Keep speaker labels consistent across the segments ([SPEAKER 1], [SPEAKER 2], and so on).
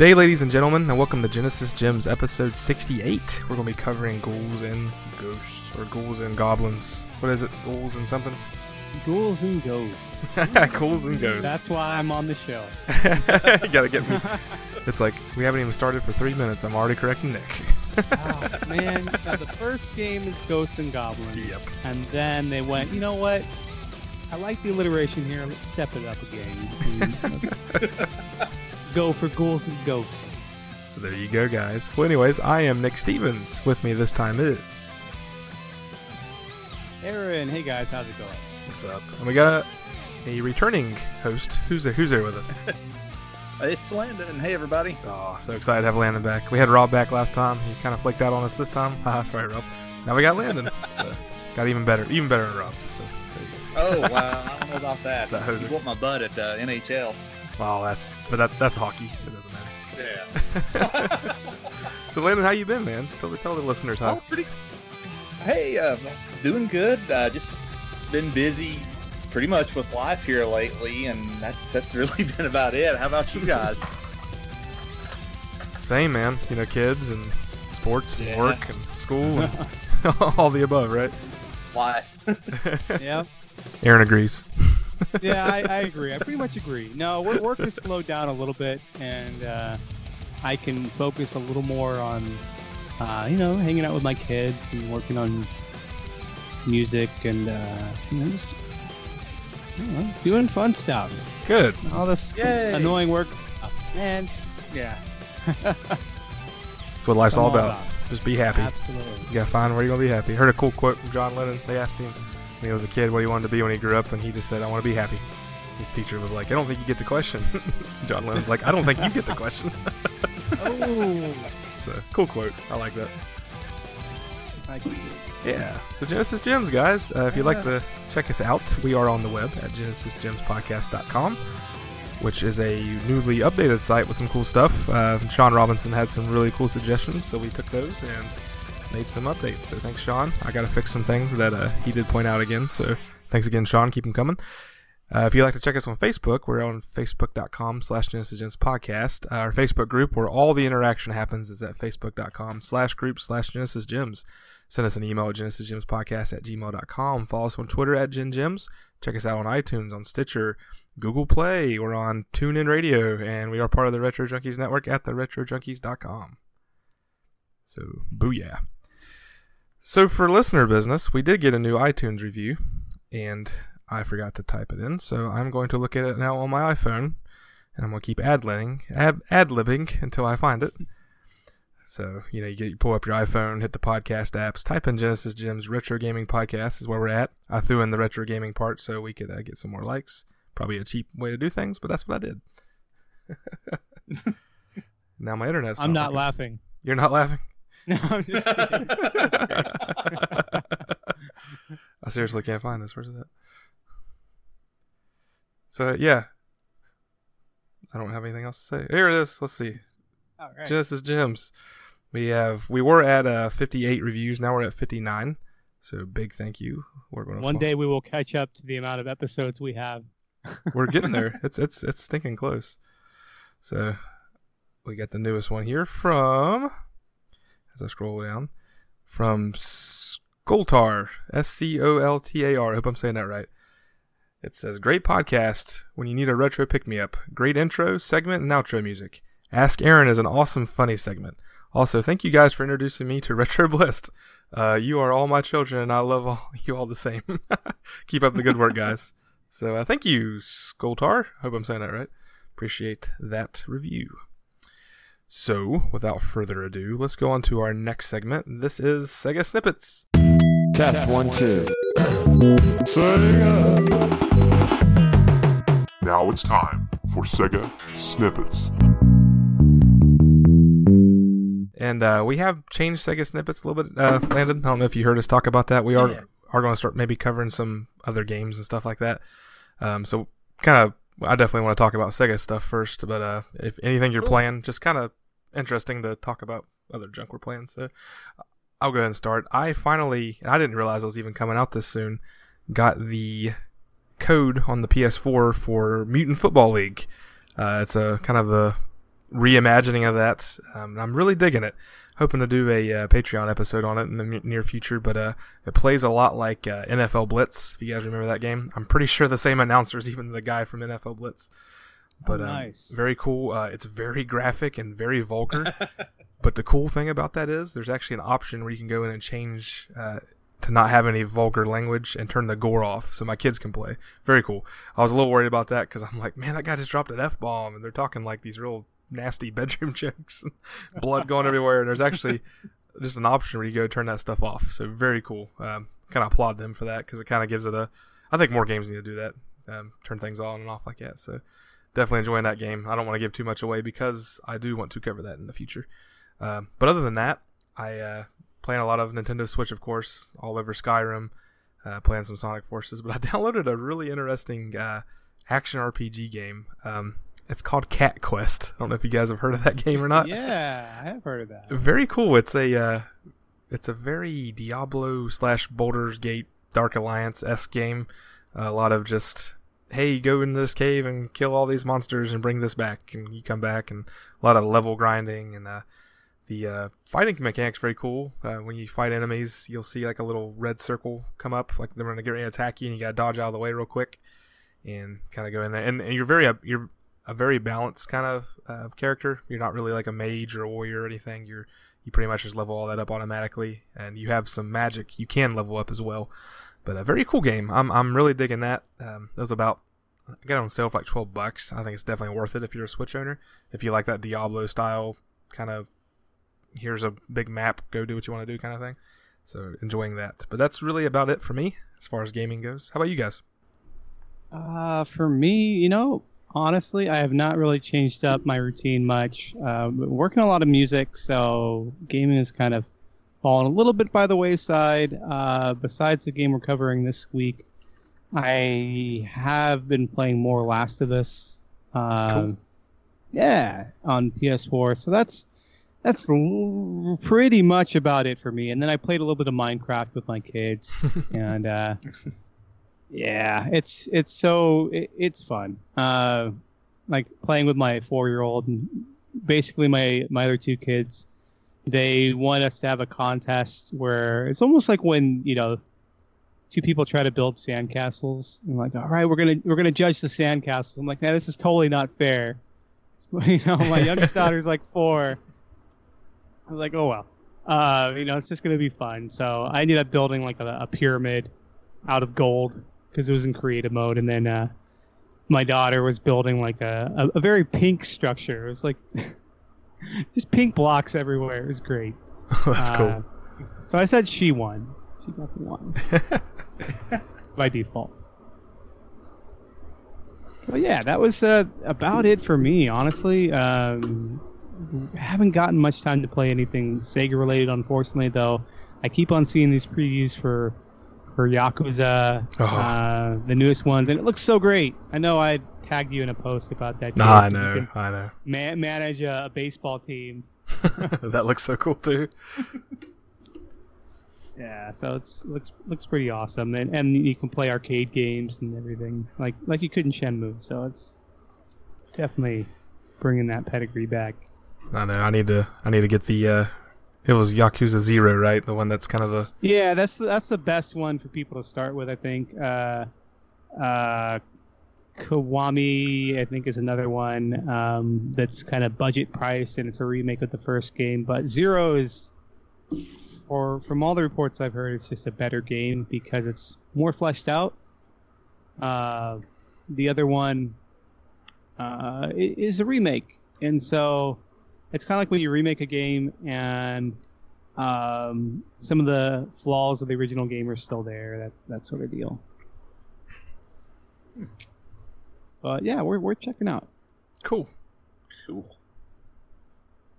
[SPEAKER 1] Good day, ladies and gentlemen, and welcome to Genesis Gems episode 68. We're going to be covering ghouls and ghosts, or ghouls and goblins. What is it? Ghouls and something?
[SPEAKER 2] Ghouls and ghosts.
[SPEAKER 1] ghouls and ghosts.
[SPEAKER 2] That's why I'm on the show.
[SPEAKER 1] you gotta get me. It's like, we haven't even started for three minutes. I'm already correcting Nick.
[SPEAKER 2] oh, man, now the first game is Ghosts and Goblins.
[SPEAKER 1] Yep.
[SPEAKER 2] And then they went, you know what? I like the alliteration here. Let's step it up again. And Let's go for Ghouls and Ghosts.
[SPEAKER 1] So there you go, guys. Well, anyways, I am Nick Stevens. With me this time is.
[SPEAKER 2] Aaron, hey guys, how's it going?
[SPEAKER 1] What's up? And we got a returning host. Who's there, who's there with us?
[SPEAKER 3] It's Landon. Hey, everybody.
[SPEAKER 1] Oh, so excited to have Landon back. We had Rob back last time. He kind of flaked out on us this time. Haha, sorry, Rob. Now we got Landon. so got even better, even better than Rob. So there you go.
[SPEAKER 3] Oh, wow. I don't know about that.
[SPEAKER 1] That hoser.
[SPEAKER 3] you want my butt at uh, NHL.
[SPEAKER 1] Wow, that's but that that's hockey. It doesn't matter.
[SPEAKER 3] Yeah.
[SPEAKER 1] So Landon, how you been, man? Tell, tell the listeners how.
[SPEAKER 3] oh, pretty. Hey, uh, doing good. Uh, just been busy pretty much with life here lately, and that's, that's really been about it. How about you guys?
[SPEAKER 1] Same, man. You know, kids and sports and
[SPEAKER 3] Yeah.
[SPEAKER 1] work and school and all the above, right?
[SPEAKER 3] life.
[SPEAKER 2] Yeah.
[SPEAKER 1] Aaron agrees.
[SPEAKER 2] Yeah, I, I agree. I pretty much agree. No, work, work has slowed down a little bit, and uh, I can focus a little more on, uh, you know, hanging out with my kids and working on music and uh, you know, just I know, doing fun stuff.
[SPEAKER 1] Good.
[SPEAKER 2] All this
[SPEAKER 3] Yay.
[SPEAKER 2] annoying work stuff. And yeah,
[SPEAKER 1] That's what life's
[SPEAKER 2] I'm
[SPEAKER 1] all
[SPEAKER 2] all
[SPEAKER 1] about.
[SPEAKER 2] about
[SPEAKER 1] Just be happy.
[SPEAKER 2] absolutely.
[SPEAKER 1] You gotta find where you're gonna be happy. Heard a cool quote from John Lennon. They asked him when he was a kid what he wanted to be when he grew up, and he just said, "I want to be happy." His teacher was like, "I don't think you get the question." John Lennon's like, "I don't think you get the question."
[SPEAKER 2] Oh,
[SPEAKER 1] so, cool quote. I like that.
[SPEAKER 2] I can see.
[SPEAKER 1] Yeah. So Genesis Gems, guys. Uh, if you'd like to check us out, we are on the web at genesisgemspodcast.com, which is a newly updated site with some cool stuff. Uh, Sean Robinson had some really cool suggestions, so we took those and made some updates. So thanks, Sean. I got to fix some things that uh, he did point out again. So thanks again, Sean. Keep them coming. Uh, if you'd like to check us on Facebook, we're on facebook.com slash Genesis podcast. Uh, our Facebook group where all the interaction happens is at facebook.com slash group slash Genesis Gems. Send us an email at genesisgemspodcast at gmail.com. Follow us on Twitter at GenGems. Check us out on iTunes, on Stitcher, Google Play. We're on TuneIn Radio, and we are part of the Retro Junkies Network at theretrojunkies.com. So, booyah. So, for listener business, we did get a new iTunes review, and I forgot to type it in, so I'm going to look at it now on my iPhone, and I'm going to keep ad-libbing, ad- ad-libbing until I find it. So, you know, you, get, you pull up your iPhone, hit the podcast apps, type in Genesis Gems Retro Gaming Podcast is where we're at. I threw in the retro gaming part so we could uh, get some more likes. Probably a cheap way to do things, but that's what I did. now my internet's
[SPEAKER 2] I'm not
[SPEAKER 1] working.
[SPEAKER 2] laughing.
[SPEAKER 1] You're not laughing?
[SPEAKER 2] No, I'm just kidding.
[SPEAKER 1] I seriously can't find this. Where's it at? So, yeah. I don't have anything else to say. Here it is. Let's see.
[SPEAKER 2] All right.
[SPEAKER 1] Genesis Gems. We have we were at uh 58 reviews. Now we're at 59. So big thank you. We're going to
[SPEAKER 2] One day we will catch up to the amount of episodes we have.
[SPEAKER 1] we're getting there. It's it's it's stinking close. So we got the newest one here from as I scroll down from Skoltar S C O L T A R. I hope I'm saying that right. It says great podcast when you need a retro pick me up. Great intro, segment, and outro music. Ask Aaron is an awesome funny segment. Also, thank you guys for introducing me to Retro Blist. Uh, you are all my children, and I love all, you all the same. Keep up the good work, guys. So, uh, thank you, Skoltar. Hope I'm saying that right. Appreciate that review. So, without further ado, let's go on to our next segment. This is Sega Snippets.
[SPEAKER 4] Test one, two.
[SPEAKER 5] Now it's time for Sega Snippets.
[SPEAKER 1] And uh, we have changed Sega Snippets a little bit, uh, Landon. I don't know if you heard us talk about that. We are
[SPEAKER 3] Yeah.
[SPEAKER 1] are going to start maybe covering some other games and stuff like that. Um, so, kind of, I definitely want to talk about Sega stuff first. But uh, if anything you're
[SPEAKER 3] Cool.
[SPEAKER 1] playing, just kind of interesting to talk about other junk we're playing. So, I'll go ahead and start. I finally, and I didn't realize it was even coming out this soon, got the code on the PS4 for Mutant Football League. Uh, it's a kind of a reimagining of that. Um, I'm really digging it. Hoping to do a uh, Patreon episode on it in the m- near future, but uh, it plays a lot like uh, NFL Blitz. If you guys remember that game, I'm pretty sure the same announcers, even the guy from NFL Blitz. But
[SPEAKER 2] Oh,
[SPEAKER 1] um,
[SPEAKER 2] nice.
[SPEAKER 1] very cool. Uh, it's very graphic and very vulgar. but the cool thing about that is there's actually an option where you can go in and change uh, to not have any vulgar language and turn the gore off, so my kids can play. Very cool. I was a little worried about that because I'm like, man, that guy just dropped an f bomb, and they're talking like these real nasty bedroom jokes, blood going everywhere. And there's actually just an option where you go turn that stuff off. So very cool. Um, kind of applaud them for that because it kind of gives it a. I think more games need to do that. Um, turn things on and off like that. So definitely enjoying that game. I don't want to give too much away because I do want to cover that in the future. Um, but other than that, I uh, playing a lot of Nintendo Switch, of course, all over Skyrim, uh, playing some Sonic Forces. But I downloaded a really interesting uh, action RPG game. Um, it's called Cat Quest. I don't know if you guys have heard of that game or not.
[SPEAKER 2] yeah, I have heard of that.
[SPEAKER 1] Very cool. It's a uh, it's a very Diablo slash Baldur's Gate Dark Alliance s game. a lot of just hey, go into this cave and kill all these monsters and bring this back, and you come back, and a lot of level grinding and uh, the uh, fighting mechanics very cool. Uh, when you fight enemies, you'll see like a little red circle come up, like they're gonna get ready to attack you, and you gotta dodge out of the way real quick, and kind of go in there. And, and you're very uh, you're a very balanced kind of uh, character. You're not really like a mage or a warrior or anything. You're you pretty much just level all that up automatically, and you have some magic you can level up as well. But a very cool game. I'm I'm really digging that. Um, it was about I got it on sale for like twelve bucks. I think it's definitely worth it if you're a Switch owner. If you like that Diablo style kind of here's a big map, go do what you want to do kind of thing. So enjoying that. But that's really about it for me as far as gaming goes. How about you guys?
[SPEAKER 2] Uh, for me, you know, honestly, I have not really changed up my routine much. Uh, working a lot of music, so gaming is kind of fallen a little bit by the wayside. Uh, besides the game we're covering this week, I have been playing more Last of Us. Um,
[SPEAKER 1] Cool.
[SPEAKER 2] Yeah, on PS4. So that's that's l- pretty much about it for me. And then I played a little bit of Minecraft with my kids, and uh, yeah, it's it's so it, it's fun. Uh, like playing with my four year old and basically my my other two kids. They want us to have a contest where it's almost like when you know two people try to build sandcastles and like all right we're gonna we're gonna judge the sandcastles. I'm like, nah, this is totally not fair. You know, my youngest daughter's like four. I was like, oh well. Uh, you know, it's just gonna be fun. So I ended up building like a, a pyramid out of gold because it was in creative mode, and then uh, my daughter was building like a, a, a very pink structure. It was like just pink blocks everywhere. It was great.
[SPEAKER 1] that's
[SPEAKER 2] Uh,
[SPEAKER 1] cool.
[SPEAKER 2] So I said she won. She definitely won by default. But yeah, that was uh, about it for me, honestly. Um, haven't gotten much time to play anything Sega related, unfortunately. Though I keep on seeing these previews for for Yakuza,
[SPEAKER 1] Oh.
[SPEAKER 2] uh, the newest ones, and it looks so great. I know I tagged you in a post about that.
[SPEAKER 1] Nah, I
[SPEAKER 2] too, 'cause you
[SPEAKER 1] know, I know.
[SPEAKER 2] ma- manage a, a baseball team.
[SPEAKER 1] that looks so cool too.
[SPEAKER 2] Yeah, so it's looks looks pretty awesome, and and you can play arcade games and everything like like you could in Shenmue. So it's definitely bringing that pedigree back.
[SPEAKER 1] I know. I need to. I need to get the. uh It was Yakuza Zero, right? The one that's kind of the.
[SPEAKER 2] Yeah, that's that's the best one for people to start with. I think. Uh, uh, Kiwami, I think, is another one um, that's kind of budget priced, and it's a remake of the first game. But Zero is, or from all the reports I've heard, it's just a better game because it's more fleshed out. Uh, the other one uh, is a remake, and so it's kind of like when you remake a game and um, some of the flaws of the original game are still there. That that sort of deal. But yeah, we're we're checking out.
[SPEAKER 1] Cool.
[SPEAKER 3] Cool.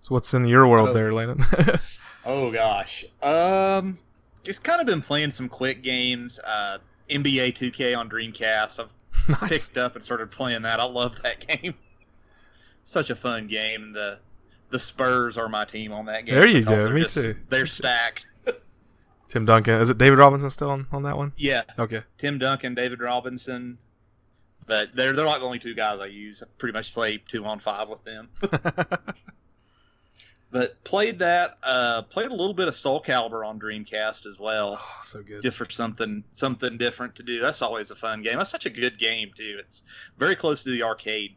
[SPEAKER 1] So what's in your world
[SPEAKER 3] Oh.
[SPEAKER 1] there, Landon?
[SPEAKER 3] Oh gosh. Um, just kind of been playing some quick games. Uh, NBA 2K on Dreamcast. I've
[SPEAKER 1] nice.
[SPEAKER 3] picked up and started playing that. I love that game. Such a fun game. The the Spurs are my team on that game.
[SPEAKER 1] There you go. Me
[SPEAKER 3] just-
[SPEAKER 1] too.
[SPEAKER 3] They're stacked.
[SPEAKER 1] Tim Duncan. Is it David Robinson still on, on that one?
[SPEAKER 3] Yeah,
[SPEAKER 1] Okay.
[SPEAKER 3] Tim Duncan, David Robinson, but they're they're not the only two guys I use. I pretty much play two on five with them. but played that. Uh, played a little bit of Soul Calibur on Dreamcast as well,
[SPEAKER 1] oh, so good.
[SPEAKER 3] just for something something different to do. That's always a fun game. That's such a good game too. It's very close to the arcade.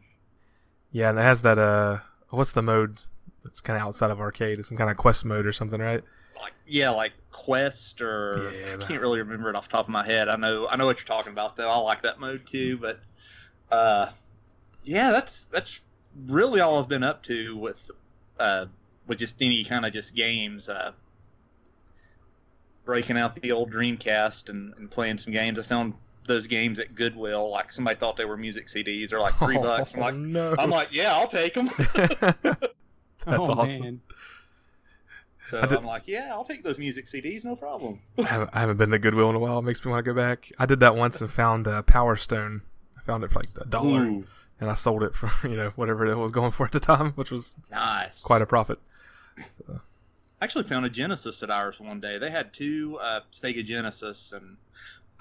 [SPEAKER 1] yeah, and it has that. Uh, what's the mode? That's kind of outside of arcade. It's some kind of quest mode or something, right?
[SPEAKER 3] Like yeah, like Quest or
[SPEAKER 1] Yeah,
[SPEAKER 3] I can't really remember it off the top of my head. I know I know what you're talking about though. I like that mode too, but uh, yeah, that's that's really all I've been up to with uh with just any kind of just games. Uh, breaking out the old Dreamcast and, and playing some games. I found those games at Goodwill. Like somebody thought they were music CDs. They're like three bucks. I'm
[SPEAKER 1] Oh,
[SPEAKER 3] like,
[SPEAKER 1] no.
[SPEAKER 3] I'm like, yeah, I'll take them.
[SPEAKER 1] That's
[SPEAKER 2] oh,
[SPEAKER 1] awesome.
[SPEAKER 2] Man.
[SPEAKER 3] so
[SPEAKER 1] I did-
[SPEAKER 3] I'm like, yeah, I'll take those music CDs, no problem.
[SPEAKER 1] I haven't, I haven't been to Goodwill in a while. It makes me want to go back. I did that once and found uh, Power Stone. Found it for like a dollar,
[SPEAKER 3] Ooh,
[SPEAKER 1] and I sold it for you know whatever it was going for at the time, which was
[SPEAKER 3] nice.
[SPEAKER 1] quite a profit.
[SPEAKER 3] I actually found a Genesis at ours one day. They had two uh, Sega Genesis, and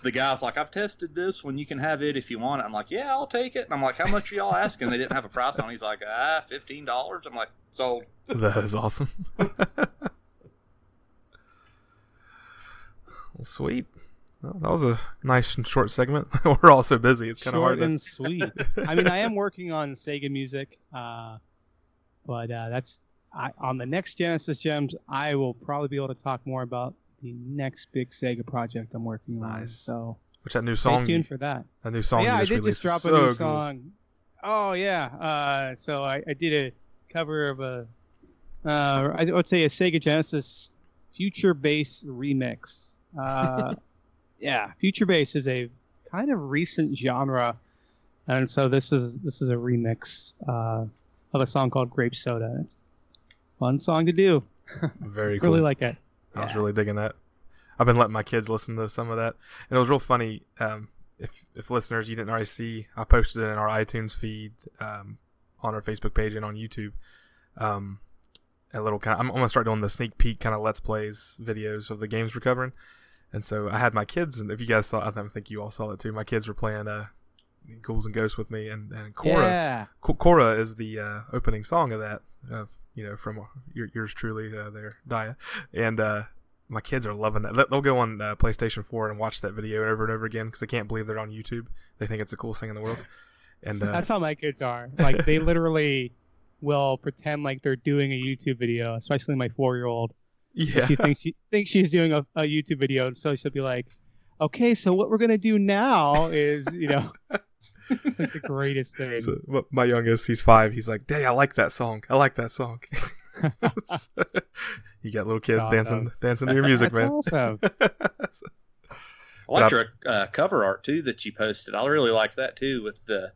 [SPEAKER 3] the guy's like, "I've tested this one. You can have it if you want it." I'm like, "Yeah, I'll take it." And I'm like, "How much are y'all asking?" They didn't have a price on. it. He's like, "Ah, fifteen dollars." I'm like, "Sold."
[SPEAKER 1] That is awesome. well, sweet. Well, that was a nice and short segment. We're all so busy. It's kind of
[SPEAKER 2] Short
[SPEAKER 1] hard.
[SPEAKER 2] and sweet. I mean, I am working on Sega music, uh, but uh, that's I, on the next Genesis Gems. I will probably be able to talk more about the next big Sega project I'm working on.
[SPEAKER 1] Nice.
[SPEAKER 2] So
[SPEAKER 1] Which that new
[SPEAKER 2] stay
[SPEAKER 1] song?
[SPEAKER 2] tuned for that.
[SPEAKER 1] That new song.
[SPEAKER 2] yeah,
[SPEAKER 1] you
[SPEAKER 2] I did just drop
[SPEAKER 1] is
[SPEAKER 2] a new
[SPEAKER 1] cool.
[SPEAKER 2] song. Oh yeah. Uh, so I, I did a cover of a, uh, I would say a Sega Genesis future bass remix. Yeah, future bass is a kind of recent genre, and so this is this is a remix uh, of a song called Grape Soda. It's fun song to do.
[SPEAKER 1] Very cool.
[SPEAKER 2] Really like it.
[SPEAKER 1] I was really digging that. I've been letting my kids listen to some of that, and it was real funny. Um, if if listeners you didn't already see, I posted it in our iTunes feed, um, on our Facebook page and on YouTube. Um, a little kind. Of, I'm, I'm gonna start doing the sneak peek kind of let's plays videos of the games we're covering, and so I had my kids, and if you guys saw, I think you all saw it too. My kids were playing uh, Ghouls and Ghosts with me, and and Cora.
[SPEAKER 2] Yeah.
[SPEAKER 1] Cora is the uh, opening song of that, of you know, from your, yours truly, uh, there, Dia, and uh, my kids are loving that. They- They'll go on uh, PlayStation 4 and watch that video over and over again because they can't believe they're on YouTube. They think it's the coolest thing in the world. And uh,
[SPEAKER 2] That's how my kids are. Like they literally will pretend like they're doing a YouTube video, especially my four year old.
[SPEAKER 1] Yeah,
[SPEAKER 2] She thinks she thinks she's doing a, a YouTube video, so she'll be like, "Okay, so what we're gonna do now is, you know, it's like the greatest thing."
[SPEAKER 1] So, my youngest, he's five. He's like, "Daddy, I like that song. I like that song." So, you got little kids
[SPEAKER 2] Awesome.
[SPEAKER 1] dancing, dancing to your music,
[SPEAKER 2] That's
[SPEAKER 1] man.
[SPEAKER 2] awesome.
[SPEAKER 3] I liked your uh, cover art too that you posted. I really liked that too with the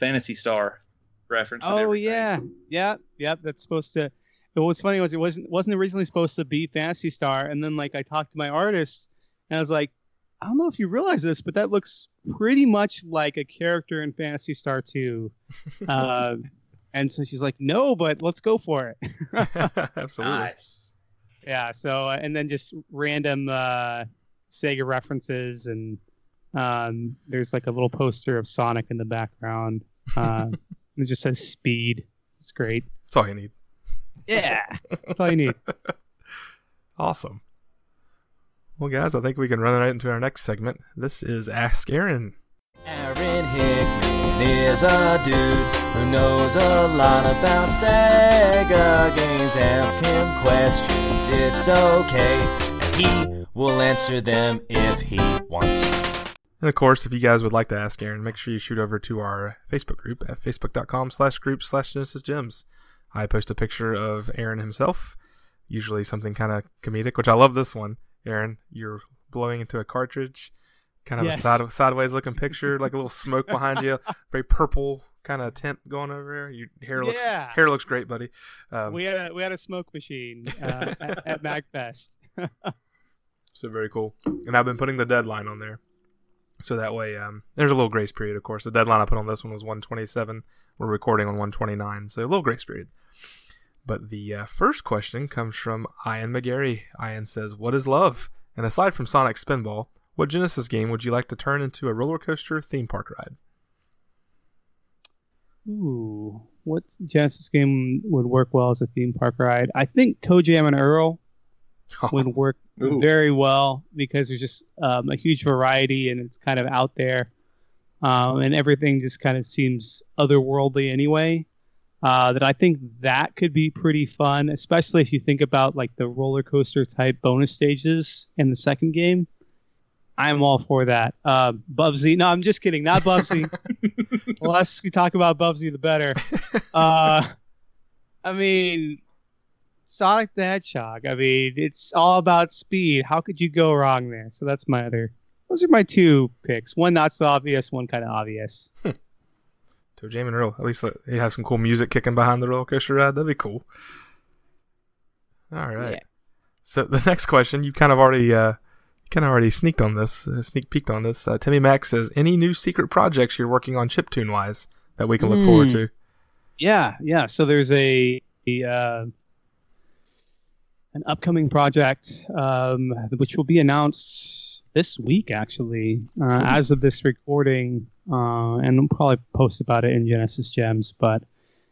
[SPEAKER 3] Phantasy Star reference.
[SPEAKER 2] Oh
[SPEAKER 3] everything.
[SPEAKER 2] yeah, yeah, yep. That's supposed to. What was funny was it wasn't wasn't originally supposed to be Phantasy Star, and then like I talked to my artist, and I was like, I don't know if you realize this, but that looks pretty much like a character in Phantasy Star 2. uh, and so she's like, no, but let's go for it.
[SPEAKER 1] Absolutely.
[SPEAKER 3] Nice.
[SPEAKER 2] yeah. So uh, and then just random uh, Sega references, and um, there's like a little poster of Sonic in the background. Uh, it just says speed. It's great.
[SPEAKER 1] That's all you need.
[SPEAKER 2] Yeah, that's all you need.
[SPEAKER 1] Awesome. Well, guys, I think we can run right into our next segment. This is Ask Aaron.
[SPEAKER 6] Aaron Hickman is a dude who knows a lot about Sega games. Ask him questions, it's okay, and he will answer them if he wants.
[SPEAKER 1] And of course, if you guys would like to ask Aaron, make sure you shoot over to our Facebook group at facebook.com slash group slash Genesis Gems. I post a picture of Aaron himself, usually something kind of comedic, which I love this one. Aaron, you're blowing into a cartridge, kind of
[SPEAKER 2] Yes.
[SPEAKER 1] a side, sideways looking picture, like a little smoke behind you, very purple kind of tint going over there. Your hair looks
[SPEAKER 2] Yeah.
[SPEAKER 1] hair looks great, buddy. Um,
[SPEAKER 2] We had a we had a smoke machine uh, at, at MagFest.
[SPEAKER 1] So very cool. And I've been putting the deadline on there. So that way, um, there's a little grace period, of course. The deadline I put on this one was 127. We're recording on 129, so a little grace period. But the uh, first question comes from Ian McGarry. Ian says, What is love? And aside from Sonic Spinball, what Genesis game would you like to turn into a roller coaster theme park ride?
[SPEAKER 2] Ooh, what Genesis game would work well as a theme park ride? I think ToeJam and Earl would work
[SPEAKER 3] Ooh.
[SPEAKER 2] very well because there's just um, a huge variety and it's kind of out there, um, and everything just kind of seems otherworldly anyway. Uh, that I think that could be pretty fun, especially if you think about like the roller coaster type bonus stages in the second game. I'm all for that. Uh, Bubsy, no, I'm just kidding, not Bubsy. the less we talk about Bubsy, the better. Uh, I mean, Sonic the Hedgehog. I mean, it's all about speed. How could you go wrong there? So that's my other. Those are my two picks. One not so obvious. One kind of obvious.
[SPEAKER 1] ToeJam and Earl. At least let- he has some cool music kicking behind the roller coaster ride. That'd be cool. All right.
[SPEAKER 2] Yeah.
[SPEAKER 1] So the next question, you kind of already, uh, kind of already sneaked on this, uh, sneak peeked on this. Uh, Timmy Max says, "Any new secret projects you're working on chiptune wise that we can look forward
[SPEAKER 2] Hmm.
[SPEAKER 1] to?"
[SPEAKER 2] Yeah, yeah. So there's a, a uh, an upcoming project um, which will be announced this week, actually, uh, as of this recording, uh, and we'll probably post about it in Genesis Gems. But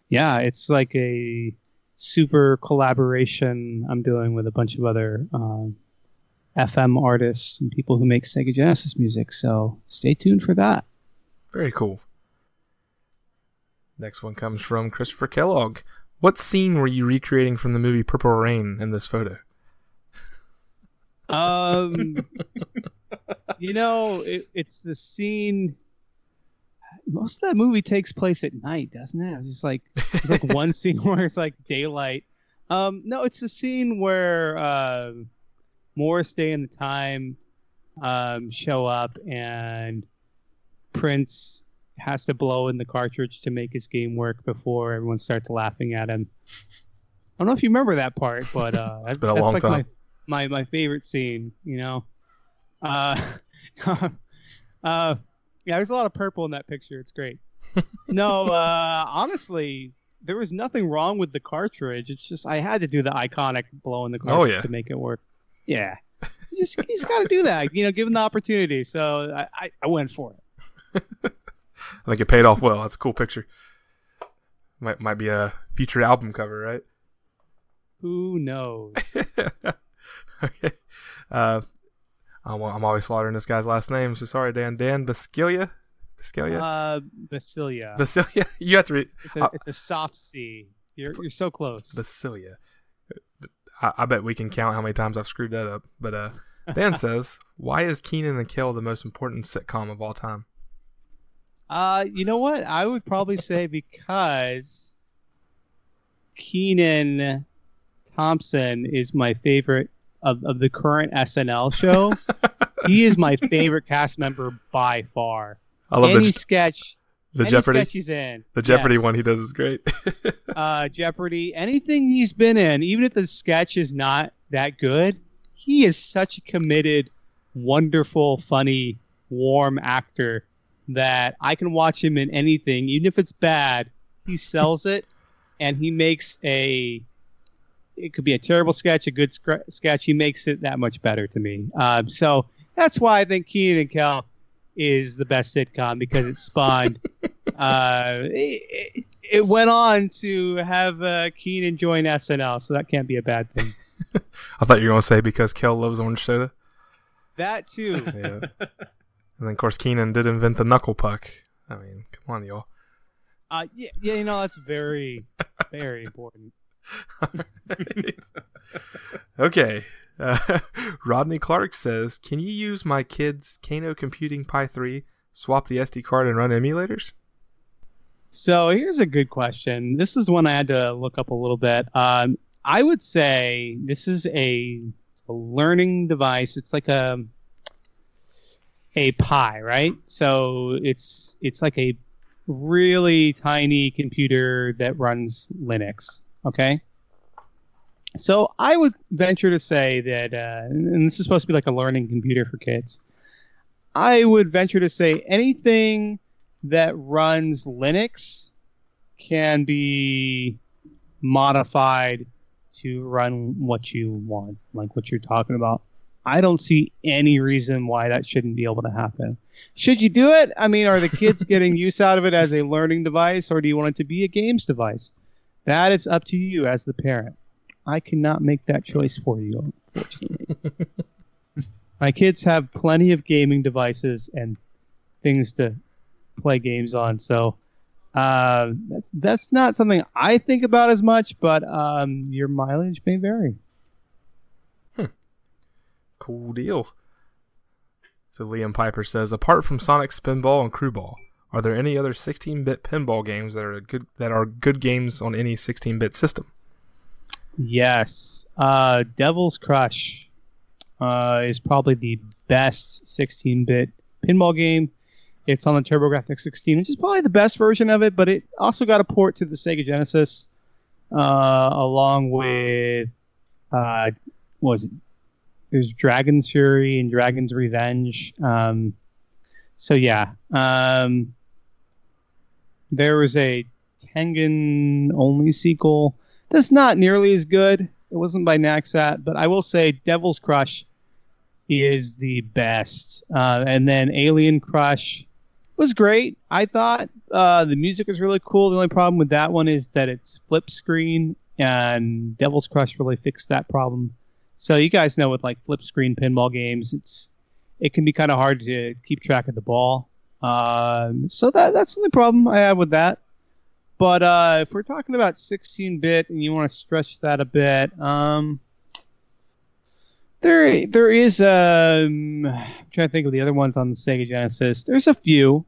[SPEAKER 2] yeah, it's like a super collaboration I'm doing with a bunch of other um, FM artists and people who make Sega Genesis music. So stay tuned for that.
[SPEAKER 1] Very cool. Next one comes from Christopher Kellogg. What scene were you recreating from the movie Purple Rain in this photo?
[SPEAKER 2] Um, you know, it, it's the scene. Most of that movie takes place at night, doesn't it? It's just like it's like one scene where it's like daylight. Um, no, it's the scene where uh, Morris Day and the Time um, show up and Prince has to blow in the cartridge to make his game work before everyone starts laughing at him. I don't know if you remember that part, but uh, that's,
[SPEAKER 1] been a long
[SPEAKER 2] like
[SPEAKER 1] time.
[SPEAKER 2] my my my favorite scene. You know, uh, uh, yeah. There's a lot of purple in that picture. It's great. no, uh, honestly, there was nothing wrong with the cartridge. It's just I had to do the iconic blow in the cartridge
[SPEAKER 1] Oh, yeah.
[SPEAKER 2] to make it work. Yeah, you just you just got to do that. You know, given the opportunity. So I, I, I went for it.
[SPEAKER 1] I think it paid off well. That's a cool picture. Might might be a future album cover, right?
[SPEAKER 2] Who knows?
[SPEAKER 1] okay. Uh, I'm, I'm always slaughtering this guy's last name, so sorry, Dan. Dan Basquilia? Basquilia?
[SPEAKER 2] Uh, Basilia.
[SPEAKER 1] Basilia? You have to read.
[SPEAKER 2] It's a
[SPEAKER 1] uh,
[SPEAKER 2] it's a soft C. You're you're so close.
[SPEAKER 1] Basilia. I, I bet we can count how many times I've screwed that up. But uh, Dan says, why is Kenan and Kel the most important sitcom of all time?
[SPEAKER 2] Uh, you know what? I would probably say because Kenan Thompson is my favorite of, of the current SNL show. he is my favorite cast member by far.
[SPEAKER 1] I love
[SPEAKER 2] any
[SPEAKER 1] the,
[SPEAKER 2] sketch,
[SPEAKER 1] the
[SPEAKER 2] any
[SPEAKER 1] Jeopardy.
[SPEAKER 2] sketch he's in.
[SPEAKER 1] The Jeopardy
[SPEAKER 2] Yes.
[SPEAKER 1] one he does is great.
[SPEAKER 2] uh, Jeopardy, anything he's been in, even if the sketch is not that good, he is such a committed, wonderful, funny, warm actor that I can watch him in anything, even if it's bad. He sells it, and he makes a. It could be a terrible sketch, a good scr- sketch. He makes it that much better to me. Um, so that's why I think Kenan and Kel is the best sitcom because it spawned. uh, it, it- it went on to have uh, Kenan join SNL, so that can't be a bad thing.
[SPEAKER 1] I thought you were going to say because Kel loves orange soda.
[SPEAKER 2] That too.
[SPEAKER 1] Yeah. and then, of course, Kenan did invent the knuckle puck. I mean, come on, y'all.
[SPEAKER 2] Uh, yeah, yeah, you know that's very, very important.
[SPEAKER 1] okay. Uh, Rodney Clark says, "Can you use my kid's Kano Computing Pi 3, swap the SD card, and run emulators?"
[SPEAKER 2] So here's a good question. This is one I had to look up a little bit. Um, I would say this is a, a learning device. It's like a a Pi, right? So it's it's like a really tiny computer that runs Linux. Okay. So I would venture to say that, uh, and this is supposed to be like a learning computer for kids. I would venture to say anything that runs Linux can be modified to run what you want, like what you're talking about. I don't see any reason why that shouldn't be able to happen. Should you do it? I mean, are the kids getting use out of it as a learning device, or do you want it to be a games device? That is up to you as the parent. I cannot make that choice for you, unfortunately. My kids have plenty of gaming devices and things to play games on, so uh, that's not something I think about as much. But um, your mileage may vary.
[SPEAKER 1] Cool deal. So Liam Piper says, apart from Sonic Spinball and Crüe Ball, are there any other 16-bit pinball games that are good that are good games on any 16-bit system?
[SPEAKER 2] Yes. Uh, Devil's Crush uh, is probably the best 16 bit pinball game. It's on the TurboGrafx 16, which is probably the best version of it, but it also got a port to the Sega Genesis uh, along with, uh, was it? There's Dragon's Fury and Dragon's Revenge. Um, so, yeah. Um, there was a Tengen only sequel that's not nearly as good. It wasn't by Naxat, but I will say Devil's Crush is the best. Uh, and then Alien Crush was great. I thought uh, the music was really cool. The only problem with that one is that it's flip screen, and Devil's Crush really fixed that problem. So you guys know with like flip screen pinball games, it's it can be kind of hard to keep track of the ball. Um, so that that's the only problem I have with that. But uh, if we're talking about 16-bit and you want to stretch that a bit, um, there there is um, I'm trying to think of the other ones on the Sega Genesis. There's a few.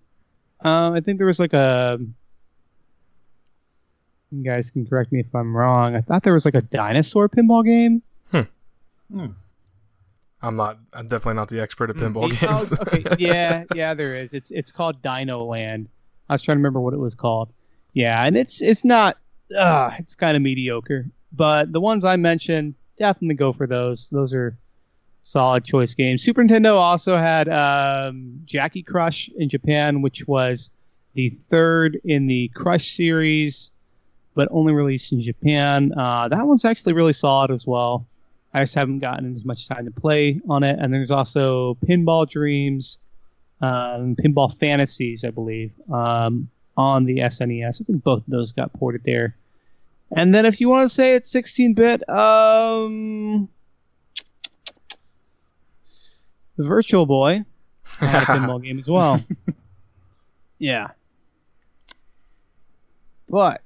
[SPEAKER 2] Uh, I think there was like a. You guys can correct me if I'm wrong. I thought there was like a dinosaur pinball game.
[SPEAKER 1] I'm not. I'm definitely not the expert at pinball
[SPEAKER 2] Oh,
[SPEAKER 1] games.
[SPEAKER 2] okay, yeah, yeah, there is. It's it's called Dino Land. I was trying to remember what it was called. Yeah, and it's it's not. Uh, it's kind of mediocre. But the ones I mentioned, definitely go for those. Those are solid choice games. Super Nintendo also had um, Jaki Crush in Japan, which was the third in the Crush series, but only released in Japan. Uh, that one's actually really solid as well. I just haven't gotten as much time to play on it. And there's also Pinball Dreams, um, Pinball Fantasies, I believe, um, on the SNES. I think both of those got ported there. And then if you want to say it's 16-bit, um, the Virtual Boy had a pinball game as well. yeah. But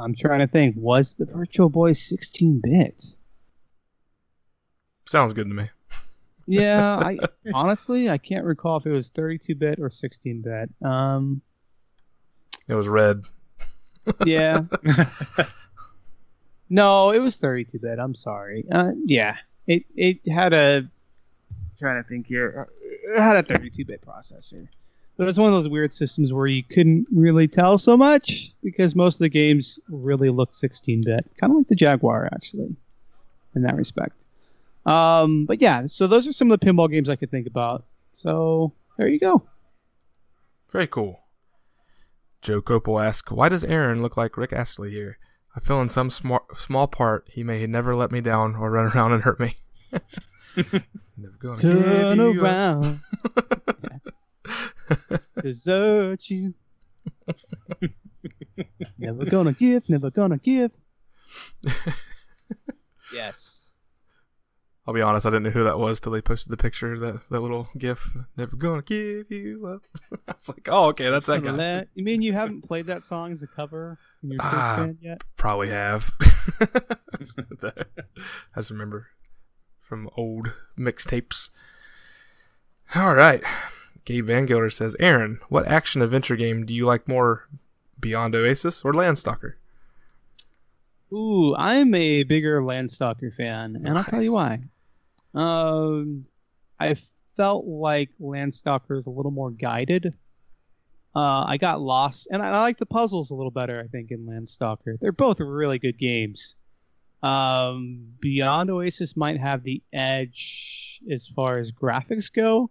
[SPEAKER 2] I'm trying to think, was the Virtual Boy 16-bit?
[SPEAKER 1] Sounds good to me.
[SPEAKER 2] Yeah, I honestly I can't recall if it was 32-bit or 16-bit. Um,
[SPEAKER 1] It was red.
[SPEAKER 2] yeah. no, it was 32-bit. I'm sorry. Uh, yeah, it it had a trying to think here. It had a 32-bit processor. But it was one of those weird systems where you couldn't really tell so much because most of the games really looked 16-bit, kind of like the Jaguar actually, in that respect. Um, but yeah, so those are some of the pinball games I could think about. So there you go.
[SPEAKER 1] Very cool. Joe Copel asks, "Why does Aaron look like Rick Astley here? I feel in some small small part he may never let me down or run around and hurt me." Never gonna
[SPEAKER 2] Turn
[SPEAKER 1] you up.
[SPEAKER 2] around, desert you. never gonna give, never gonna give. yes.
[SPEAKER 1] I'll be honest, I didn't know who that was till they posted the picture, that that little gif. Never gonna give you up. I was like, oh, okay, that's that guy.
[SPEAKER 2] Let- You mean you haven't played that song as a cover in your church
[SPEAKER 1] Ah.
[SPEAKER 2] band yet?
[SPEAKER 1] Probably have. I just remember from old mixtapes. All right. Gabe Van Gilder says, Aaron, what action adventure game do you like more, Beyond Oasis or Landstalker?
[SPEAKER 2] Ooh, I'm a bigger Landstalker fan, and I'll tell you why. Um, I felt like Landstalker is a little more guided. Uh, I got lost, and I, I like the puzzles a little better. I think in Landstalker, they're both really good games. Um, Beyond Oasis might have the edge as far as graphics go,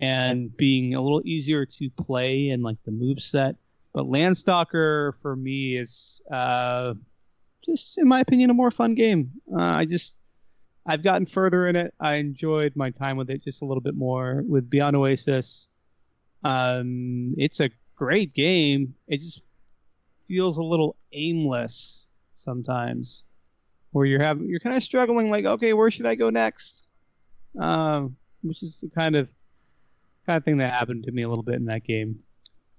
[SPEAKER 2] and being a little easier to play and like the move set. But Landstalker for me is uh, just in my opinion a more fun game. Uh, I just I've gotten further in it. I enjoyed my time with it just a little bit more with Beyond Oasis. Um, it's a great game. It just feels a little aimless sometimes, where you're having you're kind of struggling. Like, okay, where should I go next? Um, which is the kind of kind of thing that happened to me a little bit in that game.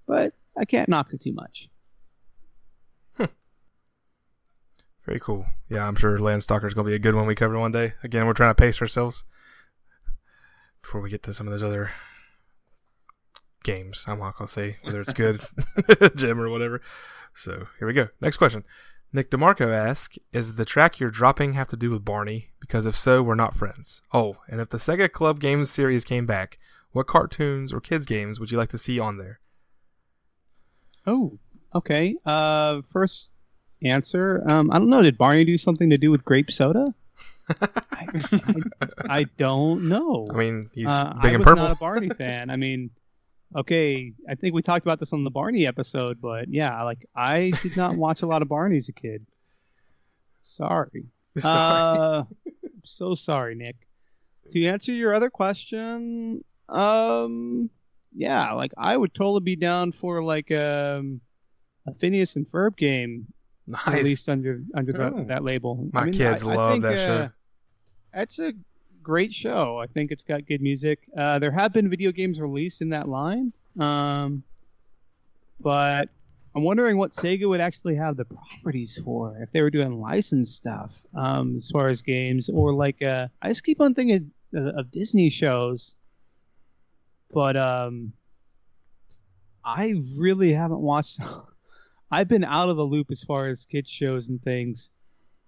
[SPEAKER 2] But I can't knock it too much.
[SPEAKER 1] Very cool. Yeah, I'm sure Landstalker is going to be a good one we cover one day. Again, we're trying to pace ourselves before we get to some of those other games. I'm not going to say whether it's good, Jim, or whatever. So here we go. Next question. Nick DeMarco asks, Is the track you're dropping have to do with Barney? Because if so, we're not friends. Oh, and if the Sega Club Games series came back, what cartoons or kids games would you like to see on there?
[SPEAKER 2] Oh, okay. Uh, first answer. Um, I don't know. Did Barney do something to do with grape soda? I, I, I don't know.
[SPEAKER 1] I mean, he's
[SPEAKER 2] Uh,
[SPEAKER 1] big
[SPEAKER 2] I
[SPEAKER 1] and
[SPEAKER 2] was
[SPEAKER 1] purple.
[SPEAKER 2] not a Barney fan. I mean, okay, I think we talked about this on the Barney episode, but yeah, like I did not watch a lot of Barney as a kid. Sorry.
[SPEAKER 1] Sorry.
[SPEAKER 2] Uh, so sorry, Nick. To answer your other question, um, yeah, like I would totally be down for like um, a Phineas and Ferb game
[SPEAKER 1] nice.
[SPEAKER 2] released under under that,
[SPEAKER 3] Oh.
[SPEAKER 2] that label.
[SPEAKER 1] My
[SPEAKER 2] I mean,
[SPEAKER 1] kids
[SPEAKER 2] I- I
[SPEAKER 1] love
[SPEAKER 2] think,
[SPEAKER 1] that
[SPEAKER 2] uh,
[SPEAKER 1] show.
[SPEAKER 2] That's a great show. I think it's got good music. Uh, there have been video games released in that line, um, but I'm wondering what Sega would actually have the properties for if they were doing licensed stuff um, as far as games or like uh, I just keep on thinking of, of Disney shows, but um, I really haven't watched. I've been out of the loop as far as kids shows and things,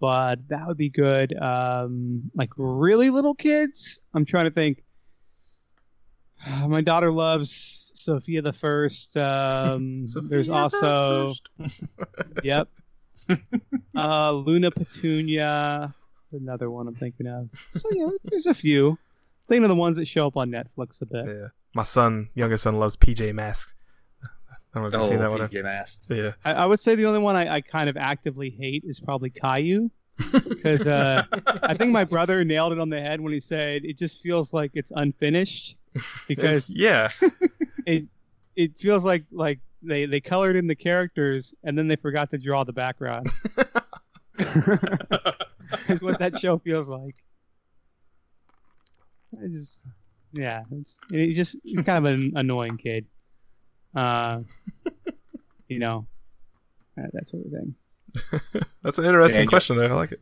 [SPEAKER 2] but that would be good. Um, like really little kids. I'm trying to think. My daughter loves Sofia the First. Um, there's
[SPEAKER 1] Sofia the
[SPEAKER 2] also
[SPEAKER 1] First.
[SPEAKER 2] yep. uh, Luna Petunia, another one I'm thinking of. So yeah, there's a few. Thinking of the ones that show up on Netflix a bit.
[SPEAKER 1] Yeah. My son, youngest son, loves PJ Masks. I don't know if you've
[SPEAKER 3] Oh,
[SPEAKER 1] seen that one.
[SPEAKER 3] PJ Masks.
[SPEAKER 1] Yeah.
[SPEAKER 2] I, I would say the only one I, I kind of actively hate is probably Caillou. Because uh, I think my brother nailed it on the head when he said it just feels like it's unfinished. Because
[SPEAKER 1] yeah.
[SPEAKER 2] it it feels like like they, they colored in the characters and then they forgot to draw the backgrounds. is what that show feels like. I just, yeah, it's he's just he's kind of an annoying kid. Uh, you know, that, that sort of thing.
[SPEAKER 1] That's an interesting
[SPEAKER 3] Daniel.
[SPEAKER 1] question, though. I like it.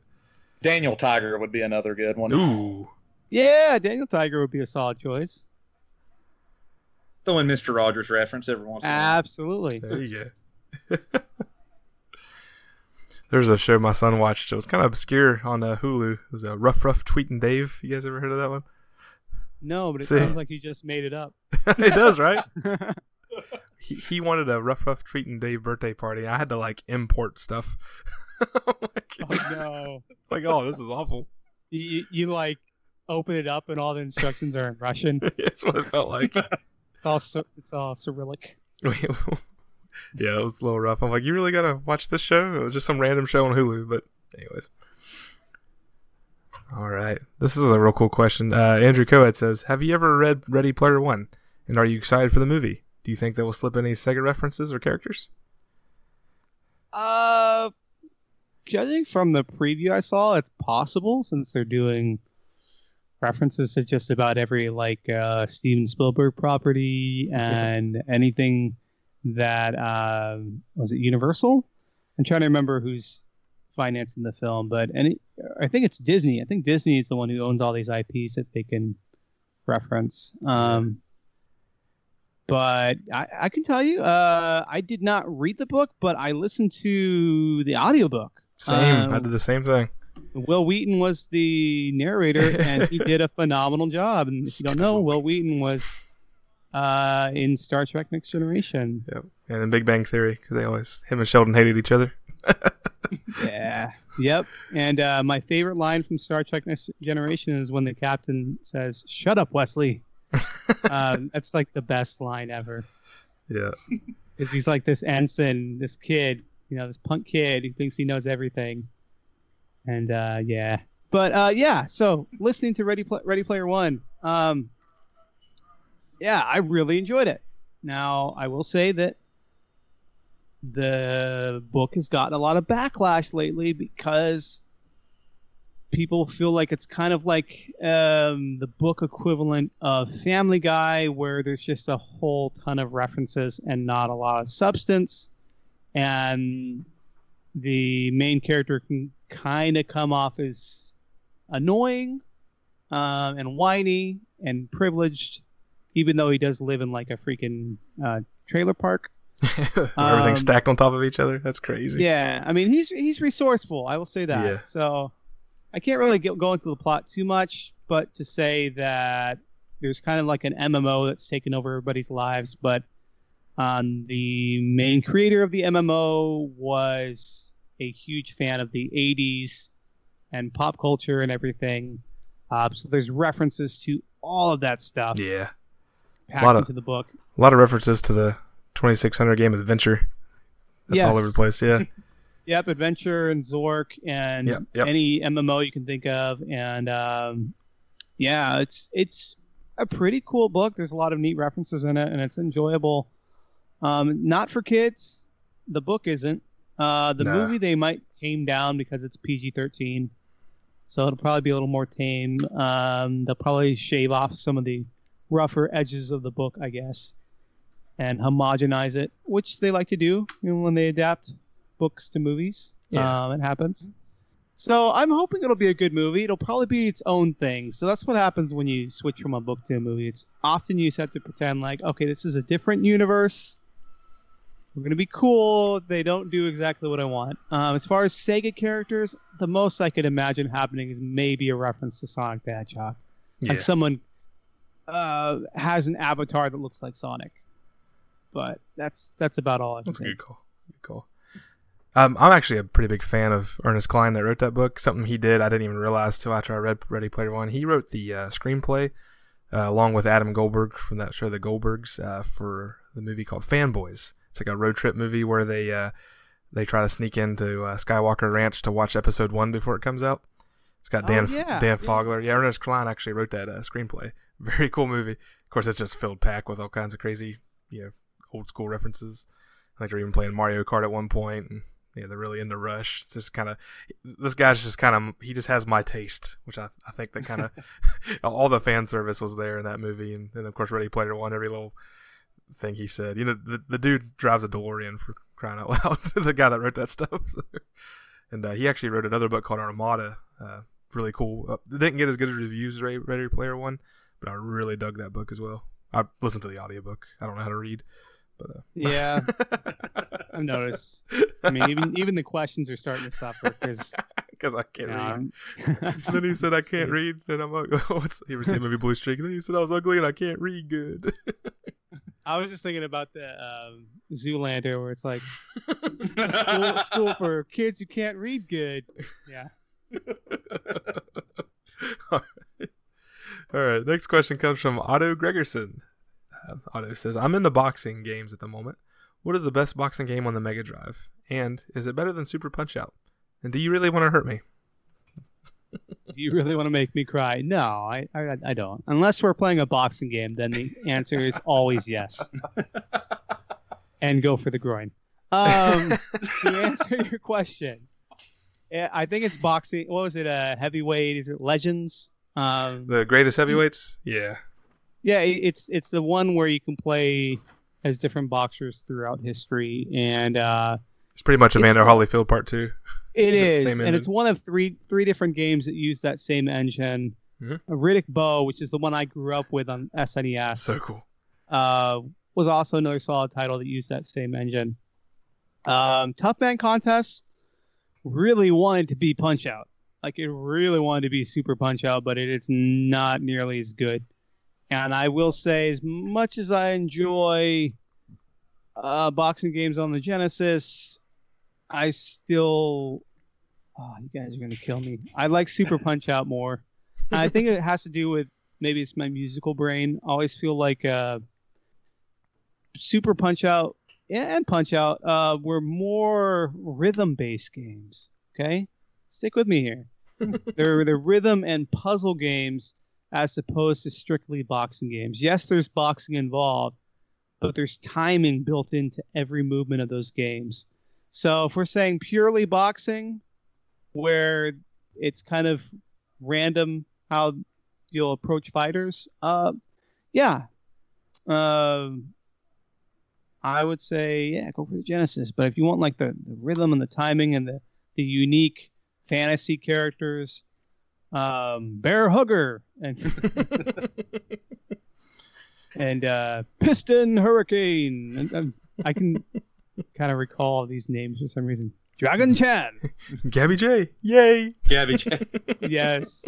[SPEAKER 3] Daniel Tiger would be another good one.
[SPEAKER 1] Ooh.
[SPEAKER 2] Yeah, Daniel Tiger would be a solid choice.
[SPEAKER 3] Throw in Mr. Rogers reference every once in a while.
[SPEAKER 2] Absolutely.
[SPEAKER 1] There you go. There's a show my son watched. It was kind of obscure on uh, Hulu. It was uh, Ruff-Ruff, Tweet and Dave. You guys ever heard of that one?
[SPEAKER 2] No, but it
[SPEAKER 1] See.
[SPEAKER 2] sounds like you just made it up.
[SPEAKER 1] it does, right? He, he wanted a Ruff-Ruff, Tweet and Dave birthday party. I had to like import stuff. like,
[SPEAKER 2] oh no.
[SPEAKER 1] like, oh, this is awful.
[SPEAKER 2] You, you like open it up and all the instructions are in Russian.
[SPEAKER 1] That's what it felt like.
[SPEAKER 2] It's all it's all Cyrillic.
[SPEAKER 1] yeah, it was a little rough. I'm like, you really gotta watch this show? It was just some random show on Hulu, but anyways. All right, this is a real cool question. Uh, Andrew Coed says, "Have you ever read Ready Player One? And are you excited for the movie? Do you think they will slip any Sega references or characters?"
[SPEAKER 2] Uh, judging from the preview I saw, it's possible since they're doing references to just about every like uh, Steven Spielberg property and anything that um, was it Universal. I'm trying to remember who's financing the film, but any I think it's Disney. I think Disney is the one who owns all these IPs that they can reference. Um, but I, I can tell you, uh, I did not read the book, but I listened to the audiobook.
[SPEAKER 1] Same. I
[SPEAKER 2] Um,
[SPEAKER 1] did the same thing.
[SPEAKER 2] Wil Wheaton was the narrator, and he did a phenomenal job. And if you don't know, Wil Wheaton was uh, in Star Trek: Next Generation.
[SPEAKER 1] Yep. And then Big Bang Theory because they always him and Sheldon hated each other.
[SPEAKER 2] Yeah. Yep. And uh, my favorite line from Star Trek: Next Generation is when the captain says, "Shut up, Wesley." um, that's like the best line ever.
[SPEAKER 1] Yeah.
[SPEAKER 2] Because he's like this ensign, this kid, you know, this punk kid who thinks he knows everything. And uh, yeah, But uh, yeah, so listening to Ready Pla Ready Player One, um, yeah, I really enjoyed it. Now I will say that the book has gotten a lot of backlash lately because people feel like it's kind of like um, the book equivalent of Family Guy, where there's just a whole ton of references and not a lot of substance, and the main character can kind of come off as annoying um, and whiny and privileged, even though he does live in like a freaking uh, trailer park.
[SPEAKER 1] Everything's
[SPEAKER 2] Um,
[SPEAKER 1] stacked on top of each other. That's crazy.
[SPEAKER 2] Yeah, I mean he's he's resourceful. I will say that.
[SPEAKER 1] Yeah.
[SPEAKER 2] So I can't really get, go into the plot too much, but to say that there's kind of like an MMO that's taken over everybody's lives, but um, the main creator of the MMO was a huge fan of the 80s and pop culture and everything. Uh, so there's references to all of that stuff
[SPEAKER 1] Yeah.
[SPEAKER 2] packed
[SPEAKER 1] lot of-
[SPEAKER 2] into the book.
[SPEAKER 1] A lot of references to the 2600 game Adventure. That's all over the place. Yeah.
[SPEAKER 2] Yep, Adventure and Zork and
[SPEAKER 1] Yep, yep.
[SPEAKER 2] any MMO you can think of, and um, yeah, it's it's a pretty cool book. There's a lot of neat references in it, and it's enjoyable. Um, not for kids. The book isn't. Uh, the
[SPEAKER 1] Nah.
[SPEAKER 2] movie they might tame down because it's PG-13, so it'll probably be a little more tame. Um, they'll probably shave off some of the rougher edges of the book, I guess, and homogenize it, which they like to do you know, when they adapt books to movies.
[SPEAKER 1] Yeah.
[SPEAKER 2] Um, it happens. So I'm hoping it'll be a good movie. It'll probably be its own thing. So that's what happens when you switch from a book to a movie. It's often you just have to pretend like, okay, this is a different universe. We're gonna be cool. They don't do exactly what I want. Um, as far as Sega characters, the most I could imagine happening is maybe a reference to Sonic the Hedgehog.
[SPEAKER 1] Yeah.
[SPEAKER 2] Like someone uh, has an avatar that looks like Sonic. But that's that's about all I
[SPEAKER 1] That's a
[SPEAKER 2] think.
[SPEAKER 1] good call. Good call. Um, I'm actually a pretty big fan of Ernest Cline that wrote that book. Something he did I didn't even realize till after I read Ready Player One. He wrote the uh, screenplay uh, along with Adam Goldberg from that show, The Goldbergs, uh, for the movie called Fanboys. It's like a road trip movie where they uh, they try to sneak into uh, Skywalker Ranch to watch Episode One before it comes out. It's got
[SPEAKER 2] Oh,
[SPEAKER 1] Dan
[SPEAKER 2] yeah,
[SPEAKER 1] Dan. Fogler. Yeah, Ernest Cline actually wrote that uh, screenplay. Very cool movie. Of course, it's just filled pack with all kinds of crazy, you know, old school references. I think they're even playing Mario Kart at one point, and yeah, they're really into Rush. It's just kind of this guy's just kind of he just has my taste, which I, I think that kind of all the fan service was there in that movie, and then of course Ready Player One, every little thing he said. You know, the the dude drives a DeLorean for crying out loud. the guy that wrote that stuff, and uh, he actually wrote another book called Armada. Uh, really cool. Uh, didn't get as good as reviews as Ready Player One, but I really dug that book as well. I listened to the audiobook. I don't know how to read, but uh,
[SPEAKER 2] Yeah, I've noticed. I mean, even even the questions are starting to suffer because
[SPEAKER 1] because I can't read. And then he said I can't read, and I'm like, oh, "What's?" You ever seen the movie Blue Streak? And then he said I was ugly and I can't read good.
[SPEAKER 2] I was just thinking about the um, Zoolander, where it's like school, school for kids who can't read good. Yeah.
[SPEAKER 1] All right. All right. Next question comes from Otto Gregerson. Otto says, "I'm into boxing games at the moment. What is the best boxing game on the Mega Drive? And is it better than Super Punch Out? And do you really want to hurt me?"
[SPEAKER 2] Do you really want to make me cry? No, I, I I don't. Unless we're playing a boxing game, then the answer is always yes. and go for the groin. Um, to answer your question, eh, I think it's boxing. What was it? Uh, heavyweight? Is it Legends? Um,
[SPEAKER 1] The greatest heavyweights? Yeah.
[SPEAKER 2] Yeah, it's it's the one where you can play as different boxers throughout history, and uh,
[SPEAKER 1] It's pretty much Evander
[SPEAKER 2] cool.
[SPEAKER 1] Holyfield Part Two.
[SPEAKER 2] It
[SPEAKER 1] Is it the
[SPEAKER 2] is,
[SPEAKER 1] same
[SPEAKER 2] and it's one of three three different games that use that same engine.
[SPEAKER 1] Mhm.
[SPEAKER 2] Uh, Riddick Bowe, which is the one I grew up with on SNES,
[SPEAKER 1] So cool.
[SPEAKER 2] uh, was also another solid title that used that same engine. Um, Tough Man Contest really wanted to be Punch Out, like it really wanted to be Super Punch Out, but it, it's not nearly as good. And I will say, as much as I enjoy uh, boxing games on the Genesis, I still. Oh, you guys are gonna kill me. I like Super Punch Out more. I think it has to do with maybe it's my musical brain. I always feel like uh, Super Punch Out and Punch Out uh, were more rhythm based games. Okay, stick with me here. they're they're rhythm and puzzle games as opposed to strictly boxing games. Yes, there's boxing involved, but there's timing built into every movement of those games. So if we're saying purely boxing, where it's kind of random how you'll approach fighters, uh, yeah, um, I would say yeah, go for the Genesis. But if you want like the, the rhythm and the timing and the the unique fantasy characters, um, Bear Hugger and and uh, Piston Hurricane. And, um, I can kind of recall these names for some reason. Dragon Chan.
[SPEAKER 1] Gabby Jay. Yay.
[SPEAKER 3] Gabby Jay.
[SPEAKER 2] yes.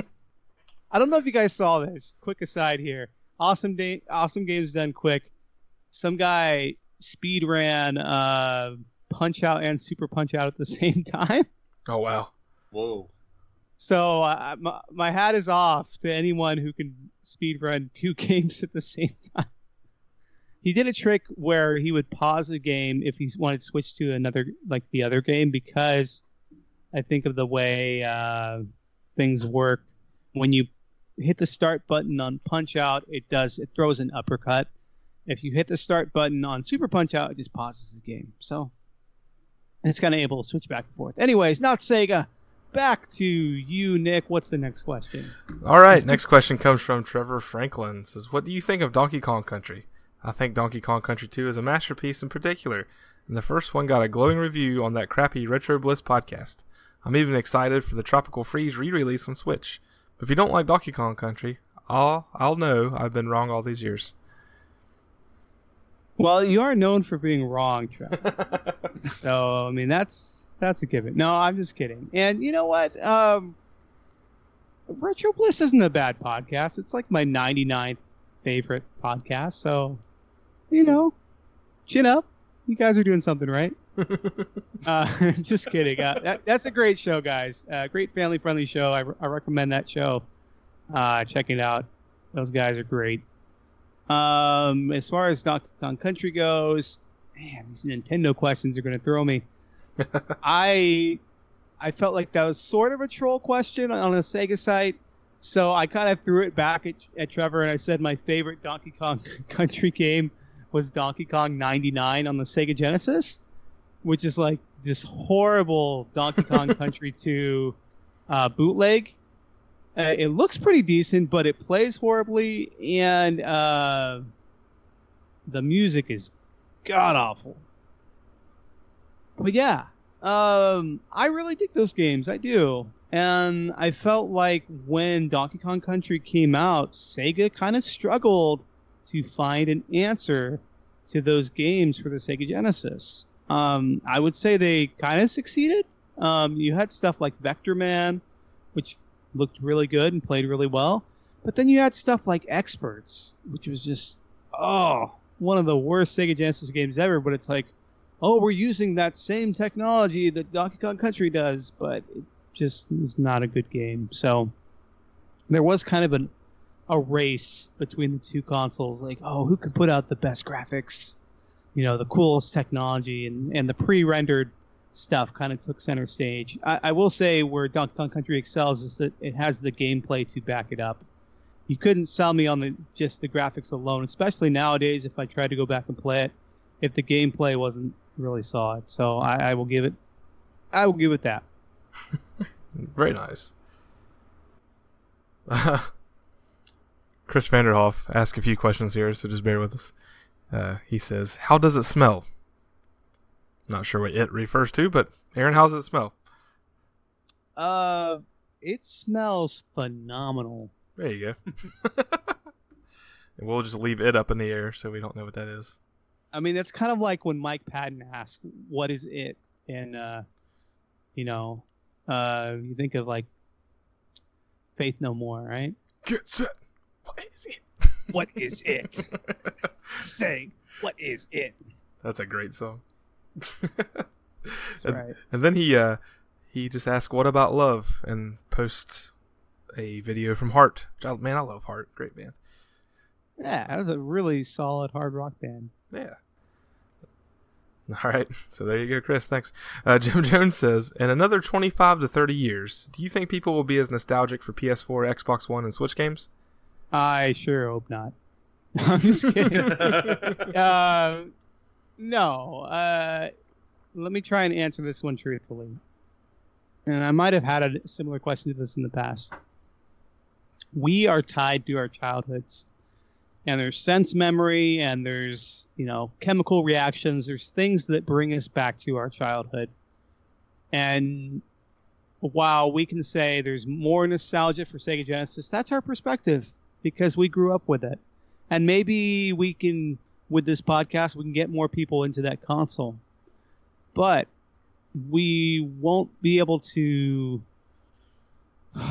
[SPEAKER 2] I don't know if you guys saw this. Quick aside here. Awesome day. Awesome games done quick. Some guy speed ran uh, Punch Out and Super Punch Out at the same time.
[SPEAKER 1] Oh wow.
[SPEAKER 3] Whoa.
[SPEAKER 2] So uh, my, my hat is off to anyone who can speed run two games at the same time. He did a trick where he would pause a game if he wanted to switch to another, like the other game, because I think of the way uh, things work. When you hit the start button on Punch Out, it does it throws an uppercut. If you hit the start button on Super Punch Out, it just pauses the game. So it's kind of able to switch back and forth. Anyways, not Sega back to you, Nick. What's the next question?
[SPEAKER 1] All right, next question comes from Trevor Franklin. It says, "What do you think of Donkey Kong Country?" I think Donkey Kong Country 2 is a masterpiece in particular, and the first one got a glowing review on that crappy Retro Bliss podcast. I'm even excited for the Tropical Freeze re-release on Switch. But if you don't like Donkey Kong Country, I'll I'll know I've been wrong all these years.
[SPEAKER 2] Well, you are known for being wrong, Trevor. so I mean, that's that's a given. No, I'm just kidding. And you know what? Um, Retro Bliss isn't a bad podcast. It's like my 99th favorite podcast. So, you know, chin up. You guys are doing something right. uh, just kidding. Uh, that, that's a great show, guys. Uh, great family friendly show. I, I recommend that show. Uh, check it out. Those guys are great. Um, as far as Donkey Kong Country goes, man, these Nintendo questions are going to throw me. I I felt like that was sort of a troll question on a Sega site, so I kind of threw it back at, at Trevor and I said my favorite Donkey Kong Country game was Donkey Kong 99 on the Sega Genesis, which is like this horrible Donkey Kong Country 2 uh, bootleg. Uh, it looks pretty decent, but it plays horribly, and uh, the music is god awful. But yeah, um, I really dig those games. I do. And I felt like when Donkey Kong Country came out, Sega kind of struggled to find an answer to those games for the Sega Genesis. Um, I would say they kind of succeeded. Um, you had stuff like Vectorman, which looked really good and played really well. But then you had stuff like X-Perts, which was just, oh, one of the worst Sega Genesis games ever. But it's like, oh, we're using that same technology that Donkey Kong Country does, but it just was not a good game. So there was kind of an, a race between the two consoles, like, oh, who could put out the best graphics, you know, the coolest technology, and, and the pre rendered stuff kind of took center stage. I, I will say where Donkey Kong Country excels is that it has the gameplay to back it up. You couldn't sell me on the just the graphics alone, especially nowadays. If I tried to go back and play it, if the gameplay wasn't really solid, so I, I will give it, I will give it that.
[SPEAKER 1] Very nice. Chris Vanderhoff asked a few questions here, so just bear with us. Uh, he says, "How does it smell?" Not sure what it refers to, but Aaron, how does it smell?
[SPEAKER 2] Uh, it smells phenomenal.
[SPEAKER 1] There you go. and we'll just leave it up in the air so we don't know what that is.
[SPEAKER 2] I mean, it's kind of like when Mike Patton asked, "What is it?" and uh, you know, uh, you think of like Faith No More, right?
[SPEAKER 1] Get set. What is it?
[SPEAKER 2] What is it? Say, what is it?
[SPEAKER 1] That's a great song.
[SPEAKER 2] That's
[SPEAKER 1] and,
[SPEAKER 2] right.
[SPEAKER 1] and then he uh he just asked, "What about love?" and posts a video from Heart. I, man, I love Heart. Great band.
[SPEAKER 2] Yeah, that was a really solid hard rock band.
[SPEAKER 1] Yeah. All right, so there you go, Chris. Thanks. Uh, Jim Jones says, in another 25 to 30 years, do you think people will be as nostalgic for PS4, Xbox One, and Switch games?
[SPEAKER 2] I sure hope not. I'm just kidding. uh, no. Uh, let me try and answer this one truthfully. And I might have had a similar question to this in the past. We are tied to our childhoods and there's sense memory and there's you know chemical reactions. There's things that bring us back to our childhood. And while we can say there's more nostalgia for sega genesis that's our perspective because we grew up with it. And maybe we can with this podcast we can get more people into that console. But we won't be able to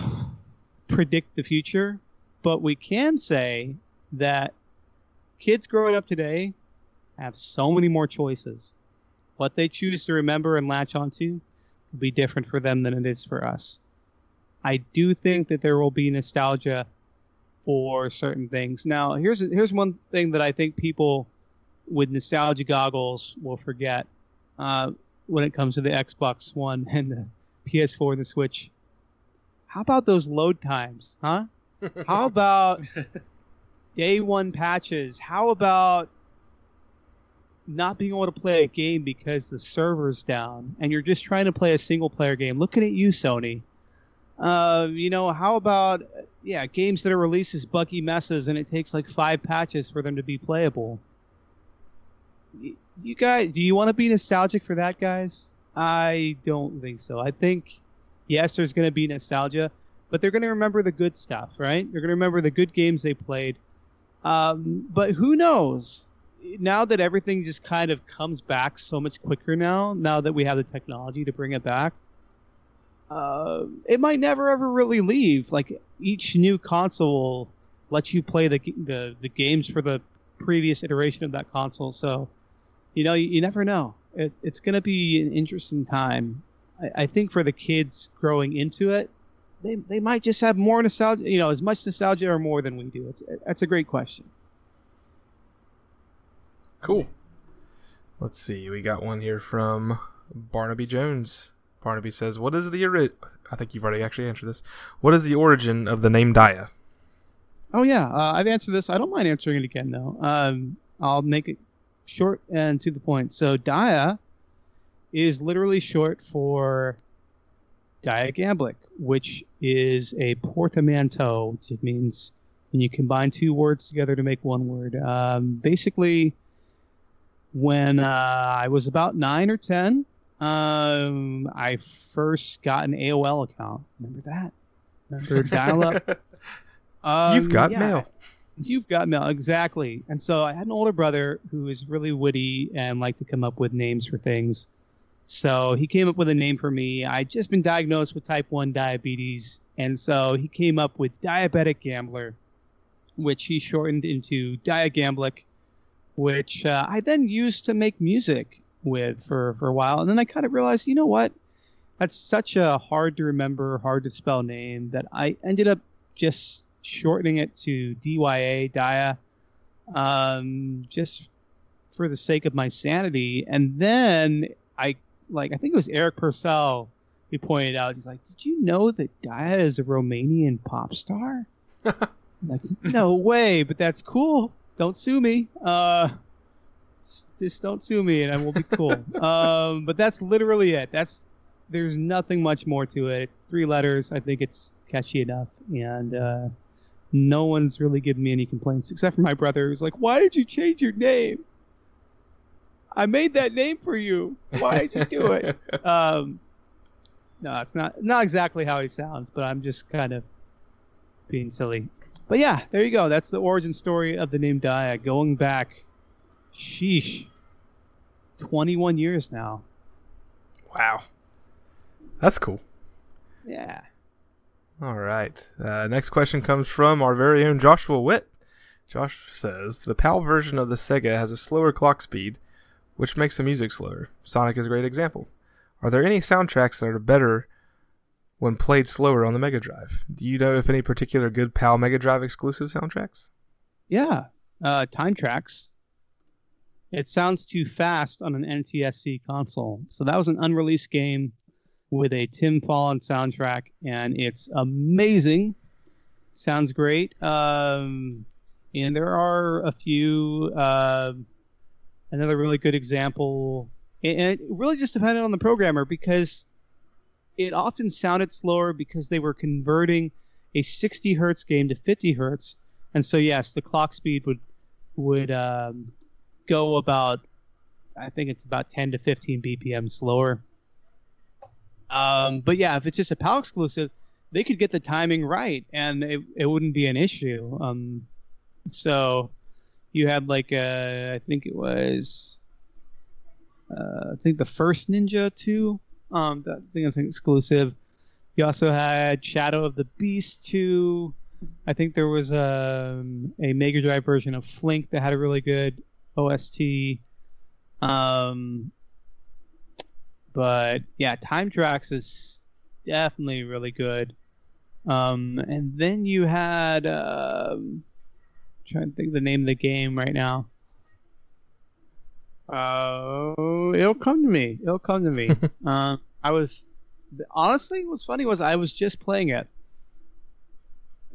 [SPEAKER 2] predict the future but we can say that kids growing up today have so many more choices. What they choose to remember and latch onto will be different for them than it is for us. I do think that there will be nostalgia for certain things. Now, here's here's one thing that I think people with nostalgia goggles will forget uh, when it comes to the Xbox One and the PS4 and the Switch. How about those load times, huh? How about day one patches. How about not being able to play a game because the server's down and you're just trying to play a single player game? Looking at you, Sony. Uh, you know, how about yeah, games that are released as buggy messes and it takes like five patches for them to be playable? You guys, do you want to be nostalgic for that, guys? I don't think so. I think yes, there's going to be nostalgia, but they're going to remember the good stuff, right? They're going to remember the good games they played um, but who knows? Now that everything just kind of comes back so much quicker now, now that we have the technology to bring it back, uh, it might never ever really leave. Like each new console will let you play the the, the games for the previous iteration of that console. So, you know, you, you never know. It, it's going to be an interesting time. I, I think for the kids growing into it, they, they might just have more nostalgia, you know, as much nostalgia or more than we do. It's, that's a great question.
[SPEAKER 1] Cool. Let's see. We got one here from Barnaby Jones. Barnaby says, "What is the ori- I think you've already actually answered this. What is the origin of the name Daya?"
[SPEAKER 2] Oh yeah, uh, I've answered this. I don't mind answering it again though. Um, I'll make it short and to the point. So Daya is literally short for diagamblic, which is a portmanteau, It means when you combine two words together to make one word. Um, basically, when uh, I was about nine or ten, um, I first got an AOL account. Remember that? Remember dial-up?
[SPEAKER 1] Um, You've got
[SPEAKER 2] yeah,
[SPEAKER 1] mail.
[SPEAKER 2] You've got mail, exactly. And so I had an older brother who was really witty and liked to come up with names for things. So he came up with a name for me. I'd just been diagnosed with type 1 diabetes. And so he came up with Diabetic Gambler, which he shortened into Diagamblic, which uh, I then used to make music with for, for a while. And then I kind of realized, you know what? That's such a hard to remember, hard to spell name that I ended up just shortening it to DYA, Dia, um, just for the sake of my sanity. And then I like I think it was Eric Purcell who pointed out. He's like, "Did you know that Dia is a Romanian pop star?" like, no way, but that's cool. Don't sue me. Uh, just don't sue me, and I will be cool. um, but that's literally it. That's there's nothing much more to it. Three letters. I think it's catchy enough, and uh, no one's really given me any complaints except for my brother, who's like, "Why did you change your name?" I made that name for you. Why did you do it? um, no, it's not not exactly how he sounds, but I'm just kind of being silly. But yeah, there you go. That's the origin story of the name Dia, going back, sheesh, 21 years now.
[SPEAKER 1] Wow, that's cool.
[SPEAKER 2] Yeah.
[SPEAKER 1] All right. Uh, next question comes from our very own Joshua Witt. Josh says the PAL version of the Sega has a slower clock speed which makes the music slower. Sonic is a great example. Are there any soundtracks that are better when played slower on the Mega Drive? Do you know if any particular good PAL Mega Drive exclusive soundtracks?
[SPEAKER 2] Yeah, uh, Time Trax. It sounds too fast on an NTSC console. So that was an unreleased game with a Tim Follin soundtrack, and it's amazing. Sounds great. Um, and there are a few. Uh, another really good example, and it really just depended on the programmer because it often sounded slower because they were converting a 60 hertz game to 50 hertz, and so yes, the clock speed would would um, go about, I think it's about 10 to 15 BPM slower. Um, but yeah, if it's just a PAL exclusive, they could get the timing right, and it, it wouldn't be an issue. Um, so you had like a, I think it was, uh, I think the first Ninja two. Um, I think an exclusive. You also had Shadow of the Beast two. I think there was um, a Mega Drive version of Flink that had a really good OST. Um, but yeah, Time Trax is definitely really good. Um, and then you had um, trying to think of the name of the game right now. Oh, it'll come to me. It'll come to me. um, I was honestly, what's funny was I was just playing it.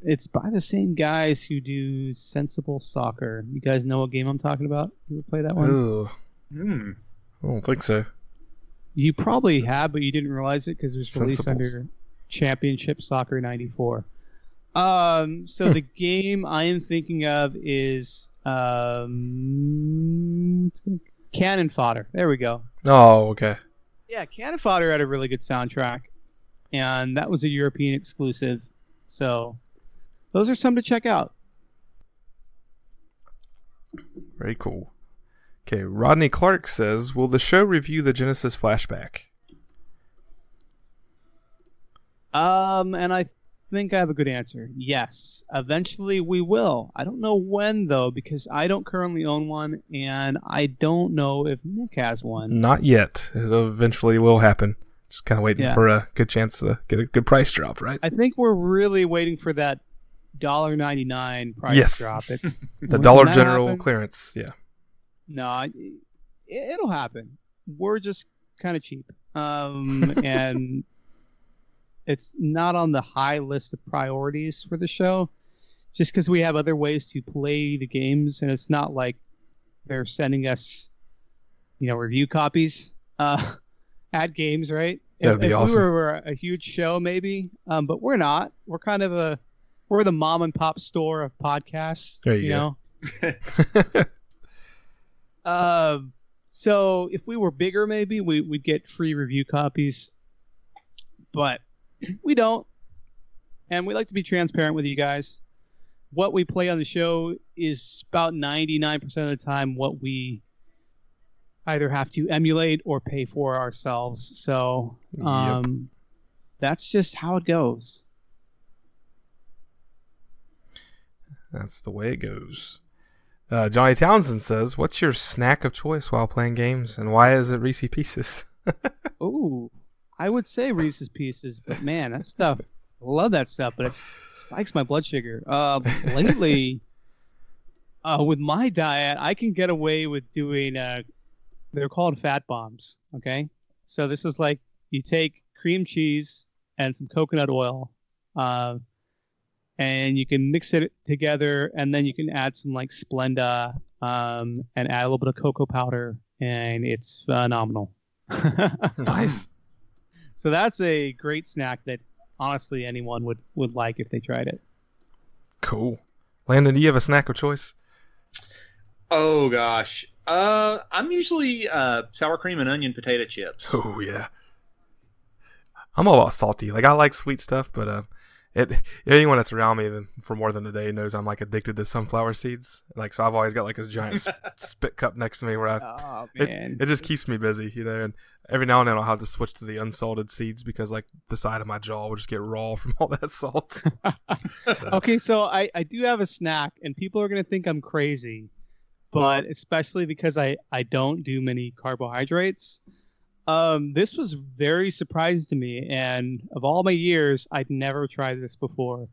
[SPEAKER 2] It's by the same guys who do Sensible Soccer. You guys know what game I'm talking about? You ever play that one?
[SPEAKER 1] Ooh,
[SPEAKER 3] Hmm.
[SPEAKER 1] I don't think so.
[SPEAKER 2] You probably have, but you didn't realize it because it was released
[SPEAKER 1] Sensibles.
[SPEAKER 2] under Championship Soccer '94. Um, so the game I am thinking of is um, Cannon Fodder. There we go.
[SPEAKER 1] Oh, okay.
[SPEAKER 2] Yeah, Cannon Fodder had a really good soundtrack, and that was a European exclusive. So those are some to check out.
[SPEAKER 1] Very cool. Okay, Rodney Clark says, "Will the show review the Genesis flashback?"
[SPEAKER 2] Um, and I think I have a good answer. Yes, eventually we will. I don't know when though, because I don't currently own one, and I don't know if Nick has one.
[SPEAKER 1] Not yet. It eventually will happen. Just kind of waiting
[SPEAKER 2] Yeah.
[SPEAKER 1] for a good chance to get a good price drop, right?
[SPEAKER 2] I think we're really waiting for that dollar ninety nine price
[SPEAKER 1] Yes.
[SPEAKER 2] drop. It's
[SPEAKER 1] the Dollar General
[SPEAKER 2] happens-
[SPEAKER 1] clearance. Yeah.
[SPEAKER 2] No, it, it'll happen. We're just kind of cheap, um, and it's not on the high list of priorities for the show, just because we have other ways to play the games, and it's not like they're sending us, you know, review copies uh, at games, right?
[SPEAKER 1] That'd
[SPEAKER 2] if,
[SPEAKER 1] be
[SPEAKER 2] if
[SPEAKER 1] awesome.
[SPEAKER 2] we were a huge show, maybe, um, but we're not. We're kind of a we're the mom and pop store of podcasts.
[SPEAKER 1] There you go.
[SPEAKER 2] know. Um, so if we were bigger, maybe we would get free review copies, but we don't, and we like to be transparent with you guys. What we play on the show is about ninety nine percent of the time what we either have to emulate or pay for ourselves. So
[SPEAKER 1] Yep.
[SPEAKER 2] um, that's just how it goes.
[SPEAKER 1] That's the way it goes. Uh, Johnny Townsend says, "What's your snack of choice while playing games, and why is it Reese Pieces?"
[SPEAKER 2] Ooh, I would say Reese's Pieces, but man, that stuff, I love that stuff, but it spikes my blood sugar. Uh, lately, uh, with my diet, I can get away with doing, uh, they're called fat bombs, okay? So this is like you take cream cheese and some coconut oil, uh, and you can mix it together, and then you can add some like Splenda um, and add a little bit of cocoa powder, and it's phenomenal.
[SPEAKER 1] nice.
[SPEAKER 2] So that's a great snack that honestly anyone would would like if they tried it.
[SPEAKER 1] Cool. Landon, do you have a snack of choice?
[SPEAKER 3] Oh gosh. Uh, I'm usually uh sour cream and onion potato chips.
[SPEAKER 1] Oh yeah. I'm all about salty. Like I like sweet stuff, but uh, it anyone that's around me for more than a day knows I'm like addicted to sunflower seeds. Like so, I've always got like this giant spit cup next to me where I
[SPEAKER 2] Oh
[SPEAKER 1] it, it just keeps me busy, you know. And every now and then I'll have to switch to the unsalted seeds because like the side of my jaw will just get raw from all that salt. So,
[SPEAKER 2] Okay, so I I do have a snack, and people are gonna think I'm crazy, but especially because I I don't do many carbohydrates. Um, this was very surprising to me, and of all my years, I'd never tried this before.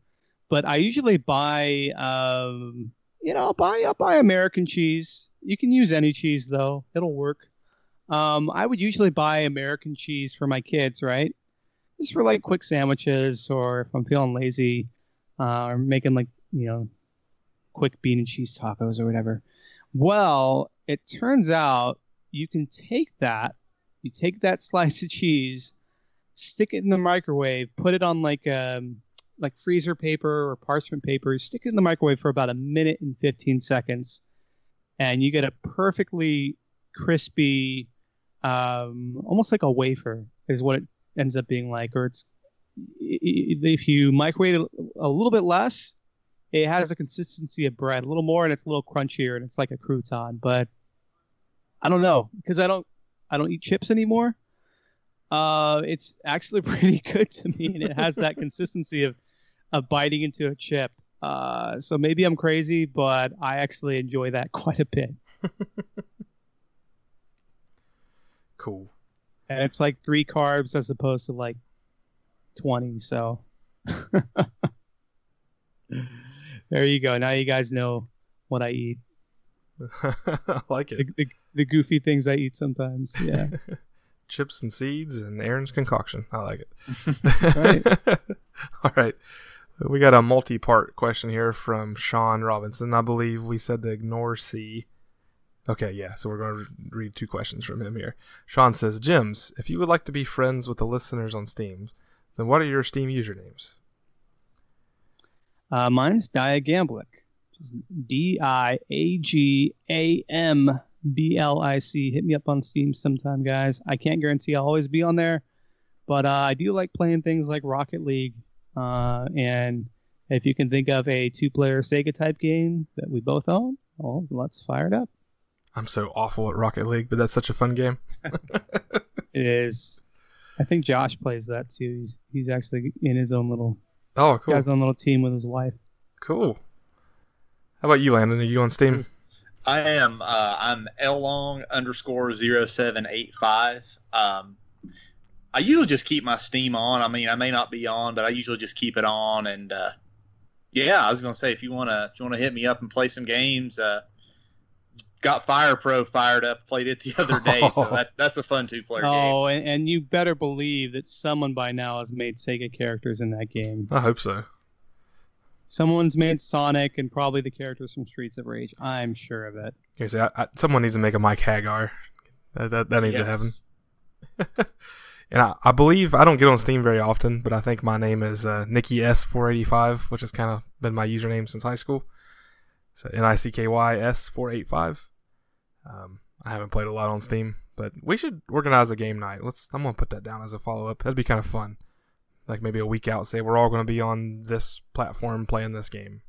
[SPEAKER 2] But I usually buy um you know, I'll buy I'll buy American cheese. You can use any cheese though; it'll work. Um, I would usually buy American cheese for my kids, right? Just for like quick sandwiches, or if I'm feeling lazy, uh, or making like you know, quick bean and cheese tacos or whatever. Well, it turns out you can take that, you take that slice of cheese, stick it in the microwave, put it on like um like freezer paper or parchment paper, stick it in the microwave for about a minute and 15 seconds, and you get a perfectly crispy, um, almost like a wafer is what it ends up being like. Or it's if you microwave it a little bit less, it has the consistency of bread, a little more, and it's a little crunchier, and it's like a crouton. But I don't know because I don't I don't eat chips anymore. Uh, it's actually pretty good to me, and it has that consistency of of biting into a chip. Uh, so maybe I'm crazy, but I actually enjoy that quite a bit.
[SPEAKER 1] Cool.
[SPEAKER 2] And it's like three carbs as opposed to like 20. So there you go. Now you guys know what I eat.
[SPEAKER 1] I like it.
[SPEAKER 2] the, the goofy things I eat sometimes. Yeah.
[SPEAKER 1] Chips and seeds and Aaron's concoction. I like it.
[SPEAKER 2] Right.
[SPEAKER 1] All right. We got a multi part question here from Sean Robinson. I believe we said to ignore C. Okay, yeah, so we're going to read two questions from him here. Sean says, Jims, if you would like to be friends with the listeners on Steam, then what are your Steam usernames?
[SPEAKER 2] Uh, mine's Diagamblic. D I A G A M B L I C. Hit me up on Steam sometime, guys. I can't guarantee I'll always be on there, but uh, I do like playing things like Rocket League. Uh, and if you can think of a two player Sega type game that we both own, well, let's fire it up.
[SPEAKER 1] I'm so awful at Rocket League, but that's such a fun game.
[SPEAKER 2] It is. I think Josh plays that too. He's he's actually in his own little
[SPEAKER 1] Oh, cool.
[SPEAKER 2] his own little team with his wife.
[SPEAKER 1] Cool. How about you, Landon? Are you on Steam?
[SPEAKER 3] I am. Uh, I'm Long underscore zero seven eight five. Um, I usually just keep my Steam on. I mean, I may not be on, but I usually just keep it on. And uh, yeah, I was gonna say if you wanna if you wanna hit me up and play some games, uh, got Fire Pro fired up. Played it the other day, so that that's a fun two player game.
[SPEAKER 2] Oh, and, and you better believe that someone by now has made Sega characters in that game.
[SPEAKER 1] I hope so.
[SPEAKER 2] Someone's made Sonic and probably the characters from Streets of Rage. I'm sure of it.
[SPEAKER 1] Okay, so I, I, someone needs to make a Mike Haggar. That, that, that needs to happen. And I, I believe I don't get on Steam very often, but I think my name is uh, Nicky S485, which has kind of been my username since high school. So N I C K Y S485. Um, I haven't played a lot on Steam, but we should organize a game night. Let's. I'm gonna put that down as a follow up. That'd be kind of fun. Like maybe a week out, say we're all gonna be on this platform playing this game.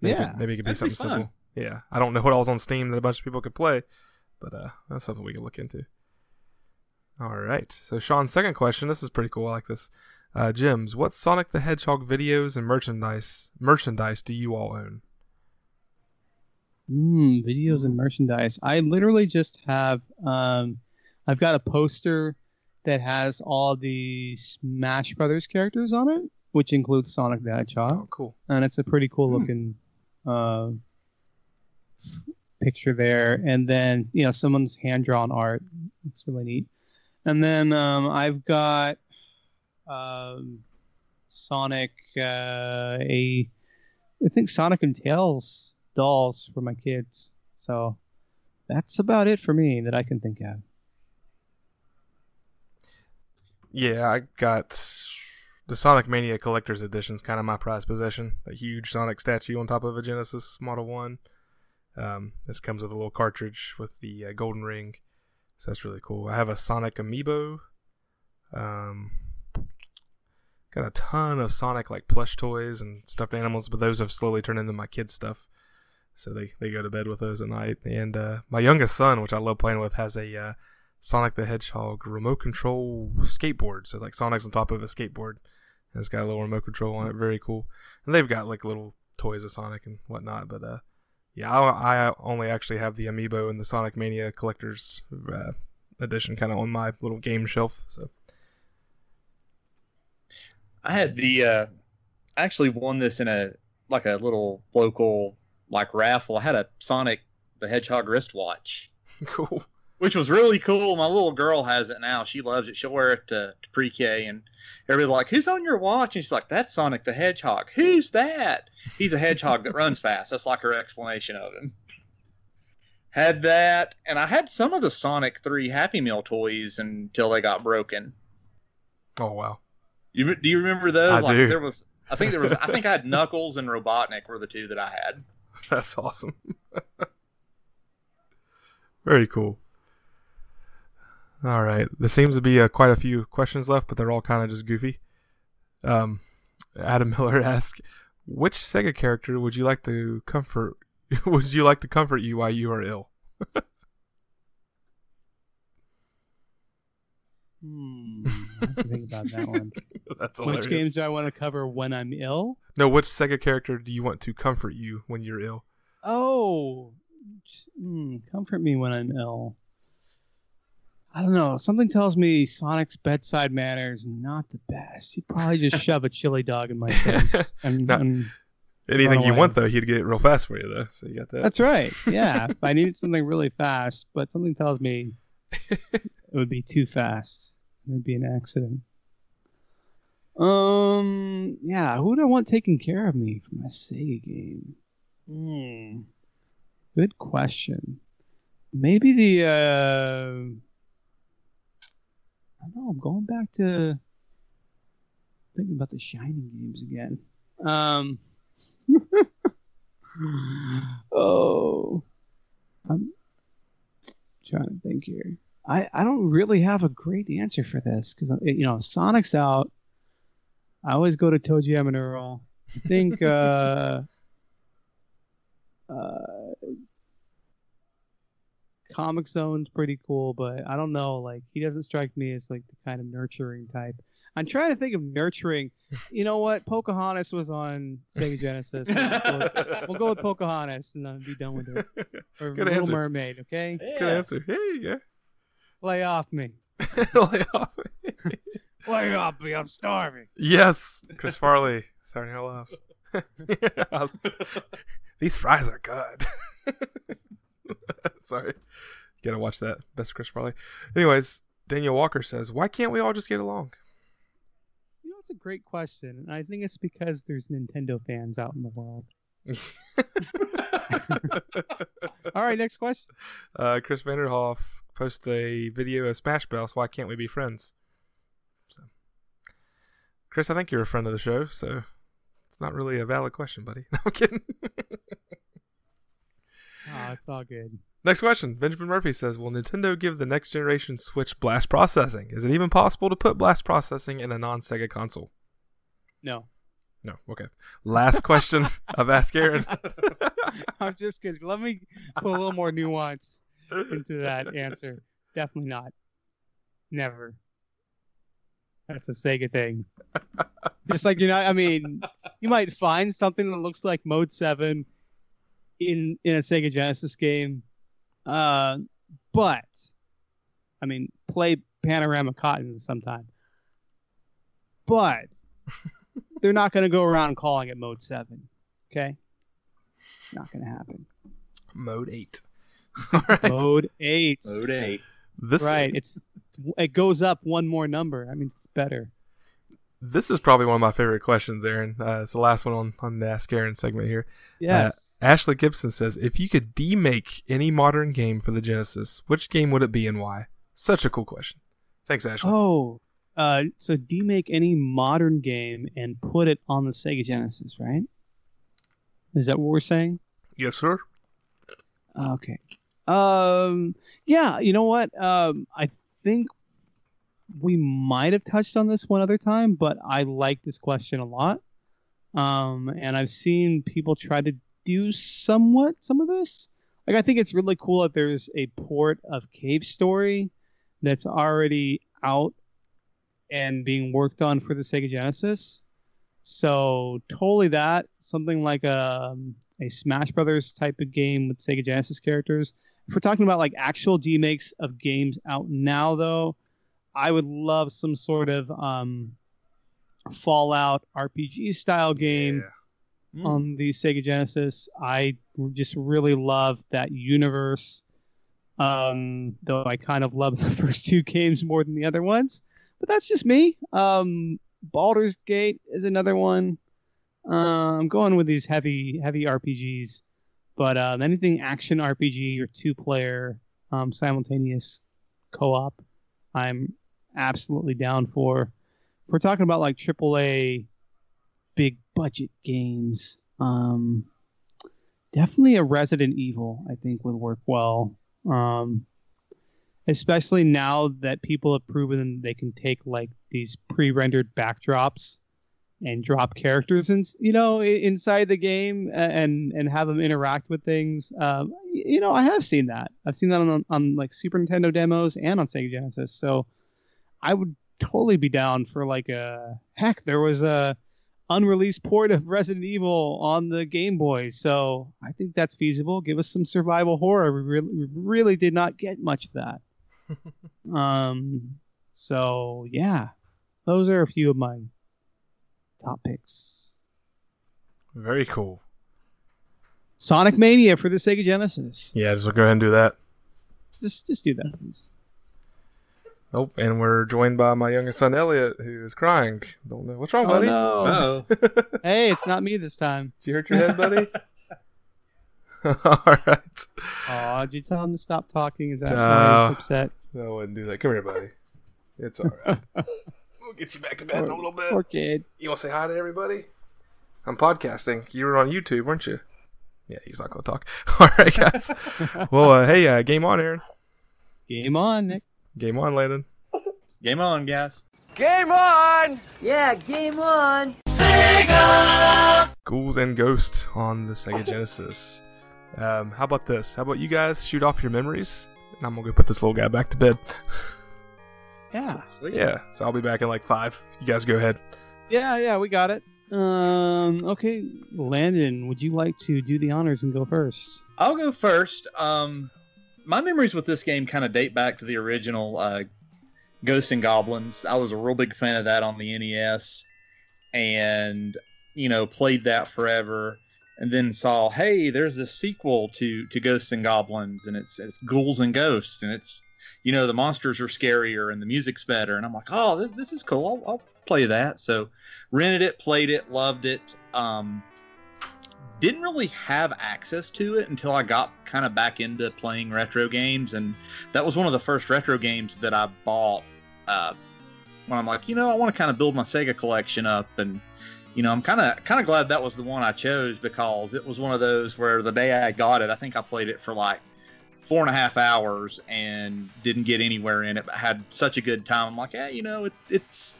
[SPEAKER 1] Maybe it
[SPEAKER 2] Yeah,
[SPEAKER 1] could- maybe it could be
[SPEAKER 3] that'd be
[SPEAKER 1] something simple. Yeah, I don't know what all's on Steam that a bunch of people could play, but uh, that's something we could look into. All right. So Sean's second question. This is pretty cool. I like this. Uh, Jims, what Sonic the Hedgehog videos and merchandise merchandise do you all own?
[SPEAKER 2] Mm, videos and merchandise. I literally just have. Um, I've got a poster that has all the Smash Brothers characters on it, which includes Sonic the Hedgehog.
[SPEAKER 1] Oh, cool.
[SPEAKER 2] and it's a pretty cool looking uh, picture there. And then you know someone's hand drawn art. It's really neat. And then um, I've got um, Sonic uh, a I think Sonic and Tails dolls for my kids. So that's about it for me that I can think of.
[SPEAKER 1] Yeah, I got the Sonic Mania Collector's Edition. is kind of my prized possession. A huge Sonic statue on top of a Genesis Model One. Um, this comes with a little cartridge with the uh, golden ring, so that's really cool. I have a Sonic Amiibo. Um, got a ton of Sonic like plush toys and stuffed animals, but those have slowly turned into my kids' stuff. So they, they go to bed with those at night. And uh, my youngest son, which I love playing with, has a uh, Sonic the Hedgehog remote control skateboard. So like Sonic's on top of a skateboard, and it's got a little remote control on it. Very cool. And they've got like little toys of Sonic and whatnot. But uh, yeah, I, I only actually have the Amiibo and the Sonic Mania Collector's uh, Edition kind of on my little game shelf. So
[SPEAKER 3] I had the uh, I actually won this in a like a little local like raffle. I had a Sonic the Hedgehog wristwatch,
[SPEAKER 1] cool.
[SPEAKER 3] Which was really cool. My little girl has it now. She loves it. She'll wear it to, to pre-K, and everybody like, "Who's on your watch?" And she's like, "That's Sonic the Hedgehog." Who's that? He's a hedgehog that runs fast. That's like her explanation of him. Had that, and I had some of the Sonic Three Happy Meal toys until they got broken.
[SPEAKER 1] Oh wow.
[SPEAKER 3] You do you remember those?
[SPEAKER 1] I
[SPEAKER 3] like
[SPEAKER 1] do.
[SPEAKER 3] there was I think there was I think I had Knuckles and Robotnik were the two that I had.
[SPEAKER 1] That's awesome. Very cool. All right. There seems to be uh, quite a few questions left, but they're all kind of just goofy. Um, Adam Miller asks, "Which Sega character would you like to comfort? would you like to comfort you while you are ill?"
[SPEAKER 2] Hmm. I have to think about that one.
[SPEAKER 1] That's hilarious.
[SPEAKER 2] Which games do I want to cover when I'm ill?
[SPEAKER 1] No, which Sega character do you want to comfort you when you're ill?
[SPEAKER 2] Oh, just, hmm, comfort me when I'm ill. I don't know. Something tells me Sonic's bedside manner is not the best. He'd probably just shove a chili dog in my face. And, and-
[SPEAKER 1] Anything you want though, he'd get it real fast for you though. So you got that.
[SPEAKER 2] that's right. Yeah. if I needed something really fast, but something tells me it would be too fast. It would be an accident. Um. Yeah. Who would I want taking care of me for my Sega game? Hmm. Good question. Maybe the. Uh, I don't know. I'm going back to thinking about the Shining games again. Um. oh. I'm trying to think here. I, I don't really have a great answer for this because you know Sonic's out. I always go to ToeJam Earl. I think uh, uh, Comix Zone's pretty cool, but I don't know. Like he doesn't strike me as like the kind of nurturing type. I'm trying to think of nurturing. You know what? Pocahontas was on Sega Genesis. We'll go with, we'll go with Pocahontas and then be done with it. Or
[SPEAKER 1] Good
[SPEAKER 2] Little
[SPEAKER 1] answer.
[SPEAKER 2] Mermaid. Okay,
[SPEAKER 1] Good answer. Here you
[SPEAKER 2] lay off me.
[SPEAKER 1] Lay off. Me.
[SPEAKER 2] Lay off me. I'm starving.
[SPEAKER 1] yes, Chris Farley. Sorry to laugh. Yeah. These fries are good. Sorry. Gotta watch that. Best of Chris Farley. Anyways, Daniel Walker says, Why can't we all just get along?
[SPEAKER 2] You know, it's a great question, and I think it's because there's Nintendo fans out in the world. All right, next question.
[SPEAKER 1] uh, Chris Vanderhoff posted a video of Smash Bros. Why can't we be friends? So, Chris, I think you're a friend of the show, so it's not really a valid question, buddy. No, I'm kidding.
[SPEAKER 2] Oh, it's all good.
[SPEAKER 1] Next question. Benjamin Murphy says, Will Nintendo give the next generation Switch blast processing? Is it even possible to put blast processing in a non Sega console?
[SPEAKER 2] No,
[SPEAKER 1] No. Okay. Last question of Ask Aaron.
[SPEAKER 2] I'm just kidding. Let me put a little more nuance into that answer. Definitely not. Never. That's a Sega thing. Just like you know, I mean, you might find something that looks like Mode Seven in in a Sega Genesis game, uh, but I mean, play Panorama Cotton sometime. But they're not going to go around calling it Mode Seven. Okay, not going to happen.
[SPEAKER 1] Mode 8. All right.
[SPEAKER 2] Mode Eight.
[SPEAKER 3] Mode eight.
[SPEAKER 1] This,
[SPEAKER 2] Right. It's it goes up one more number. That means it's better.
[SPEAKER 1] This is probably one of my favorite questions, Aaron. Uh, it's the last one on, on the Ask Aaron segment here.
[SPEAKER 2] Yes.
[SPEAKER 1] Ashley Gibson says, If you could demake any modern game for the Genesis, which game would it be and why? Such a cool question. Thanks, Ashley.
[SPEAKER 2] oh, uh, so demake any modern game and put it on the Sega Genesis, right? Is that what we're saying?
[SPEAKER 1] Yes, sir.
[SPEAKER 2] Okay. Um. Yeah. You know what? Um. I think we might have touched on this one other time, but I like this question a lot. Um. And I've seen people try to do somewhat some of this. Like I think it's really cool that there's a port of Cave Story that's already out and being worked on for the Sega Genesis. So totally that something like a a Smash Brothers type of game with Sega Genesis characters. If we're talking about like actual remakes of games out now, though, I would love some sort of um, Fallout RPG style game
[SPEAKER 3] Mm.
[SPEAKER 2] on the Sega Genesis. I just really love that universe. Um, though I kind of love the first two games more than the other ones, but that's just me. Um, Baldur's Gate is another one. Uh, I'm going with these heavy, heavy RPGs, but um, anything action RPG or two player um, simultaneous co-op, I'm absolutely down for. If we're talking about like AAA big budget games. Um, definitely a Resident Evil, I think, would work well. Um, especially now that people have proven they can take like these pre-rendered backdrops and drop characters and you know inside the game and and have them interact with things. Um, you know, I have seen that. I've seen that on on like Super Nintendo demos and on Sega Genesis. So I would totally be down for like a heck. There was a unreleased port of Resident Evil on the Game Boy. So I think that's feasible. Give us some survival horror. We really, we really did not get much of that. um, so yeah, those are a few of my top picks.
[SPEAKER 1] Very cool.
[SPEAKER 2] Sonic Mania for the Sega Genesis.
[SPEAKER 1] Yeah, just go ahead and do that.
[SPEAKER 2] Just, just do that, please.
[SPEAKER 1] Nope. And we're joined by my youngest son Elliot, who is crying. Don't know what's wrong,
[SPEAKER 2] Oh
[SPEAKER 1] buddy.
[SPEAKER 2] no!
[SPEAKER 3] Oh,
[SPEAKER 2] Hey, it's not me this time.
[SPEAKER 1] Did you hurt your head, buddy? All right.
[SPEAKER 2] Oh, did you tell him to stop talking? Is that why
[SPEAKER 1] No.
[SPEAKER 2] he's upset?
[SPEAKER 1] No, I wouldn't do that. Come here, buddy. It's all right. we'll get you back to bed in a little bit.
[SPEAKER 2] Poor kid.
[SPEAKER 1] You want to say hi to everybody? I'm podcasting. You were on YouTube, weren't you? Yeah, he's not going to talk. All right, guys. well, uh, hey, uh, game on, Aaron.
[SPEAKER 2] Game on, Nick.
[SPEAKER 1] Game on, Landon.
[SPEAKER 3] game on, guys. Game on!
[SPEAKER 7] Yeah, game on. Sega!
[SPEAKER 1] Ghouls and Ghosts on the Sega Genesis. Um, how about this? How about you guys shoot off your memories? And I'm going to go put this little guy back to bed.
[SPEAKER 2] Yeah.
[SPEAKER 3] Sweet.
[SPEAKER 1] Yeah, so I'll be back in like five. You guys go ahead.
[SPEAKER 2] Yeah, yeah, we got it. Um, okay, Landon, would you like to do the honors and go first?
[SPEAKER 3] I'll go first. Um, my memories with this game kind of date back to the original uh, Ghosts and Goblins. I was a real big fan of that on the NES, and you know played that forever. And then saw, hey, there's this sequel to to Ghosts and Goblins, and it's it's Ghouls and Ghosts, and it's you know the monsters are scarier and the music's better. And I'm like, oh, this, this is cool. I'll, I'll play that. So rented it, played it, loved it. Um, didn't really have access to it until I got kind of back into playing retro games, and that was one of the first retro games that I bought. Uh, when I'm like, you know, I want to kind of build my Sega collection up, and you know, I'm kind of kind of glad that was the one I chose because it was one of those where the day I got it, I think I played it for like four and a half hours and didn't get anywhere in it, but had such a good time. I'm like, yeah, you know, it, it's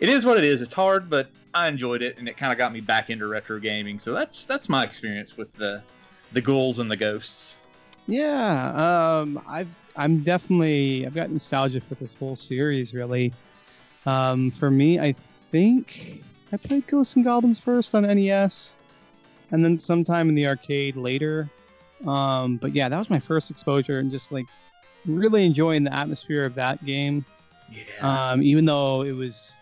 [SPEAKER 3] it is what it is. It's hard, but I enjoyed it, and it kind of got me back into retro gaming. So that's that's my experience with the the ghouls and the ghosts.
[SPEAKER 2] Yeah, um, I've I'm definitely I've got nostalgia for this whole series. Really, um, for me, I think I played Ghosts and Goblins first on NES, and then sometime in the arcade later. Um, but yeah, that was my first exposure, and just like really enjoying the atmosphere of that game.
[SPEAKER 3] Yeah.
[SPEAKER 2] um, even though it was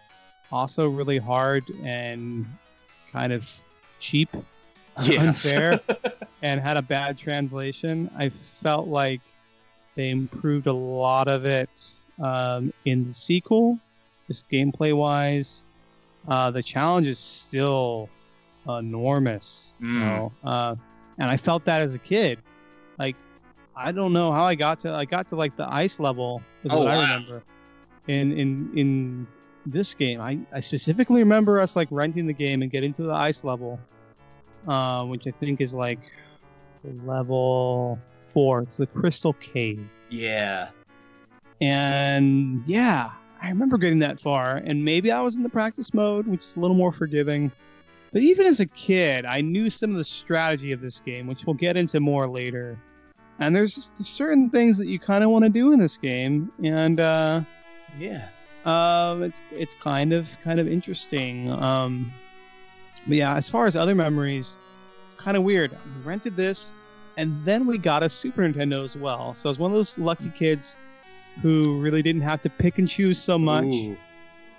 [SPEAKER 2] also really hard and kind of cheap, unfair, and had a bad translation. I felt like they improved a lot of it um, in the sequel, just gameplay wise. Uh, the challenge is still enormous, you
[SPEAKER 3] Mm.
[SPEAKER 2] know, uh, and I felt that as a kid. Like, I don't know how I got to. I got to like the ice level is
[SPEAKER 3] Oh,
[SPEAKER 2] what I remember. In in in this game, I, I specifically remember us like renting the game and getting to the ice level, uh, which I think is like level four. It's the Crystal Cave.
[SPEAKER 3] yeah.
[SPEAKER 2] And yeah, I remember getting that far, and maybe I was in the practice mode, which is a little more forgiving. But even as a kid, I knew some of the strategy of this game, which we'll get into more later. And there's certain things that you kind of want to do in this game, and uh,
[SPEAKER 3] Yeah.
[SPEAKER 2] Um, it's it's kind of kind of interesting. Um, but yeah, as far as other memories, it's kind of weird. We rented this, and then we got a Super Nintendo as well. So I was one of those lucky kids who really didn't have to pick and choose so much.
[SPEAKER 3] Ooh.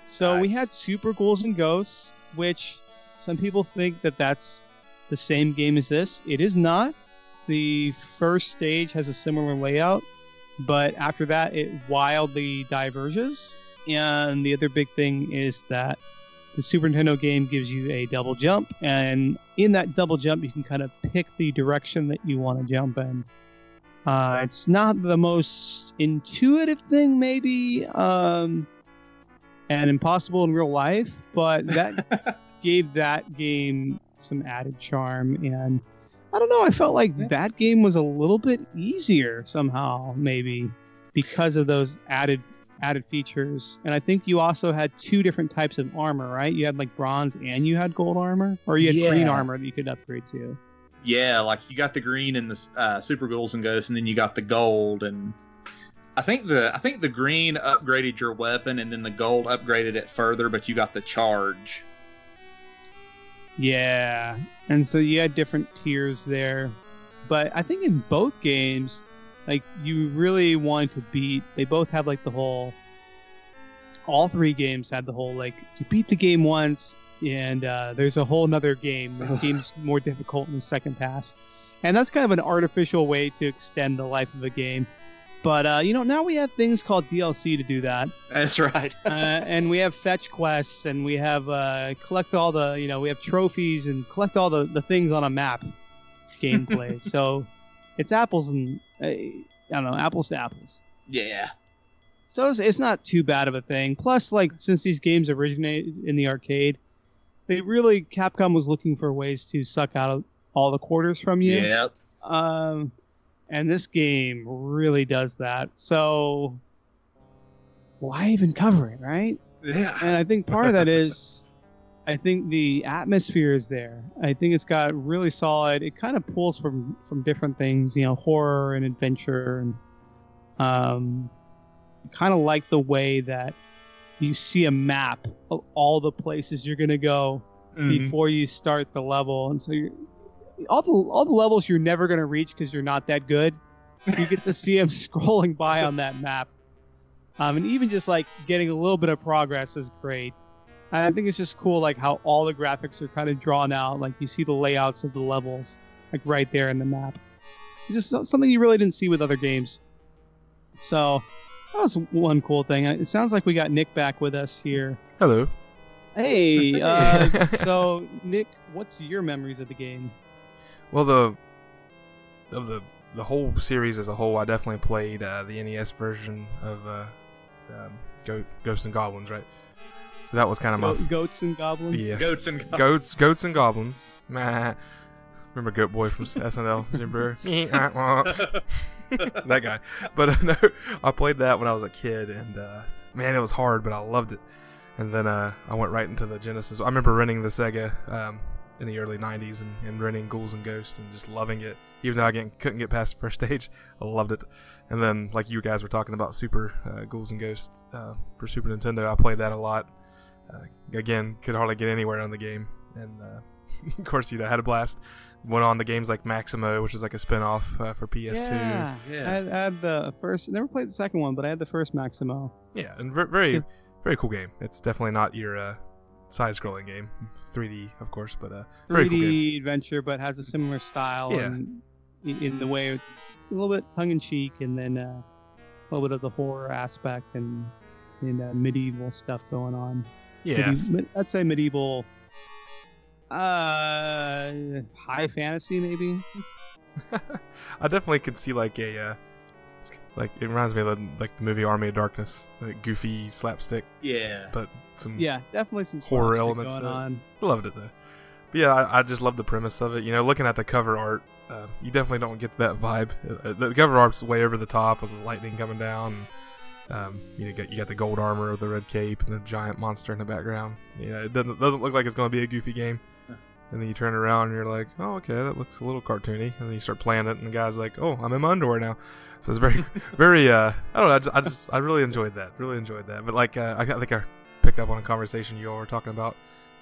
[SPEAKER 2] So we had Super Ghouls and Ghosts, which some people think that that's the same game as this. It is not. The first stage has a similar layout, but after that, it wildly diverges. And the other big thing is that the Super Nintendo game gives you a double jump, and in that double jump, you can kind of pick the direction that you want to jump in. Uh, it's not the most intuitive thing, maybe, um, and impossible in real life, but that gave that game some added charm. And I don't know, I felt like that game was a little bit easier somehow, maybe because of those added added features. And I think you also had two different types of armor, right? You had like bronze and you had gold armor, or you had green armor that you could upgrade to.
[SPEAKER 3] Yeah, like you got the green and the uh, Super Ghouls and Ghosts, and then you got the gold, and I think the I think the green upgraded your weapon, and then the gold upgraded it further, but you got the charge.
[SPEAKER 2] Yeah, and so you had different tiers there, but I think in both games, like you really want to beat. They both have like the whole. All three games had the whole like you beat the game once, and uh, there's a whole nother game. The game's more difficult in the second pass, and that's kind of an artificial way to extend the life of a game. But uh, you know, now we have things called DLC to do that
[SPEAKER 3] That's right.
[SPEAKER 2] uh, and we have fetch quests and we have uh, collect all the you know we have trophies and collect all the, the things on a map gameplay so it's apples and uh, i don't know apples to apples
[SPEAKER 3] yeah.
[SPEAKER 2] so it's, it's not too bad of a thing plus like since these games originated in the arcade they really capcom was looking for ways to suck out all the quarters from you
[SPEAKER 3] Yep.
[SPEAKER 2] um, and this game really does that. So why even cover it, right?
[SPEAKER 3] Yeah.
[SPEAKER 2] And I think part of that is, I think the atmosphere is there. I think it's got really solid. It kind of pulls from from different things, you know, horror and adventure, and um, kind of like the way that you see a map of all the places you're gonna go
[SPEAKER 3] Mhm.
[SPEAKER 2] before you start the level, and so you're all the all the levels you're never gonna reach because you're not that good. You get to see them scrolling by on that map, um, and even just like getting a little bit of progress is great. And I think it's just cool, like how all the graphics are kind of drawn out. Like you see the layouts of the levels, like right there in the map. It's just something you really didn't see with other games. So that was one cool thing. It sounds like we got Nick back with us here.
[SPEAKER 1] Hello.
[SPEAKER 2] Hey, uh, so Nick, what's your memories of the game?
[SPEAKER 1] Well, the of the the whole series as a whole, I definitely played uh, the NES version of uh, um, Go- Ghosts and Goblins, right? So that was kind of my
[SPEAKER 2] Go- goats and goblins.
[SPEAKER 1] Yeah.
[SPEAKER 3] Goats and goats.
[SPEAKER 1] goats, goats and goblins. Meh. Remember Goat Boy from SNL? Jim Breuer? that guy. But uh, no, I played that when I was a kid, and uh, man, it was hard, but I loved it. And then uh, I went right into the Genesis. I remember renting the Sega um, in the early '90s and, and renting Ghouls and Ghosts and just loving it. Even though I get, couldn't get past the first stage, I loved it. And then, like you guys were talking about, Super uh, Ghouls and Ghosts uh, for Super Nintendo, I played that a lot. Uh, again, could hardly get anywhere on the game, and uh, of course, you know, had a blast. Went on the games like Maximo, which is like a spin-off uh, for PS2.
[SPEAKER 2] Yeah,
[SPEAKER 3] Yeah.
[SPEAKER 2] I, had, I had the first. Never played the second one, but I had the first Maximo.
[SPEAKER 1] Yeah, and ver- very, very cool game. It's definitely not your uh, side-scrolling game, 3D, of course, but uh, very
[SPEAKER 2] 3D
[SPEAKER 1] cool game.
[SPEAKER 2] adventure, but has a similar style
[SPEAKER 1] Yeah.
[SPEAKER 2] and in, in the way it's a little bit tongue-in-cheek, and then uh, a little bit of the horror aspect and and uh, medieval stuff going on. Medi- I'd say medieval. Uh, high fantasy maybe.
[SPEAKER 1] I definitely could see like a, uh, like it reminds me of the, like the movie Army of Darkness, like goofy slapstick,
[SPEAKER 3] Yeah.
[SPEAKER 1] but some
[SPEAKER 2] Yeah, definitely some
[SPEAKER 1] Horror elements
[SPEAKER 2] going on.
[SPEAKER 1] Loved it though. But yeah, I, I just love the premise of it. You know, looking at the cover art, uh, you definitely don't get that vibe. Uh, the cover art's way over the top with the lightning coming down. And, um, you know, you got, you got the gold armor with the red cape and the giant monster in the background. You know, it doesn't doesn't look like it's going to be a goofy game. And then you turn around and you're like, oh, okay, that looks a little cartoony. And then you start playing it, and the guy's like, oh, I'm in my underwear now. So it's very, very. Uh, I don't know. I just, I just, I really enjoyed that. Really enjoyed that. But like, uh, I, think I picked up on a conversation you all were talking about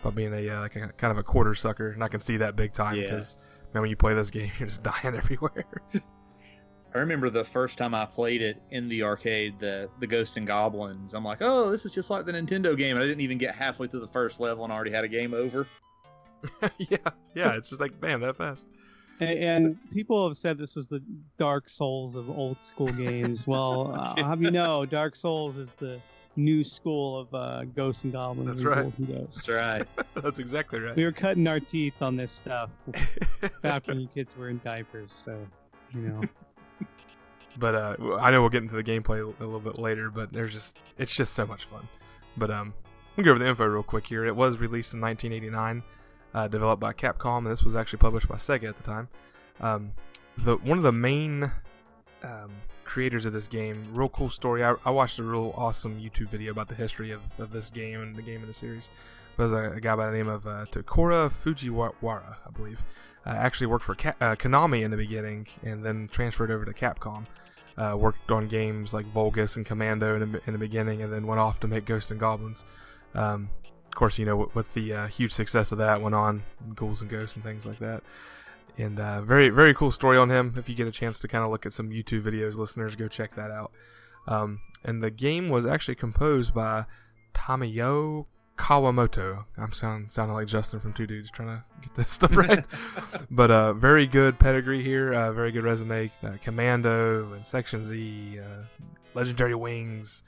[SPEAKER 1] about being a uh, like a, kind of a quarter sucker, and I can see that big time
[SPEAKER 3] Yeah.
[SPEAKER 1] because man, when you play this game, you're just dying everywhere.
[SPEAKER 3] I remember the first time I played it in the arcade, the the Ghost and Goblins. I'm like, oh, this is just like the Nintendo game. And I didn't even get halfway through the first level and already had a game over.
[SPEAKER 1] yeah, yeah. It's just like bam, that fast.
[SPEAKER 2] And, and people have said this is the Dark Souls of old school games. Well, uh, I'll have you know, Dark Souls is the new school of uh, Ghosts and Goblins
[SPEAKER 1] That's
[SPEAKER 2] and
[SPEAKER 1] right.
[SPEAKER 2] Ghouls and Ghosts.
[SPEAKER 3] That's right.
[SPEAKER 1] That's exactly right.
[SPEAKER 2] We were cutting our teeth on this stuff back when you kids were in diapers, so you know.
[SPEAKER 1] But uh, I know we'll get into the gameplay a little bit later. But there's just it's just so much fun. But um, we'll go over the info real quick here. It was released in 1989, uh, developed by Capcom, and this was actually published by Sega at the time. Um, the one of the main um, creators of this game, real cool story. I, I watched a real awesome YouTube video about the history of, of this game and the game in the series. Was a, a guy by the name of uh, Tokuro Fujiwara, I believe. Uh, actually worked for uh, Konami in the beginning, and then transferred over to Capcom. Uh, worked on games like Vulgus and Commando in the, in the beginning, and then went off to make Ghosts and Goblins. Um, of course, you know with, with the uh, huge success of that, went on Ghouls and Ghosts and things like that. And uh, very very cool story on him. If you get a chance to kind of look at some YouTube videos, listeners, go check that out. Um, and the game was actually composed by Tamayo Kawamoto. I'm sound, sounding like Justin from Two Dudes trying to get this stuff right. but uh, very good pedigree here. Uh, very good resume. Uh, Commando and Section Z, uh, Legendary Wings.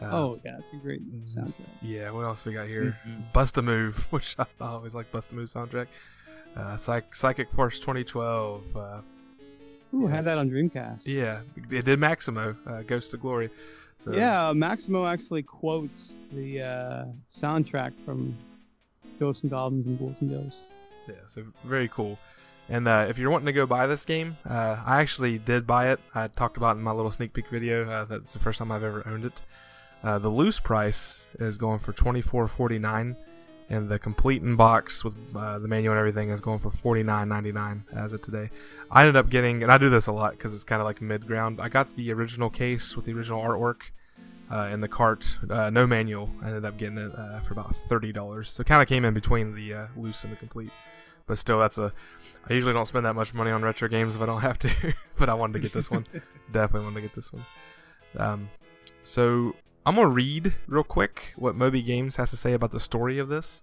[SPEAKER 1] Uh,
[SPEAKER 2] Oh yeah, it's a great soundtrack.
[SPEAKER 1] yeah. What else we got here?
[SPEAKER 3] Mhm.
[SPEAKER 1] Bust a Move, which I always like Bust a Move soundtrack. Uh, Psych- Psychic Force 2012. Uh,
[SPEAKER 2] Ooh,
[SPEAKER 1] Yes.
[SPEAKER 2] had that on Dreamcast.
[SPEAKER 1] yeah, it did Maximo, uh, Ghost of Glory. So,
[SPEAKER 2] Yeah, Maximo actually quotes the uh, soundtrack from Ghosts and Goblins and Ghouls and Ghosts.
[SPEAKER 1] Yeah, so very cool. And uh, if you're wanting to go buy this game, uh, I actually did buy it. I talked about it in my little sneak peek video. Uh, that's the first time I've ever owned it. Uh, the loose price is going for twenty four forty nine, and the complete in box with uh, the manual and everything is going for forty nine ninety nine as of today. I ended up getting, and I do this a lot because it's kind of like mid ground. I got the original case with the original artwork uh, in the cart, uh, no manual. I ended up getting it uh, for about thirty dollars. So kind of came in between the uh, loose and the complete. But still, that's a. I usually don't spend that much money on retro games if I don't have to. but I wanted to get this one. Definitely wanted to get this one. Um, so I'm gonna read real quick what Moby Games has to say about the story of this.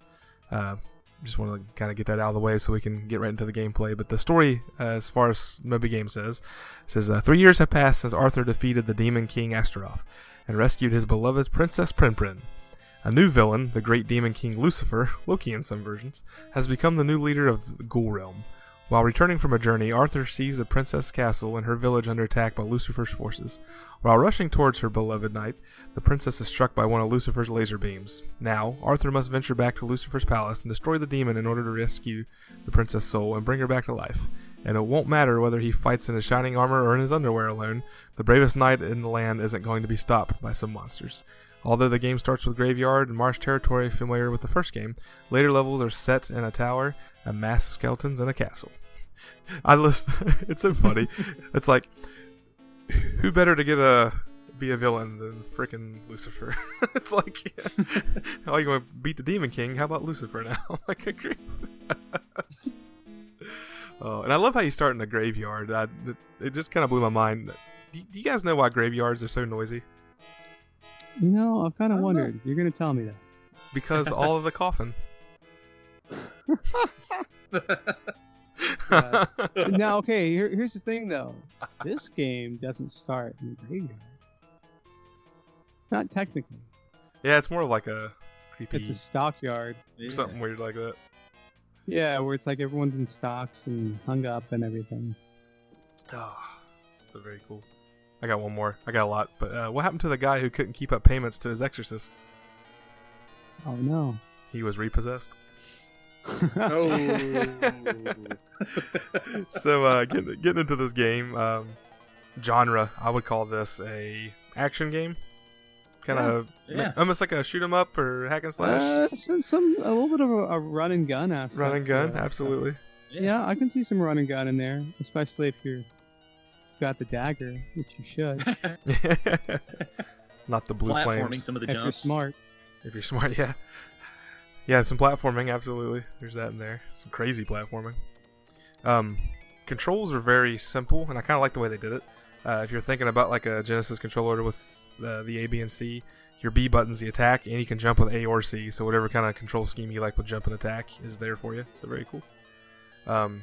[SPEAKER 1] Uh, just want to kind of get that out of the way so we can get right into the gameplay. But the story, uh, as far as Moby Games says, says uh, three years have passed since Arthur defeated the Demon King Astaroth and rescued his beloved Princess Prinprin. A new villain, the great demon king Lucifer, Loki in some versions, has become the new leader of the Ghoul Realm. While returning from a journey, Arthur sees the princess castle and her village under attack by Lucifer's forces. While rushing towards her beloved knight, the princess is struck by one of Lucifer's laser beams. Now, Arthur must venture back to Lucifer's palace and destroy the demon in order to rescue the princess' soul and bring her back to life. And it won't matter whether he fights in his shining armor or in his underwear alone, the bravest knight in the land isn't going to be stopped by some monsters. Although the game starts with graveyard and marsh territory familiar with the first game, later levels are set in a tower, a mass of skeletons, and a castle. I listen. it's so funny. it's like, who better to get a be a villain than freaking Lucifer? it's like, oh, you want to beat the Demon King? How about Lucifer now? like, agree. oh, and I love how you start in the graveyard. I, it, just kind of blew my mind. Do, do you guys know why graveyards are so noisy?
[SPEAKER 2] You know, I've kind of
[SPEAKER 3] don't know.
[SPEAKER 2] wondered. You're gonna tell me that.
[SPEAKER 1] Because all of the coffin.
[SPEAKER 2] Uh, now, okay. Here, here's the thing, though. This game doesn't start in the graveyard. Not technically.
[SPEAKER 1] yeah, it's more like a creepy
[SPEAKER 2] It's a stockyard.
[SPEAKER 3] Yeah.
[SPEAKER 1] something weird like that.
[SPEAKER 2] Yeah, where it's like everyone's in stocks and hung up and everything.
[SPEAKER 1] Oh, so very cool. I got one more. I got a lot. But uh, what happened to the guy who couldn't keep up payments to his exorcist?
[SPEAKER 2] Oh no.
[SPEAKER 1] He was repossessed.
[SPEAKER 3] Oh.
[SPEAKER 1] so uh, getting getting into this game um, genre, I would call this a action game, kind of
[SPEAKER 3] yeah.
[SPEAKER 1] almost like a shoot 'em up or hack and slash,
[SPEAKER 2] Uh, some, some a little bit of a, a run and gun aspect.
[SPEAKER 1] run and gun.
[SPEAKER 2] it.
[SPEAKER 1] Absolutely.
[SPEAKER 2] Yeah, I can see some run and gun in there, especially if you're got the dagger, which you should.
[SPEAKER 1] Not the blue
[SPEAKER 3] Platforming
[SPEAKER 1] flames.
[SPEAKER 3] some of the
[SPEAKER 2] if you're smart.
[SPEAKER 1] If you're smart, yeah. Yeah, some platforming, absolutely. There's that in there. Some crazy platforming. Um, controls are very simple, and I kind of like the way they did it. Uh, if you're thinking about like a Genesis controller with uh, the A, B, and C, your B button's the attack, and you can jump with A or C. So whatever kind of control scheme you like with jump and attack is there for you. So very cool. Um,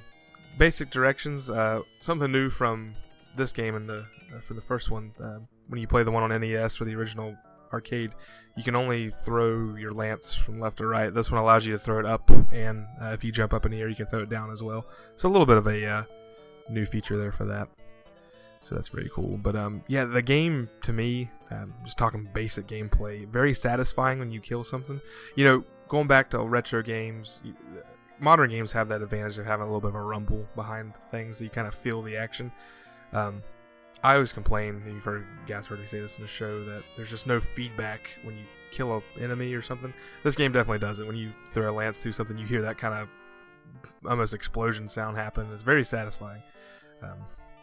[SPEAKER 1] basic directions. Uh, something new from this game and the uh, for the first one. Uh, when you play the one on NES or the original arcade, you can only throw your lance from left to right. This one allows you to throw it up, and uh, if you jump up in the air, you can throw it down as well. So a little bit of a uh, new feature there for that. So that's very cool. But um, yeah, the game to me, um, just talking basic gameplay, very satisfying when you kill something. You know, going back to retro games, you- modern games have that advantage of having a little bit of a rumble behind things. So you kind of feel the action. Um, I always complain, you've heard guys heard me say this in the show, that there's just no feedback when you kill an enemy or something. This game definitely does it. When you throw a lance through something, you hear that kind of almost explosion sound happen. It's very satisfying. Um,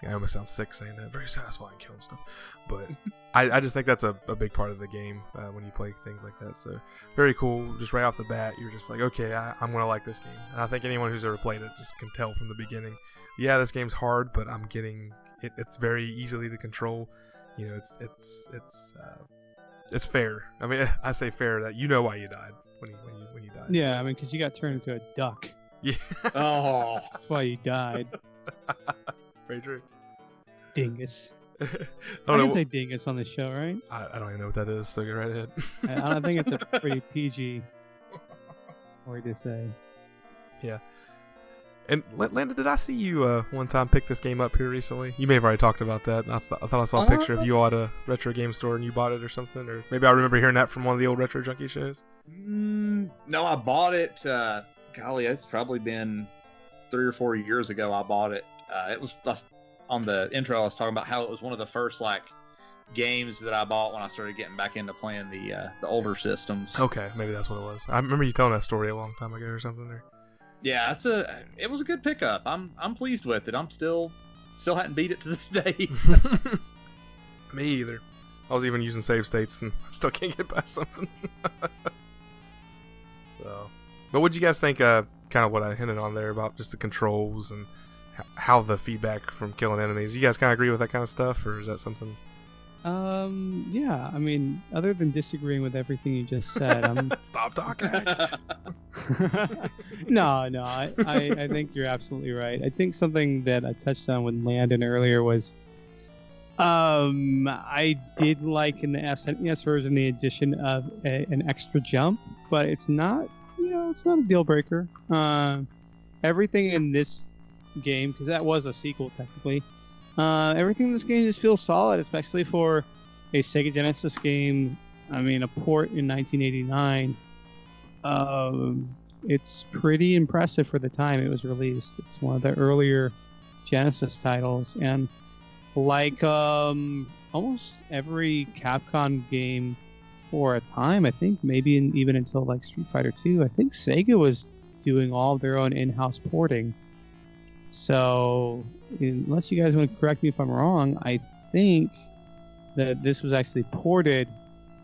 [SPEAKER 1] I almost sound sick saying that. Very satisfying killing stuff. But I, I just think that's a, a big part of the game uh, when you play things like that. So very cool. Just right off the bat, you're just like, okay, I, I'm gonna like this game. And I think anyone who's ever played it just can tell from the beginning. Yeah, this game's hard, but I'm getting it. It's very easily to control. You know, it's it's it's uh, it's fair. I mean, I say fair that you know why you died when you when you when you died.
[SPEAKER 2] Yeah, I mean, because you got turned into a duck.
[SPEAKER 1] Yeah.
[SPEAKER 3] Oh,
[SPEAKER 2] That's why you died.
[SPEAKER 1] very true.
[SPEAKER 2] Dingus.
[SPEAKER 1] I
[SPEAKER 2] I
[SPEAKER 1] don't
[SPEAKER 2] can
[SPEAKER 1] know.
[SPEAKER 2] say dingus on the show, right?
[SPEAKER 1] I, I don't even know what that is. So go right ahead.
[SPEAKER 2] I, I don't think it's a pretty PG word to say.
[SPEAKER 1] And L- Landon, did I see you uh, one time pick this game up here recently? You may have already talked about that. I, th- I thought I saw a picture of you at a retro game store and you bought it or something, or maybe I remember hearing that from one of the old retro junkie shows.
[SPEAKER 3] Mm, no, I bought it. Uh, golly, it's probably been three or four years ago. I bought it. Uh, it was uh, on the intro. I was talking about how it was one of the first like games that I bought when I started getting back into playing the uh, the older systems.
[SPEAKER 1] Okay, maybe that's what it was. I remember you telling that story a long time ago or something. Or
[SPEAKER 3] Yeah, it's a. It was a good pickup. I'm I'm pleased with it. I'm still still hadn't beat it to this day.
[SPEAKER 1] me either. I was even using save states and I still can't get past something. so, but what would you guys think? Uh, kind of what I hinted on there about just the controls and how the feedback from killing enemies. You guys kind of agree with that kind of stuff, or is that something?
[SPEAKER 2] Um, yeah, I mean, other than disagreeing with everything you just said, I'm
[SPEAKER 1] Stop talking.
[SPEAKER 2] no, no, I, I, I think you're absolutely right. I think something that I touched on with Landon earlier was um, I did like in the SNES version the addition of a, an extra jump, but it's not, you know, it's not a deal breaker. Um, everything in this game, because that was a sequel technically, uh, everything in this game just feels solid, especially for a Sega Genesis game. I mean, a port in 1989. Um, it's pretty impressive for the time it was released. It's one of the earlier Genesis titles, and like um, almost every Capcom game for a time, I think maybe in, even until like Street Fighter 2, I think Sega was doing all of their own in-house porting. So, unless you guys want to correct me if I'm wrong, I think that this was actually ported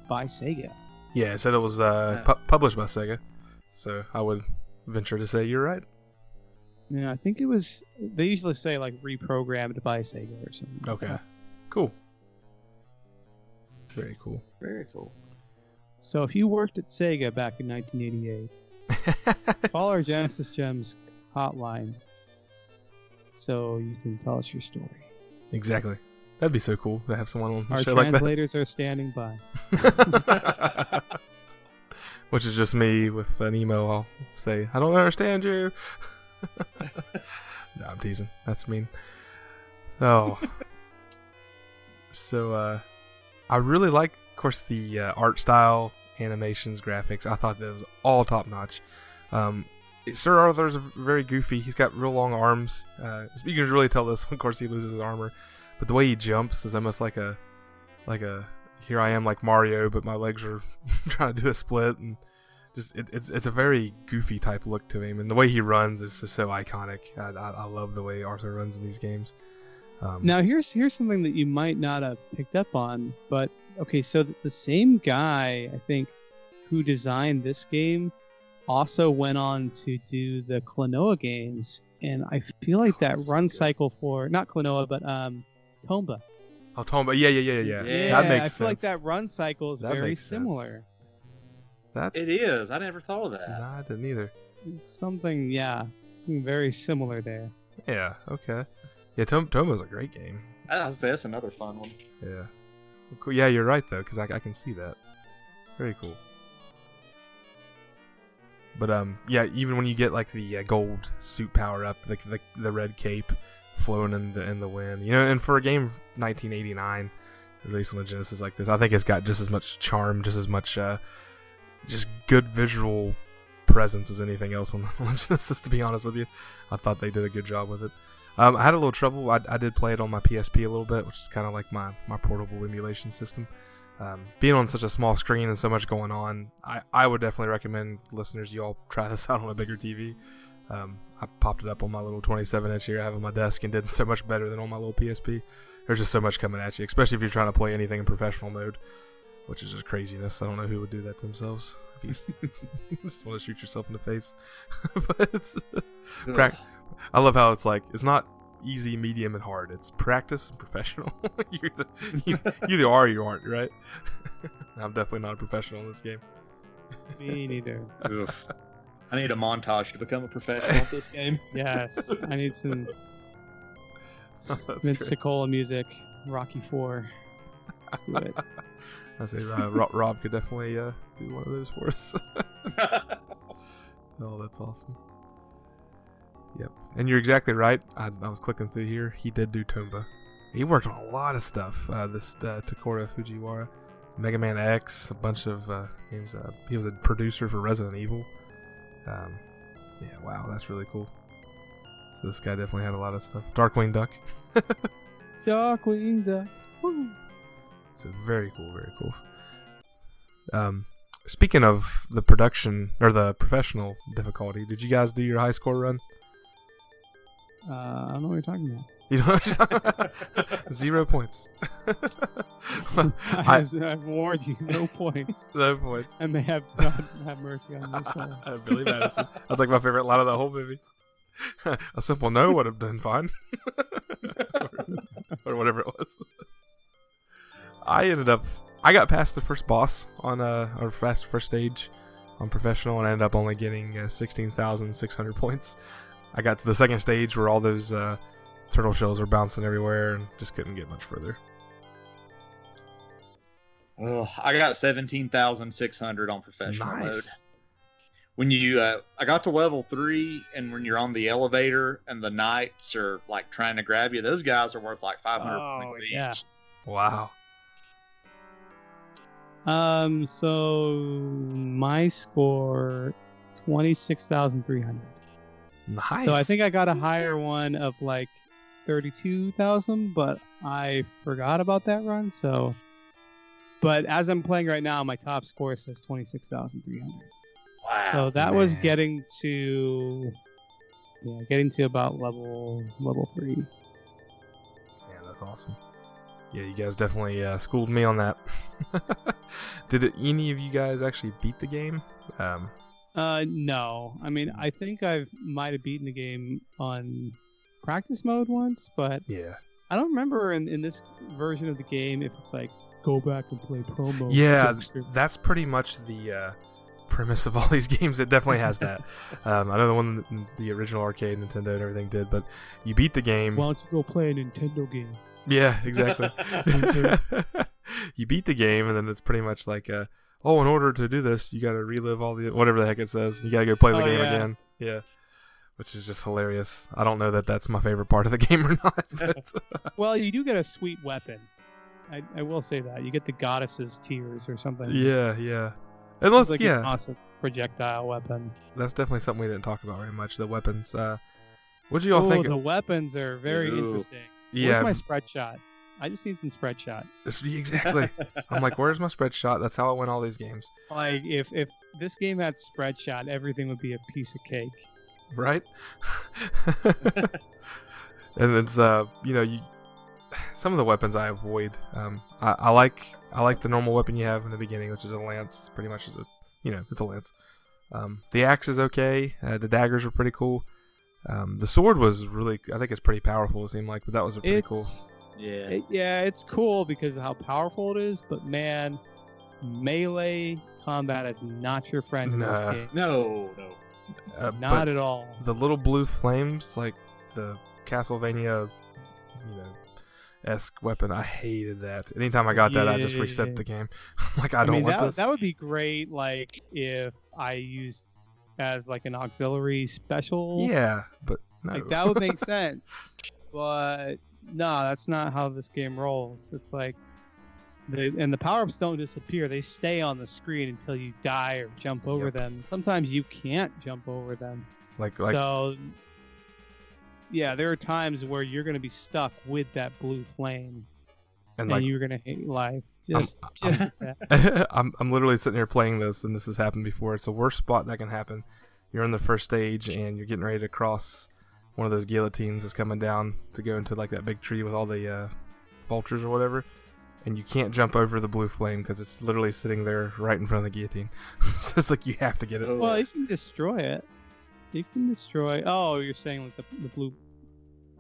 [SPEAKER 2] by Sega.
[SPEAKER 1] Yeah, it said it was uh, pu- published by Sega, so I would venture to say you're right.
[SPEAKER 2] Yeah, I think it was. They usually say like reprogrammed by Sega or something. like
[SPEAKER 1] Okay,
[SPEAKER 2] that.
[SPEAKER 1] cool. Very cool.
[SPEAKER 3] Very cool.
[SPEAKER 2] So if you worked at Sega back in 1988, call our Genesis Gems hotline so you can tell us your story.
[SPEAKER 1] exactly. That'd be so cool to have someone on the
[SPEAKER 2] Our
[SPEAKER 1] show like that.
[SPEAKER 2] translators are standing by.
[SPEAKER 1] Which is just me with an email. I'll say, I don't understand you. no, I'm teasing. That's mean. Oh. so, uh, I really like, of course, the uh, art style, animations, graphics. I thought that was all top notch. Um, Sir Arthur's very goofy. He's got real long arms. Uh, you can really tell this. Of course, he loses his armor, but the way he jumps is almost like a, like a. Here I am, like Mario, but my legs are trying to do a split, and just it, it's it's a very goofy type look to him, and the way he runs is just so iconic. I, I, I love the way Arthur runs in these games. Um,
[SPEAKER 2] Now here's here's something that you might not have picked up on, but okay, so the same guy I think who designed this game also went on to do the Klonoa games, and I feel like that run
[SPEAKER 1] good.
[SPEAKER 2] cycle for not Klonoa but um, Tomba.
[SPEAKER 1] Oh, Tomba. Yeah, yeah, yeah, yeah.
[SPEAKER 3] Yeah,
[SPEAKER 1] that makes
[SPEAKER 2] I
[SPEAKER 1] sense.
[SPEAKER 2] feel like that run cycle is
[SPEAKER 1] That
[SPEAKER 2] very similar.
[SPEAKER 1] That
[SPEAKER 3] It is. I never thought of that.
[SPEAKER 1] Nah, I didn't either.
[SPEAKER 2] Something, yeah, something very similar there.
[SPEAKER 1] Yeah. Okay. Yeah, Tom- Tomba's a great game.
[SPEAKER 3] I say that's another fun one.
[SPEAKER 1] Yeah. Well, cool. Yeah, you're right though, because I, I can see that. Very cool. But um, yeah, even when you get like the uh, gold suit power up, the, the the red cape flowing in the in the wind, you know, and for a game 1989 released on the Genesis like this, I think it's got just as much charm, just as much uh, just good visual presence as anything else on the Genesis. To be honest with you, I thought they did a good job with it. Um, I had a little trouble. I, I did play it on my PSP a little bit, which is kind of like my, my portable emulation system. Um, being on such a small screen and so much going on, I, I would definitely recommend listeners you all try this out on a bigger TV. Um, I popped it up on my little 27 inch here I have on my desk and did so much better than on my little PSP. There's just so much coming at you, especially if you're trying to play anything in professional mode, which is just craziness. I don't know who would do that to themselves. If you just want to shoot yourself in the face, but I love how it's like it's not easy, medium, and hard. It's practice and professional. you, either, you, you either are or you aren't, right? I'm definitely not a professional in this game.
[SPEAKER 2] Me neither.
[SPEAKER 3] Oof. I need a montage to become a professional at this game.
[SPEAKER 2] Yes, I need some
[SPEAKER 1] That's
[SPEAKER 2] Vince
[SPEAKER 1] great.
[SPEAKER 2] DiCola music. Rocky Four. Let's do it.
[SPEAKER 1] I say uh, Rob, Rob could definitely uh, do one of those for us. oh, that's awesome. Yep, and you're exactly right. I, I was clicking through here. He did do Tomba. He worked on a lot of stuff. Uh, this uh, Tokuro Fujiwara, Mega Man X, a bunch of uh, games. Uh, he was a producer for Resident Evil. Um, yeah, wow, that's really cool. So this guy definitely had a lot of stuff. Darkwing Duck.
[SPEAKER 2] Darkwing Duck. Woo.
[SPEAKER 1] So very cool, very cool. Um, speaking of the production or the professional difficulty, did you guys do your high score run?
[SPEAKER 2] Uh, I don't know what you're talking about.
[SPEAKER 1] You know, what I'm talking about? zero points.
[SPEAKER 2] I,
[SPEAKER 1] I,
[SPEAKER 2] I've warned you, no points.
[SPEAKER 1] no points.
[SPEAKER 2] And they have God have mercy on your soul.
[SPEAKER 1] Billy Madison. That's like my favorite line of the whole movie. A simple no would have been fine, or, whatever it was. I ended up. I got past the first boss on uh, our fast first stage on professional, and I ended up only getting uh, sixteen thousand six hundred points. I got to the second stage where all those uh, turtle shells are bouncing everywhere, and just couldn't get much further.
[SPEAKER 3] Ugh, I got seventeen thousand six hundred on professional mode.
[SPEAKER 1] Nice.
[SPEAKER 3] When you, uh, I got to level three, and when you're on the elevator and the knights are like trying to grab you, those guys are worth like five hundred
[SPEAKER 2] Oh,
[SPEAKER 3] points each.
[SPEAKER 2] yeah.
[SPEAKER 1] Wow.
[SPEAKER 2] Um, so my score twenty six thousand three hundred.
[SPEAKER 1] Nice.
[SPEAKER 2] So I think I got a higher one of like thirty two thousand, but I forgot about that run. So, but as I'm playing right now, my top score says twenty six thousand three hundred.
[SPEAKER 3] Wow.
[SPEAKER 2] So that was getting to, yeah, getting to about level level three.
[SPEAKER 1] Yeah, that's awesome. Yeah, you guys definitely uh, schooled me on that. Did it, any of you guys actually beat the game? Um,
[SPEAKER 2] Uh, no. I mean, I think I might have beaten the game on practice mode once, but
[SPEAKER 1] yeah.
[SPEAKER 2] I don't remember in, in this version of the game if it's like go back and play pro mode.
[SPEAKER 1] Yeah, that's pretty much the uh, premise of all these games. It definitely has that. um, I know the one the original arcade, Nintendo, and everything did, but you beat the game.
[SPEAKER 2] Why don't you go play a Nintendo game?
[SPEAKER 1] yeah, exactly. you beat the game, and then it's pretty much like, uh, oh, in order to do this, you got to relive all the whatever the heck it says. You got to go play the
[SPEAKER 2] Oh,
[SPEAKER 1] game
[SPEAKER 2] yeah.
[SPEAKER 1] again. Yeah. Which is just hilarious. I don't know that that's my favorite part of the game or not. But
[SPEAKER 2] Well, you do get a sweet weapon. I, I will say that you get the goddess's tears or something.
[SPEAKER 1] yeah, yeah. And
[SPEAKER 2] it's
[SPEAKER 1] let's,
[SPEAKER 2] like
[SPEAKER 1] yeah,
[SPEAKER 2] an awesome projectile weapon.
[SPEAKER 1] that's definitely something we didn't talk about very much. The weapons. Uh, what do you all
[SPEAKER 2] Oh,
[SPEAKER 1] think?
[SPEAKER 2] the weapons are very
[SPEAKER 3] Ooh.
[SPEAKER 2] interesting.
[SPEAKER 1] yeah,
[SPEAKER 2] Where's my spread shot? I just need some spread shot.
[SPEAKER 1] this- exactly. I'm like, where's my spread shot? That's how I win all these games,
[SPEAKER 2] Like if if this game had spread shot, everything would be a piece of cake.
[SPEAKER 1] right? and it's uh, you know, you some of the weapons I avoid. Um, I, I like I like the normal weapon you have in the beginning, which is a lance. It's pretty much is a you know, it's a lance. Um, the axe is okay. Uh, the daggers are pretty cool. Um, the sword was really, I think it's pretty powerful. It seemed like, but that was a pretty
[SPEAKER 2] It's
[SPEAKER 1] cool.
[SPEAKER 3] Yeah.
[SPEAKER 2] It- yeah, it's cool because of how powerful it is, but man, melee combat is not your friend in this
[SPEAKER 1] Nah.
[SPEAKER 2] game.
[SPEAKER 3] No, no.
[SPEAKER 1] Uh,
[SPEAKER 2] Not
[SPEAKER 1] but
[SPEAKER 2] at all.
[SPEAKER 1] the little blue flames, like the Castlevania, you know, esque weapon. I hated that. Anytime I got that, I just
[SPEAKER 2] Yeah.
[SPEAKER 1] reset the game. like I
[SPEAKER 2] I,
[SPEAKER 1] don't
[SPEAKER 2] mean,
[SPEAKER 1] want
[SPEAKER 2] that,
[SPEAKER 1] this.
[SPEAKER 2] that would be great, like if I used as like an auxiliary special.
[SPEAKER 1] yeah, but no.
[SPEAKER 2] Like that would make sense. But no, that's not how this game rolls. It's like the and the power ups don't disappear. They stay on the screen until you die or jump over
[SPEAKER 1] Yep.
[SPEAKER 2] them. Sometimes you can't jump over them.
[SPEAKER 1] like like
[SPEAKER 2] so yeah, there are times where you're gonna be stuck with that blue flame
[SPEAKER 1] and
[SPEAKER 2] and,
[SPEAKER 1] like
[SPEAKER 2] you're gonna hate life.
[SPEAKER 1] I'm-
[SPEAKER 2] Just just a tad.
[SPEAKER 1] I'm I'm literally sitting here playing this, and this has happened before. It's the worst spot that can happen. You're in the first stage, and you're getting ready to cross one of those guillotines is coming down to go into like that big tree with all the uh, vultures or whatever, and you can't jump over the blue flame because it's literally sitting there right in front of the guillotine. so it's like you have to get it.
[SPEAKER 2] Well, you can destroy it. You can destroy. Oh, you're saying like the, the blue,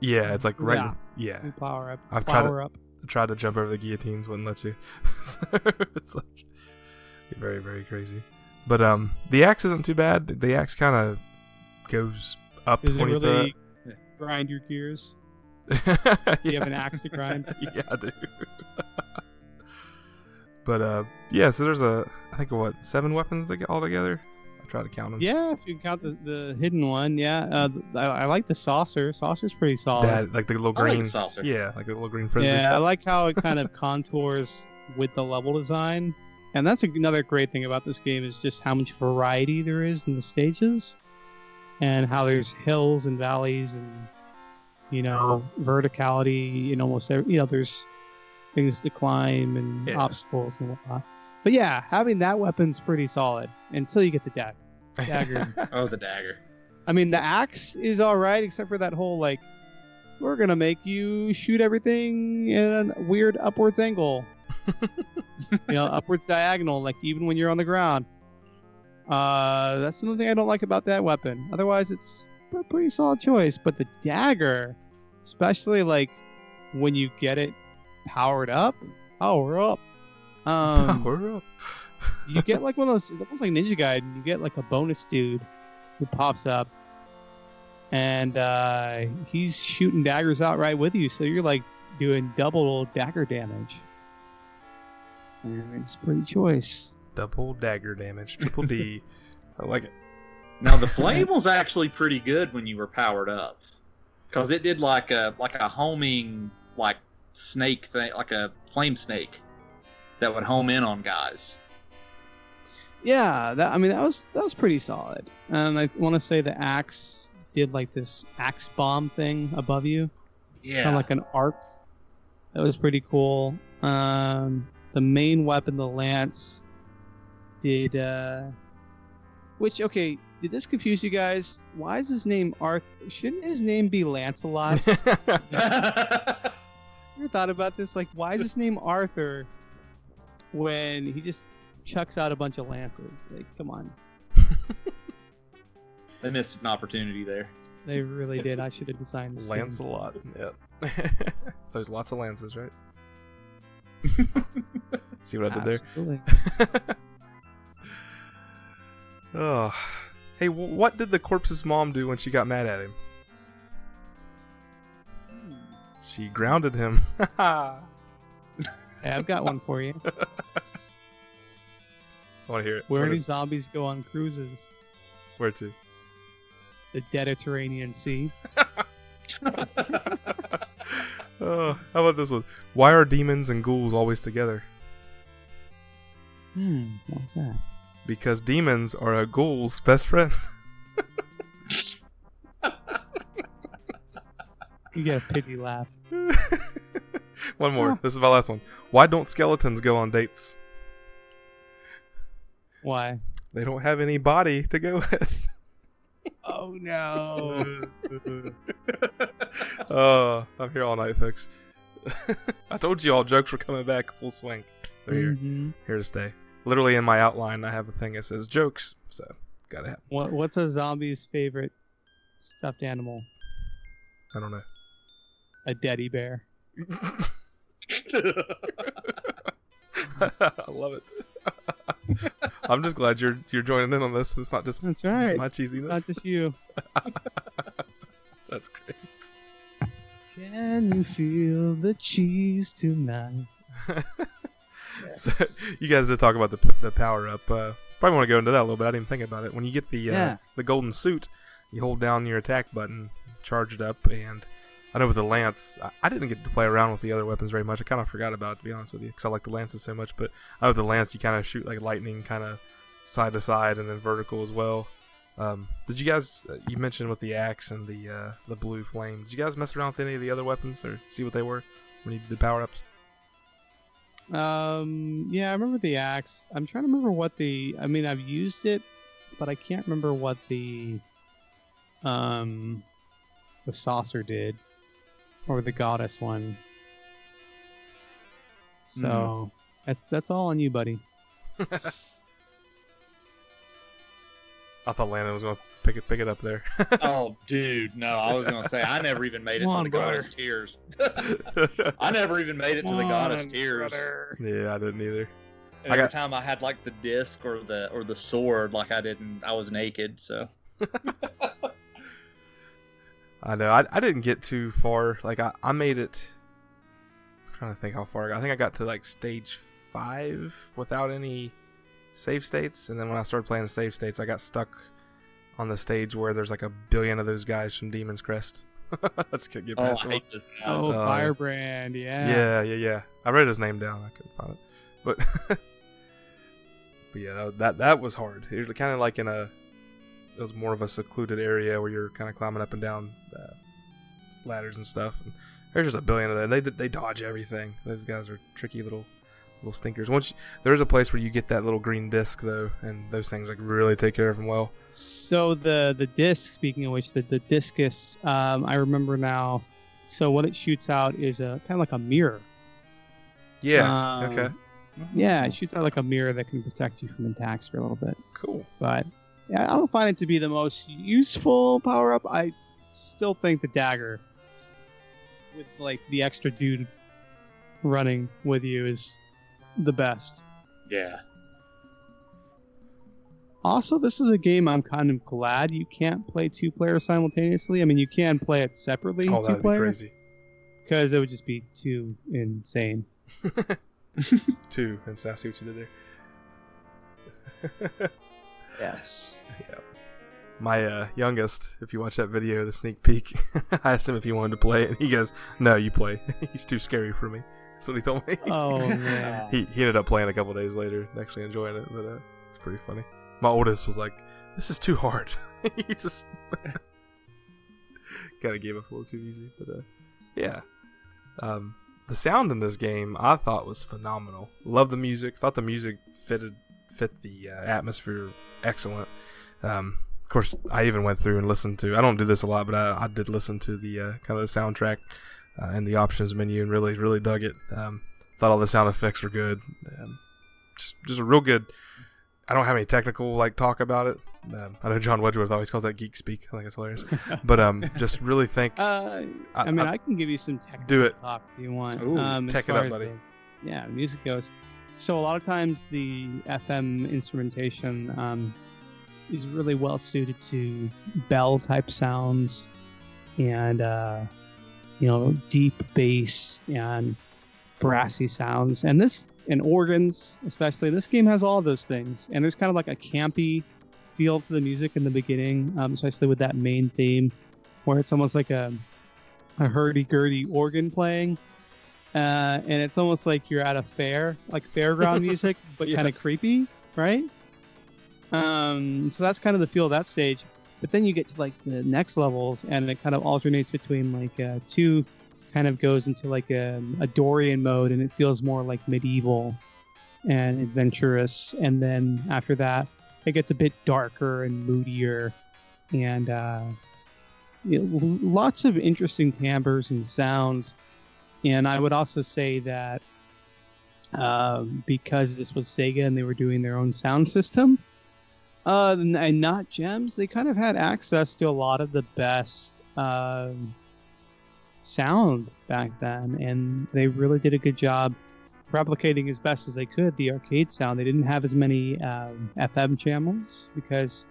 [SPEAKER 1] Yeah, it's like right.
[SPEAKER 2] Yeah.
[SPEAKER 1] in- yeah.
[SPEAKER 2] blue power up.
[SPEAKER 1] I've tried to-
[SPEAKER 2] power up.
[SPEAKER 1] tried to jump over the guillotines, wouldn't let you. So it's like very, very crazy. But um, the axe isn't too bad. The axe kind of goes up
[SPEAKER 2] Does it
[SPEAKER 1] when you
[SPEAKER 2] really grind your gears?
[SPEAKER 1] it.
[SPEAKER 2] Do you have an axe to grind?
[SPEAKER 1] yeah, I do. but uh, yeah. So there's a, I think what seven weapons they get all together. I try to count them.
[SPEAKER 2] Yeah, if you count the, the hidden one, yeah. Uh, I, I like the saucer. Saucer's pretty solid.
[SPEAKER 1] That like the little
[SPEAKER 3] I like
[SPEAKER 1] green.
[SPEAKER 3] the saucer.
[SPEAKER 1] Yeah, like the little green frisbee.
[SPEAKER 2] yeah, I like how it kind of contours with the level design. And that's another great thing about this game is just how much variety there is in the stages, and how there's hills and valleys and you know oh. verticality in almost every. You know, there's things to climb and
[SPEAKER 1] Yeah.
[SPEAKER 2] obstacles and whatnot. But yeah, having that weapon's pretty solid until you get the dagger. Dagger.
[SPEAKER 3] Oh, the dagger.
[SPEAKER 2] I mean, the axe is all right, except for that whole like, we're gonna make you shoot everything in a weird upwards angle. you know, upwards diagonal, like even when you're on the ground. Uh, that's only thing I don't like about that weapon. Otherwise, it's a pretty solid choice. But the dagger, especially like when you get it powered up, power up. Um,
[SPEAKER 1] Power up.
[SPEAKER 2] you get like one of those. It's almost like Ninja Gaiden. You get like a bonus dude who pops up, and uh, he's shooting daggers out right with you. So you're like doing double dagger damage. And it's pretty choice.
[SPEAKER 1] Double dagger damage, triple D. I like it.
[SPEAKER 3] Now the flame was actually pretty good when you were powered up, because it did like a like a homing like snake thing, like a flame snake that would home in on guys.
[SPEAKER 2] Yeah, that I mean that was that was pretty solid. And I want to say the axe did like this axe bomb thing above you.
[SPEAKER 3] Yeah.
[SPEAKER 2] kind of like an arc. That was pretty cool. Um, the main weapon, the lance, did. Uh, which okay, did this confuse you guys? Why is his name Arthur? Shouldn't his name be Lancelot? you ever thought about this? Like, why is his name Arthur when he just chucks out a bunch of lances? Like, come on,
[SPEAKER 3] they missed an opportunity there.
[SPEAKER 2] they really did. I should have designed this. game.
[SPEAKER 1] Lancelot. Yep. There's lots of lances, right? See what I did there?
[SPEAKER 2] Absolutely.
[SPEAKER 1] Oh, hey, w- what did the corpse's mom do when she got mad at him? She grounded him. I
[SPEAKER 2] Hey, I've got one for you.
[SPEAKER 1] I want to hear it.
[SPEAKER 2] Where
[SPEAKER 1] What
[SPEAKER 2] do
[SPEAKER 1] is-
[SPEAKER 2] zombies go on cruises?
[SPEAKER 1] Where to?
[SPEAKER 2] The Mediterranean Sea.
[SPEAKER 1] oh, how about this one? Why are demons and ghouls always together?
[SPEAKER 2] Hmm, what's that?
[SPEAKER 1] Because demons are a ghoul's best friend.
[SPEAKER 2] You get a pity laugh.
[SPEAKER 1] one more. This is my last one. Why don't skeletons go on dates?
[SPEAKER 2] Why?
[SPEAKER 1] They don't have any body to go with.
[SPEAKER 2] Oh no.
[SPEAKER 1] Oh, I'm here all night, folks. I told you all jokes were coming back full swing. They're here,
[SPEAKER 2] Mhm.
[SPEAKER 1] here to stay. Literally in my outline, I have a thing that says jokes, so gotta have.
[SPEAKER 2] What What's a zombie's favorite stuffed animal?
[SPEAKER 1] I don't know.
[SPEAKER 2] A teddy bear.
[SPEAKER 1] I love it. I'm just glad you're you're joining in on this. It's not just
[SPEAKER 2] That's right.
[SPEAKER 1] my
[SPEAKER 2] It's
[SPEAKER 1] cheesiness.
[SPEAKER 2] not just you.
[SPEAKER 1] That's great.
[SPEAKER 2] Can you feel the cheese tonight?
[SPEAKER 1] So, you guys did talk about the the power up. Uh, probably want to go into that a little bit. I didn't even think about it. When you get the uh,
[SPEAKER 2] Yeah.
[SPEAKER 1] the golden suit, you hold down your attack button, charge it up, and I know with the lance, I, I didn't get to play around with the other weapons very much. I kind of forgot about it to be honest with you, because I like the lances so much. But I know with the lance, you kind of shoot like lightning, kind of side to side, and then vertical as well. Um, did you guys? Uh, you mentioned with the axe and the uh, the blue flame. Did you guys mess around with any of the other weapons or see what they were when you did the power ups?
[SPEAKER 2] Um, yeah, I remember the axe. I'm trying to remember what the. I mean, I've used it, but I can't remember what the, um, the saucer did, or the goddess one. So that's that's all on you, buddy.
[SPEAKER 1] I thought Landon was going to pick it pick it up there.
[SPEAKER 3] oh, dude, no! I was gonna say I never even made it
[SPEAKER 2] Come
[SPEAKER 3] to the
[SPEAKER 2] brother.
[SPEAKER 3] goddess tears. I never even made it to the goddess tears.
[SPEAKER 1] yeah, I didn't either.
[SPEAKER 3] And
[SPEAKER 1] I
[SPEAKER 3] every
[SPEAKER 1] got-
[SPEAKER 3] time I had like the disc or the or the sword, like I didn't, I was naked. So
[SPEAKER 1] I know. I, I didn't get too far. Like I, I made it. I'm trying to think how far. I, got. I think I got to like stage five without any save states, and then when I started playing the save states, I got stuck on the stage where there's like a billion of those guys from Demon's Crest. Let's get get
[SPEAKER 3] oh,
[SPEAKER 1] past
[SPEAKER 3] I
[SPEAKER 1] them.
[SPEAKER 3] hate those guys.
[SPEAKER 2] Oh,
[SPEAKER 1] Uh,
[SPEAKER 2] Firebrand, yeah.
[SPEAKER 1] Yeah, yeah, yeah. I wrote his name down. I couldn't find it, but but yeah, that that was hard. It was kind of like in a it was more of a secluded area where you're kind of climbing up and down uh, ladders and stuff. And there's just a billion of them. They they dodge everything. Those guys are tricky little little stinkers. Once you, there's a place where you get that little green disc though, and those things like really take care of them well.
[SPEAKER 2] So the the disc, speaking of which, the the discus, um, I remember now. So what it shoots out is a kind of like a mirror.
[SPEAKER 1] Yeah.
[SPEAKER 2] Um,
[SPEAKER 1] okay.
[SPEAKER 2] Yeah, it shoots out like a mirror that can protect you from attacks for a little bit.
[SPEAKER 1] Cool.
[SPEAKER 2] But yeah, I don't find it to be the most useful power up. I still think the dagger, with like the extra dude running with you, is the best.
[SPEAKER 3] Yeah.
[SPEAKER 2] Also, this is a game I'm kind of glad you can't play two players simultaneously. I mean, you can play it separately,
[SPEAKER 1] Oh,
[SPEAKER 2] two
[SPEAKER 1] that'd be
[SPEAKER 2] players,
[SPEAKER 1] crazy.
[SPEAKER 2] because it would just be too insane.
[SPEAKER 1] Two. And so I see what you did there.
[SPEAKER 2] Yes. Yeah.
[SPEAKER 1] my uh, youngest, if you watch that video, the sneak peek, I asked him if he wanted to play and he goes, "No, you play. He's too scary for me." That's what he told me.
[SPEAKER 2] Oh man.
[SPEAKER 1] he he ended up playing a couple days later, and actually enjoying it, but uh, it's pretty funny. My oldest was like, "This is too hard." he just kind of gave up a little too easy, but uh, yeah. Um, the sound in this game I thought was phenomenal. Love the music. Thought the music fitted fit the uh, atmosphere excellent. Um, of course, I even went through and listened to. I don't do this a lot, but I, I did listen to the uh, kind of the soundtrack uh, and the options menu, and really, really dug it. Um, thought all the sound effects were good. Um, just, just a real good. I don't have any technical like talk about it. Um, I know John Wedgeworth always calls that geek speak. I think it's hilarious. but um, just really think.
[SPEAKER 2] Uh,
[SPEAKER 1] I-
[SPEAKER 2] I, mean,
[SPEAKER 1] I-
[SPEAKER 2] I, can give you some technical
[SPEAKER 1] Do it.
[SPEAKER 2] talk if you want.
[SPEAKER 3] Ooh,
[SPEAKER 2] um,
[SPEAKER 1] tech it up, buddy.
[SPEAKER 2] the- yeah, music goes. So a lot of times the FM instrumentation um, is really well suited to bell type sounds and uh, you know deep bass and brassy sounds, and this and organs especially. This game has all those things, and there's kind of like a campy feel to the music in the beginning, um, especially with that main theme, where it's almost like a a hurdy-gurdy organ playing, uh, and it's almost like you're at a fair, like fairground music, but
[SPEAKER 1] Yeah.
[SPEAKER 2] kind of creepy, right? Um, so that's kind of the feel of that stage. But then you get to like the next levels, and it kind of alternates between like uh, two, kind of goes into like a, a Dorian mode, and it feels more like medieval and adventurous. And then after that, it gets a bit darker and moodier, and uh, lots of interesting timbres and sounds. And I would also say that um, because this was Sega and they were doing their own sound system, uh, and not Gems, they kind of had access to a lot of the best um, sound back then, and they really did a good job replicating as best as they could the arcade sound. They didn't have as many um, FM channels because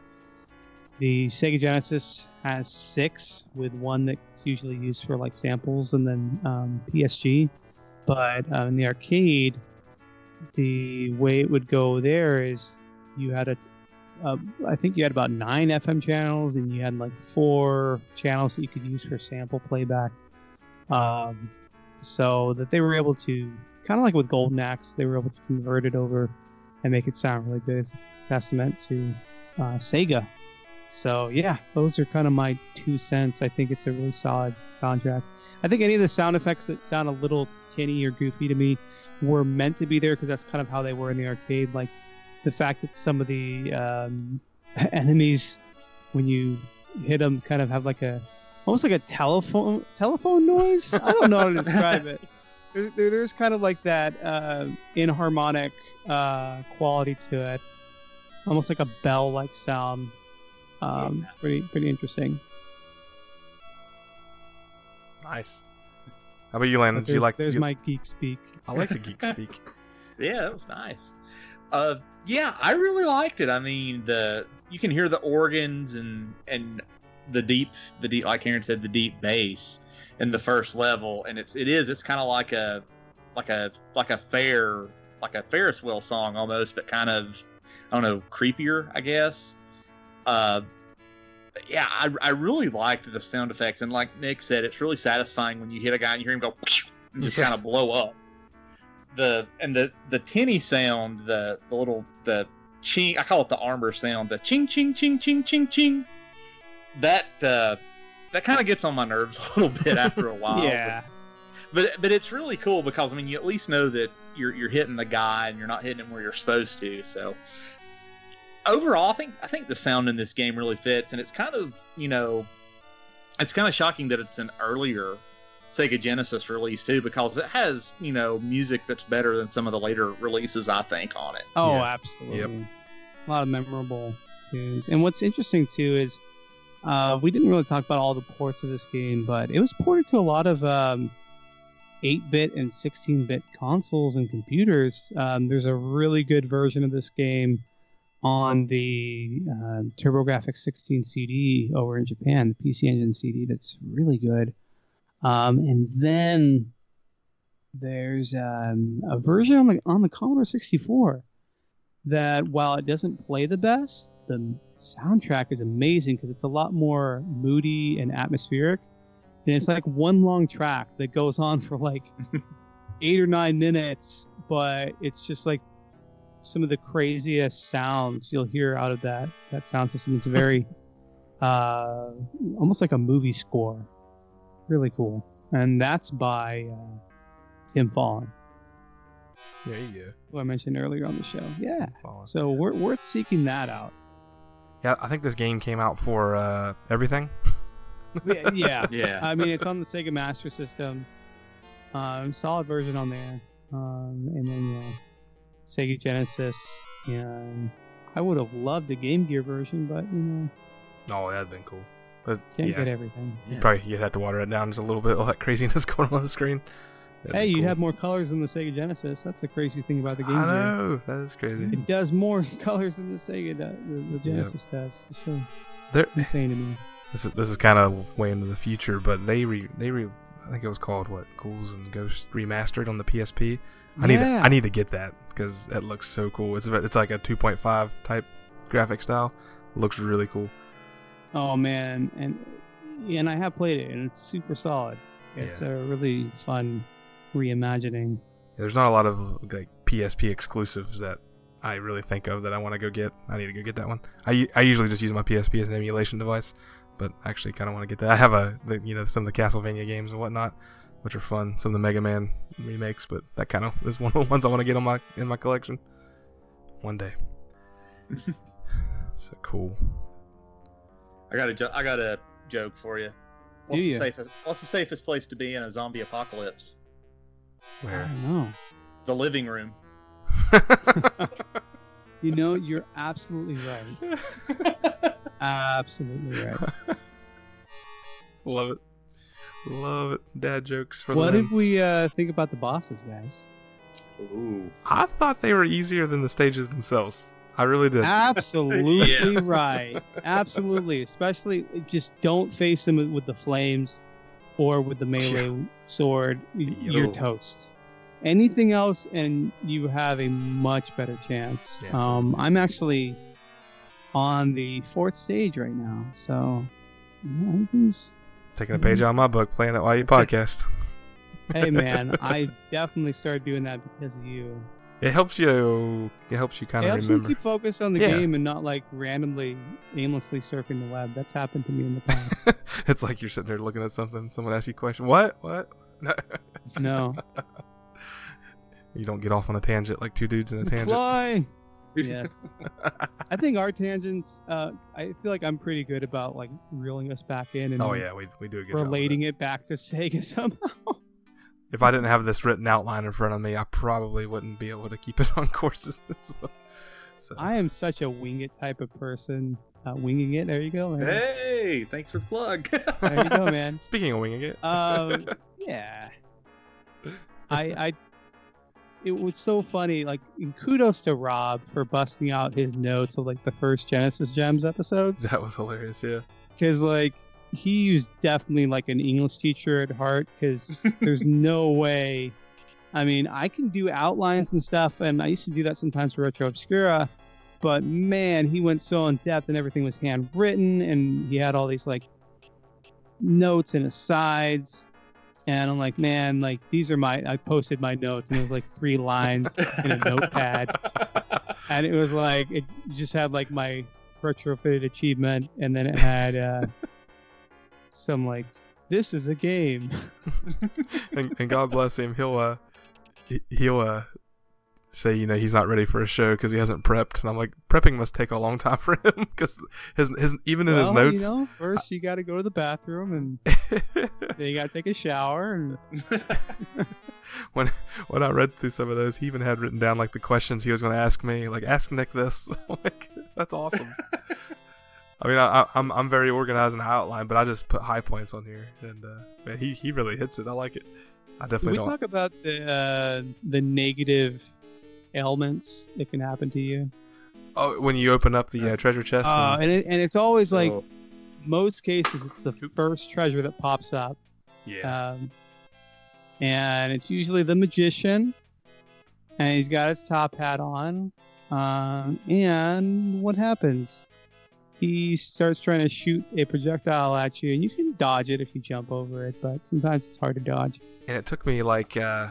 [SPEAKER 2] the Sega Genesis has six, with one that's usually used for like samples, and then um, PSG. But uh, in the arcade, the way it would go there is you had a, uh, I think you had about nine FM channels, and you had like four channels that you could use for sample playback. Um, so that they were able to kind of like with Golden Axe, they were able to convert it over and make it sound really good. It's a testament to uh, Sega. So yeah, those are kind of my two cents. I think it's a really solid soundtrack. I think any of the sound effects that sound a little tinny or goofy to me were meant to be there because that's kind of how they were in the arcade. Like the fact that some of the um, enemies, when you hit them, kind of have like a almost like a telephone telephone noise. I don't know how to describe it. There, there- there's kind of like that uh, inharmonic uh, quality to it, almost like a bell-like sound. Um, Pretty pretty interesting.
[SPEAKER 1] Nice. How about you, Landon?
[SPEAKER 2] But
[SPEAKER 1] Did you like?
[SPEAKER 2] there's
[SPEAKER 1] you-
[SPEAKER 2] my geek speak.
[SPEAKER 1] I like the geek speak.
[SPEAKER 3] Yeah, that was nice. Uh, yeah, I really liked it. I mean, the you can hear the organs and and the deep, the deep, like Karen said, the deep bass in the first level, and it's it is it's kind of like a like a like a fair like a Ferris wheel song almost, but kind of I don't know creepier, I guess. Uh, yeah, I I really liked the sound effects, and like Nick said, it's really satisfying when you hit a guy and you hear him go and just kind of blow up the and the the tinny sound, the the little the ching I call it the armor sound, the ching ching ching ching ching ching. That uh that kind of gets on my nerves a little bit after a while.
[SPEAKER 2] yeah,
[SPEAKER 3] But but it's really cool because I mean you at least know that you're you're hitting the guy and you're not hitting him where you're supposed to. So overall, I think I think the sound in this game really fits, and it's kind of you know it's kind of shocking that it's an earlier Sega Genesis release too, because it has you know music that's better than some of the later releases I think on it.
[SPEAKER 2] Oh,
[SPEAKER 1] Yeah.
[SPEAKER 2] absolutely. A lot of memorable tunes. And what's interesting too is uh, we didn't really talk about all the ports of this game, but it was ported to a lot of um, 8-bit and 16-bit consoles and computers. Um, there's a really good version of this game on the uh, TurboGrafx 16 CD over in Japan, the PC Engine CD. That's really good. Um, and then there's um, a version on the on the Commodore 64 that while it doesn't play the best, the soundtrack is amazing because it's a lot more moody and atmospheric. And it's like one long track that goes on for like eight or nine minutes, but it's just like some of the craziest sounds you'll hear out of that that sound system. It's very uh, almost like a movie score. Really cool. And that's by uh, Tim Follin,
[SPEAKER 1] There you go.
[SPEAKER 2] who I mentioned earlier on the show. Yeah.
[SPEAKER 1] Follin.
[SPEAKER 2] So we're worth seeking that out.
[SPEAKER 1] Yeah, I think this game came out for uh, everything.
[SPEAKER 2] Yeah, yeah.
[SPEAKER 3] Yeah.
[SPEAKER 2] I mean, it's on the Sega Master System. Um, solid version on there. Um, and then yeah, Sega Genesis. And I would have loved the Game Gear version, but you know,
[SPEAKER 1] Oh, that'd been cool. But
[SPEAKER 2] can't
[SPEAKER 1] yeah,
[SPEAKER 2] get everything.
[SPEAKER 1] you probably you'd have to water it down just a little bit. All that craziness going on on the screen. That'd
[SPEAKER 2] Hey,
[SPEAKER 1] be
[SPEAKER 2] you
[SPEAKER 1] cool.
[SPEAKER 2] have more colors than the Sega Genesis. That's the crazy thing about the Game
[SPEAKER 1] I know that is crazy.
[SPEAKER 2] It does more colors than the Sega does, the, the Genesis does. It's so
[SPEAKER 1] There,
[SPEAKER 2] insane to me.
[SPEAKER 1] this is this is kind of way into the future, but they re they re I think it was called what Ghouls and Ghosts remastered on the PSP. I need to, I need to get that because it looks so cool. It's it's like a 2.5 type graphic style. looks really cool.
[SPEAKER 2] Oh man, and and I have played it, and it's super solid. It's
[SPEAKER 1] Yeah.
[SPEAKER 2] a really fun reimagining.
[SPEAKER 1] There's not a lot of like PSP exclusives that I really think of that I want to go get. I need to go get that one. I, I usually just use my PSP as an emulation device, but I actually kind of want to get that. I have a the, you know some of the Castlevania games and whatnot, which are fun. Some of the Mega Man remakes, but that kind of is one of the ones I want to get on my in my collection one day. so cool.
[SPEAKER 3] I got a jo- I got a joke for you. What's
[SPEAKER 2] Do
[SPEAKER 3] the safest What's the safest place to be in a zombie apocalypse?
[SPEAKER 2] I
[SPEAKER 1] Where?
[SPEAKER 2] don't know.
[SPEAKER 3] The living room.
[SPEAKER 2] You know, you're absolutely right. Absolutely right.
[SPEAKER 1] Love it. Love it. Dad jokes for
[SPEAKER 2] What
[SPEAKER 1] the
[SPEAKER 2] did we uh, think about the bosses, guys?
[SPEAKER 3] Ooh.
[SPEAKER 1] I thought they were easier than the stages themselves. I really did.
[SPEAKER 2] Absolutely
[SPEAKER 3] Yes.
[SPEAKER 2] right. Absolutely. Especially just don't face them with the flames or with the melee sword. Y- You're
[SPEAKER 3] Yo.
[SPEAKER 2] toast. Anything else, and you have a much better chance.
[SPEAKER 1] Yeah.
[SPEAKER 2] Um, I'm actually on the fourth stage right now, so you everything's-
[SPEAKER 1] Taking a page out of my book, playing it while you podcast.
[SPEAKER 2] hey man, I definitely started doing that because of you.
[SPEAKER 1] It helps you. It helps you kind
[SPEAKER 2] It
[SPEAKER 1] of
[SPEAKER 2] helps me
[SPEAKER 1] remember.
[SPEAKER 2] keep focused on the
[SPEAKER 1] Yeah.
[SPEAKER 2] game and not like randomly, aimlessly surfing the web. That's happened to me in the past.
[SPEAKER 1] it's like you're sitting there looking at something. Someone asks you a question. What? What? No.
[SPEAKER 2] no.
[SPEAKER 1] you don't get off on a tangent like two dudes in a tangent.
[SPEAKER 2] Fly. Yes. I think our tangents. Uh, I feel like I'm pretty good about like reeling us back in and
[SPEAKER 1] Oh yeah, we we do a good job
[SPEAKER 2] relating
[SPEAKER 1] that.
[SPEAKER 2] it back to Sega somehow.
[SPEAKER 1] If I didn't have this written outline in front of me, I probably wouldn't be able to keep it on courses as well. So
[SPEAKER 2] I am such a wing it type of person. Uh, winging it. There you go. Man.
[SPEAKER 3] Hey, thanks for the plug.
[SPEAKER 2] There you go, man.
[SPEAKER 1] speaking of winging it,
[SPEAKER 2] Um, yeah. I, I, it was so funny. Like, and kudos to Rob for busting out his notes of like the first Genesis Gems episodes.
[SPEAKER 1] that was hilarious. Yeah.
[SPEAKER 2] Because like he was definitely like an English teacher at heart. Because there's no way. I mean, I can do outlines and stuff, and I used to do that sometimes for Retro Obscura. But man, he went so in depth, and everything was handwritten, and he had all these like notes and asides. And I'm like, man, like these are my. I posted my notes, and it was like three lines in a notepad, and it was like it just had like my retrofitted achievement, and then it had uh, some like this is a game.
[SPEAKER 1] and, and God bless him. He'll uh, he- he'll uh, say you know he's not ready for a show because he hasn't prepped, and I'm like prepping must take a long time for him because his his even in his notes.
[SPEAKER 2] you know, first you got to go to the bathroom, and then you got to take a shower, and
[SPEAKER 1] when when I read through some of those, he even had written down like the questions he was going to ask me, like ask Nick this. like that's awesome. I mean, I, I, I'm I'm very organized in the outline, but I just put high points on here, and uh, man, he he really hits it. I like it. I
[SPEAKER 2] Can
[SPEAKER 1] definitely
[SPEAKER 2] we
[SPEAKER 1] don't.
[SPEAKER 2] talk about the uh, the negative ailments that can happen to you?
[SPEAKER 1] oh, when you open up the uh, treasure chest,
[SPEAKER 2] Uh,
[SPEAKER 1] and,
[SPEAKER 2] and it, and it's always like
[SPEAKER 3] Oh.
[SPEAKER 2] most cases, it's the first treasure that pops up,
[SPEAKER 1] yeah,
[SPEAKER 2] um, and it's usually the magician, and he's got his top hat on, um, and what happens? He starts trying to shoot a projectile at you, and you can dodge it if you jump over it, but sometimes it's hard to dodge.
[SPEAKER 1] and it took me like uh,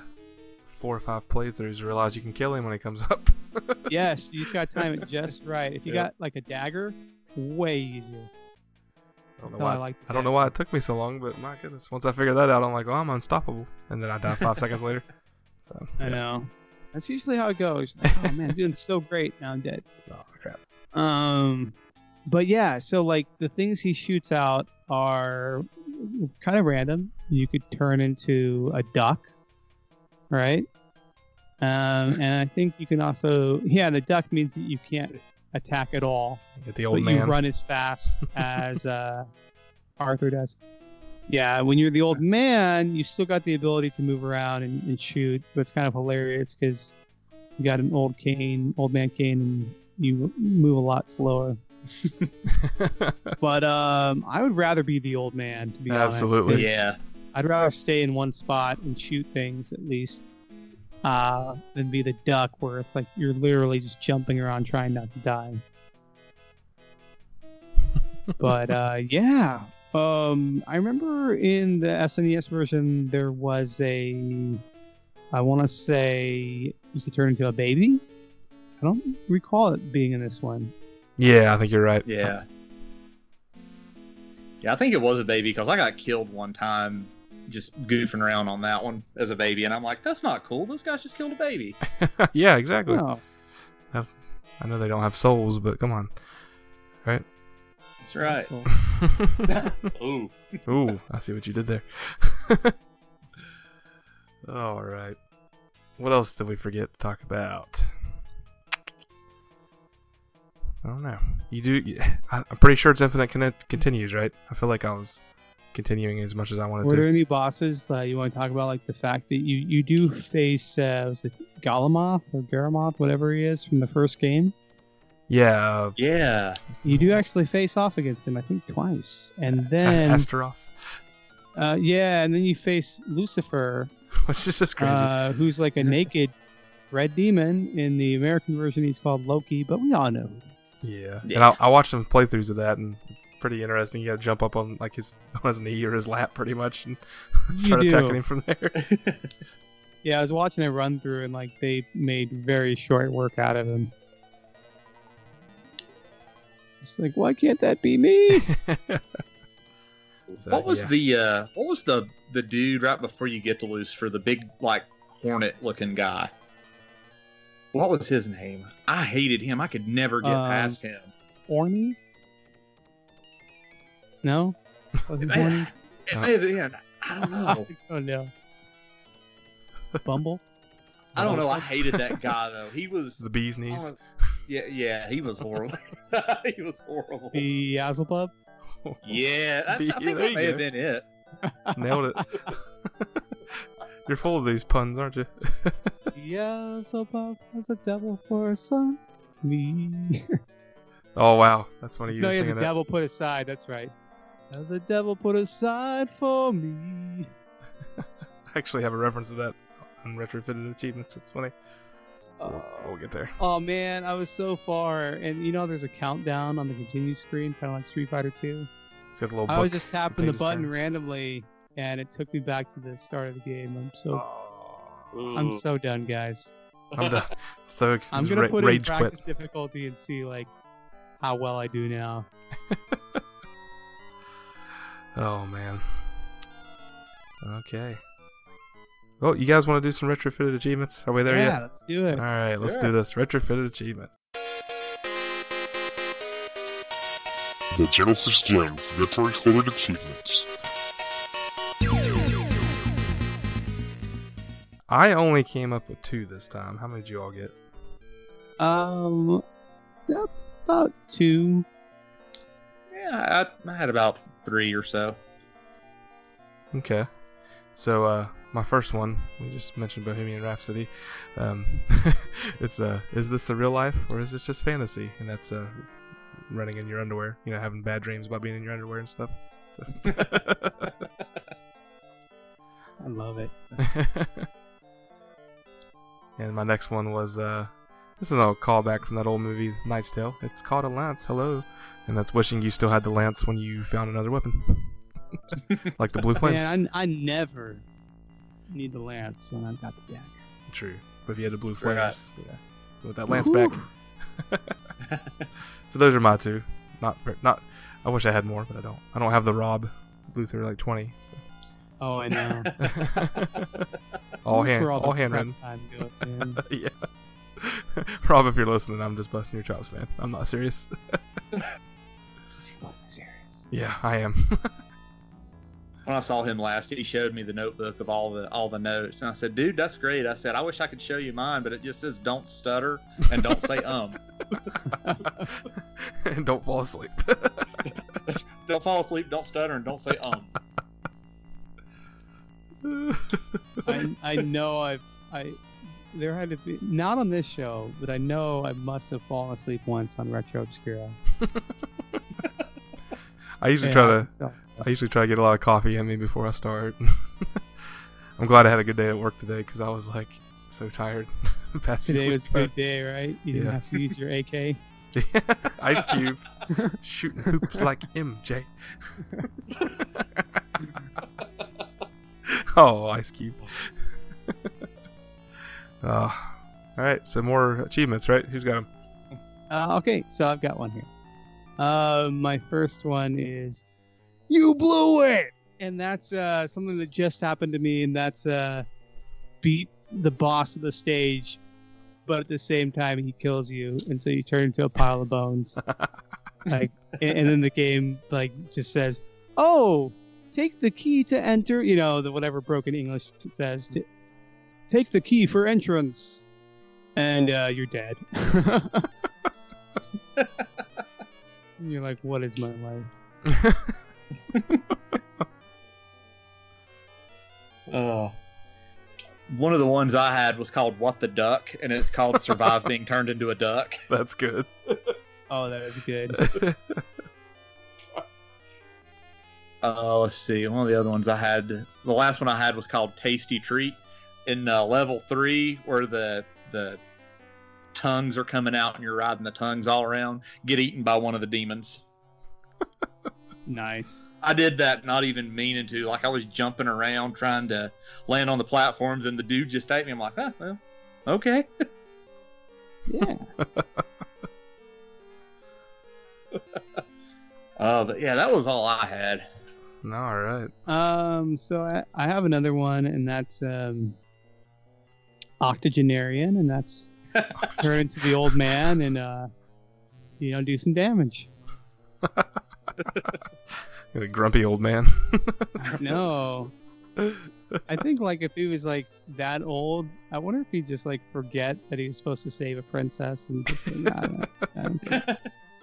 [SPEAKER 1] four or five playthroughs to realize you can kill him when he comes up.
[SPEAKER 2] yes, you just got to time it just right. If you
[SPEAKER 1] Yeah.
[SPEAKER 2] got like a dagger, way easier.
[SPEAKER 1] I don't know
[SPEAKER 2] how I
[SPEAKER 1] why.
[SPEAKER 2] like
[SPEAKER 1] I don't know why it took me so long, but my goodness, once I figured that out, I'm like, oh, I'm unstoppable, and then I die five seconds later. So
[SPEAKER 2] I
[SPEAKER 1] yeah.
[SPEAKER 2] know. That's usually how it goes. Like, oh man, I'm doing so great. Now I'm dead.
[SPEAKER 1] Oh crap.
[SPEAKER 2] Um, but yeah, so like the things he shoots out are kind of random. You could turn into a duck, right? Um, and I think you can also, yeah, the duck means that you can't attack at all,
[SPEAKER 1] Get the old
[SPEAKER 2] but
[SPEAKER 1] man.
[SPEAKER 2] you run as fast as uh, Arthur does. Yeah, when you're the old man, you still got the ability to move around and, and shoot, but it's kind of hilarious because you got an old cane, old man cane, and you move a lot slower. But um, I would rather be the old man, to be honest.
[SPEAKER 1] Absolutely.
[SPEAKER 2] 'cause
[SPEAKER 3] yeah.
[SPEAKER 2] I'd rather stay in one spot and shoot things at least, uh, than be the duck where it's like you're literally just jumping around trying not to die. but uh, yeah, um, I remember in the SNES version there was a, I want to say you could turn into a baby. I don't recall it being in this one.
[SPEAKER 1] Yeah, I think you're right.
[SPEAKER 3] Yeah. Yeah, I think it was a baby because I got killed one time just goofing around on that one as a baby, and I'm like, that's not cool. Those guy's just killed a baby.
[SPEAKER 1] yeah, exactly.
[SPEAKER 2] Oh,
[SPEAKER 1] I know they don't have souls, but come on. Right?
[SPEAKER 3] That's right. Ooh.
[SPEAKER 1] Ooh, I see what you did there. All right. What else did we forget to talk about? I don't know. You do. I- I'm pretty sure it's infinite con- continues, right? I feel like I was continuing as much as I wanted
[SPEAKER 2] Were
[SPEAKER 1] to.
[SPEAKER 2] there any bosses uh, you want to talk about? Like the fact that you you do face uh, was it Galamoth or Garamoth, whatever he is from the first game.
[SPEAKER 1] Yeah, uh,
[SPEAKER 3] Yeah.
[SPEAKER 2] You do actually face off against him, I think twice, and then
[SPEAKER 1] Astaroth,
[SPEAKER 2] uh, yeah, and then you face Lucifer,
[SPEAKER 1] which is just crazy.
[SPEAKER 2] uh, who's like a naked red demon. In the American version, he's called Loki, but we all know. Who he is.
[SPEAKER 1] yeah.
[SPEAKER 3] Yeah.
[SPEAKER 1] and I, I watched some playthroughs of that, and it's pretty interesting. You got to jump up on like his on his knee or his lap, pretty much, and start attacking him from there.
[SPEAKER 2] Yeah, I was watching a run through, and like they made very short work out of him. It's like, why can't that be me?
[SPEAKER 1] So,
[SPEAKER 3] what was
[SPEAKER 1] yeah.
[SPEAKER 3] the uh what was the the dude right before you get to Lucifer, the big like hornet looking guy? What was his name? I hated him. I could never get
[SPEAKER 2] Um,
[SPEAKER 3] past him.
[SPEAKER 2] Horny? No, wasn't
[SPEAKER 3] Man,
[SPEAKER 2] horny.
[SPEAKER 3] It
[SPEAKER 1] Uh,
[SPEAKER 3] may have been. I don't know.
[SPEAKER 2] oh no. Bumble.
[SPEAKER 3] I don't know. I hated that guy though. He was.
[SPEAKER 1] the bee's knees?
[SPEAKER 3] oh, yeah, yeah, he was horrible. he was horrible.
[SPEAKER 2] Beelzebub.
[SPEAKER 3] Yeah, that's, I
[SPEAKER 1] Yeah,
[SPEAKER 3] think that
[SPEAKER 1] you
[SPEAKER 3] may have been it.
[SPEAKER 1] Nailed it. You're full of these puns, aren't you?
[SPEAKER 2] Beelzebub has a devil for a son. Me.
[SPEAKER 1] oh wow, that's funny. You
[SPEAKER 2] no, he has a
[SPEAKER 1] that.
[SPEAKER 2] devil put aside. That's right. Has a devil put aside for me.
[SPEAKER 1] I actually have a reference to that on retrofitted achievements. It's funny. We'll, we'll get there.
[SPEAKER 2] Oh man, I was so far, and you know, there's a countdown on the continue screen, kind of like Street Fighter 2.
[SPEAKER 1] It's got a little
[SPEAKER 2] I was just tapping the button
[SPEAKER 1] turn.
[SPEAKER 2] randomly, and it took me back to the start of the game. I'm so
[SPEAKER 1] Oh,
[SPEAKER 2] I'm so done, guys.
[SPEAKER 1] I'm done. So
[SPEAKER 2] I'm gonna
[SPEAKER 1] ra-
[SPEAKER 2] put in
[SPEAKER 1] rage
[SPEAKER 2] practice
[SPEAKER 1] quit.
[SPEAKER 2] difficulty and see like how well I do now.
[SPEAKER 1] Oh man. Okay. Oh, you guys want to do some retrofitted achievements? Are we there
[SPEAKER 2] yeah,
[SPEAKER 1] yet?
[SPEAKER 2] Yeah, let's do it.
[SPEAKER 1] All right, let's do this. Retrofitted achievement.
[SPEAKER 5] The Genesis Gems Retro Fitted Achievements.
[SPEAKER 1] I only came up with two this time. How many did you all get?
[SPEAKER 2] Um, about two.
[SPEAKER 3] Yeah, I, I had about three or so.
[SPEAKER 1] Okay. So, uh, my first one, we just mentioned Bohemian Rhapsody. Um, it's, uh, is this the real life or is this just fantasy? And that's, uh, running in your underwear, you know, having bad dreams about being in your underwear and stuff. So.
[SPEAKER 2] I love it.
[SPEAKER 1] and my next one was, uh, this is a callback from that old movie, Knight's Tale. It's called a lance, hello. And that's wishing you still had the lance when you found another weapon. like the blue flames.
[SPEAKER 2] Man, I, I never need the lance when I've got the dagger.
[SPEAKER 1] True. But if you had the blue
[SPEAKER 3] Right.
[SPEAKER 1] flames, yeah. With that lance back. so those are my two. Not not. I wish I had more, but I don't. I don't have the Rob Luther like twenty.
[SPEAKER 2] Oh, I know.
[SPEAKER 1] All
[SPEAKER 2] That's
[SPEAKER 1] hand,
[SPEAKER 2] where all,
[SPEAKER 1] all
[SPEAKER 2] the
[SPEAKER 1] handwritten.
[SPEAKER 2] time goes, man.
[SPEAKER 1] yeah. Rob, if you're listening, I'm just busting your chops, man. I'm not serious.
[SPEAKER 2] serious.
[SPEAKER 1] yeah, I am.
[SPEAKER 3] when I saw him last, he showed me the notebook of all the all the notes, and I said, "Dude, that's great." I said, "I wish I could show you mine, but it just says don't stutter and don't say um.
[SPEAKER 1] and don't fall asleep.
[SPEAKER 3] Don't fall asleep, don't stutter, and don't say um."
[SPEAKER 2] I, I know I've I there had to be not on this show, but I know I must have fallen asleep once on Retro Obscura.
[SPEAKER 1] I usually
[SPEAKER 2] Yeah,
[SPEAKER 1] try to.
[SPEAKER 2] so-
[SPEAKER 1] I usually try to get a lot of coffee in me before I start. I'm glad I had a good day at work today because I was like so tired. Past
[SPEAKER 2] Today was a good day, right? You didn't
[SPEAKER 1] Yeah.
[SPEAKER 2] have to use your AK.
[SPEAKER 1] Ice Cube shooting hoops like MJ. Oh, Ice Cube. uh, all right, so more achievements, right? Who's got them?
[SPEAKER 2] Uh, okay, so I've got one here. Uh, my first one is you blew it, and that's uh, something that just happened to me, and that's uh, beat the boss of the stage, but at the same time he kills you, and so you turn into a pile of bones. like, and, and then the game like just says, "Oh, take the key to enter, you know, the whatever broken English it says. To, take the key for entrance, and uh, you're dead. you're like, what is my life? oh.
[SPEAKER 3] One of the ones I had was called What the Duck, and it's called Survive Being Turned into a Duck.
[SPEAKER 1] That's good.
[SPEAKER 2] oh, that is good.
[SPEAKER 3] Uh, let's see. One of the other ones I had, the last one I had was called "Tasty Treat." In uh, level three, where the the tongues are coming out and you're riding the tongues all around, get eaten by one of the demons.
[SPEAKER 2] nice.
[SPEAKER 3] I did that not even meaning to. Like I was jumping around trying to land on the platforms, and the dude just ate me. I'm like, ah, well, okay.
[SPEAKER 2] Yeah.
[SPEAKER 3] Uh, but yeah, that was all I had.
[SPEAKER 1] All right.
[SPEAKER 2] Um, so I, I have another one, and that's um, octogenarian, and that's turn into the old man and uh, you know, do some damage.
[SPEAKER 1] A grumpy old man.
[SPEAKER 2] No, I think like if he was like that old, I wonder if he'd just like forget that he was supposed to save a princess and just say, nah, nah, nah."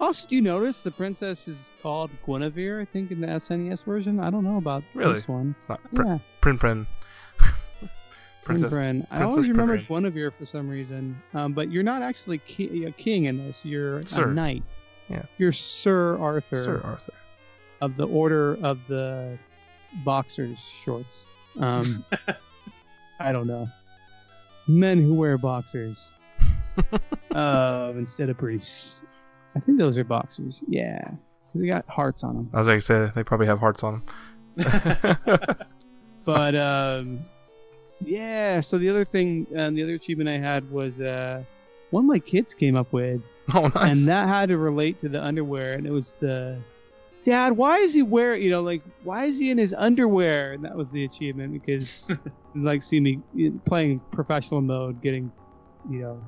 [SPEAKER 2] Also, do you notice the princess is called Guinevere? I think in the SNES version. I don't know about
[SPEAKER 1] Really?
[SPEAKER 2] this one.
[SPEAKER 1] It's not pr-
[SPEAKER 2] Yeah,
[SPEAKER 1] Prin Prin. Princess.
[SPEAKER 2] Prin. I always remember
[SPEAKER 1] Prin.
[SPEAKER 2] Guinevere for some reason. Um, but you're not actually ki- a king in this. You're
[SPEAKER 1] Sir.
[SPEAKER 2] a knight.
[SPEAKER 1] Yeah.
[SPEAKER 2] You're Sir Arthur
[SPEAKER 1] Sir Arthur.
[SPEAKER 2] of the Order of the Boxers shorts. Um, I don't know. Men who wear boxers uh, instead of briefs. I think those are boxers. Yeah, they got hearts on them.
[SPEAKER 1] As I said, they probably have hearts on them.
[SPEAKER 2] But um, yeah. So the other thing, um, the other achievement I had was uh, one my kids came up with,
[SPEAKER 1] oh, nice.
[SPEAKER 2] and that had to relate to the underwear, and it was the Dad, why is he wearing? you know like why is he in his underwear? And that was the achievement because like see me playing professional mode, getting you know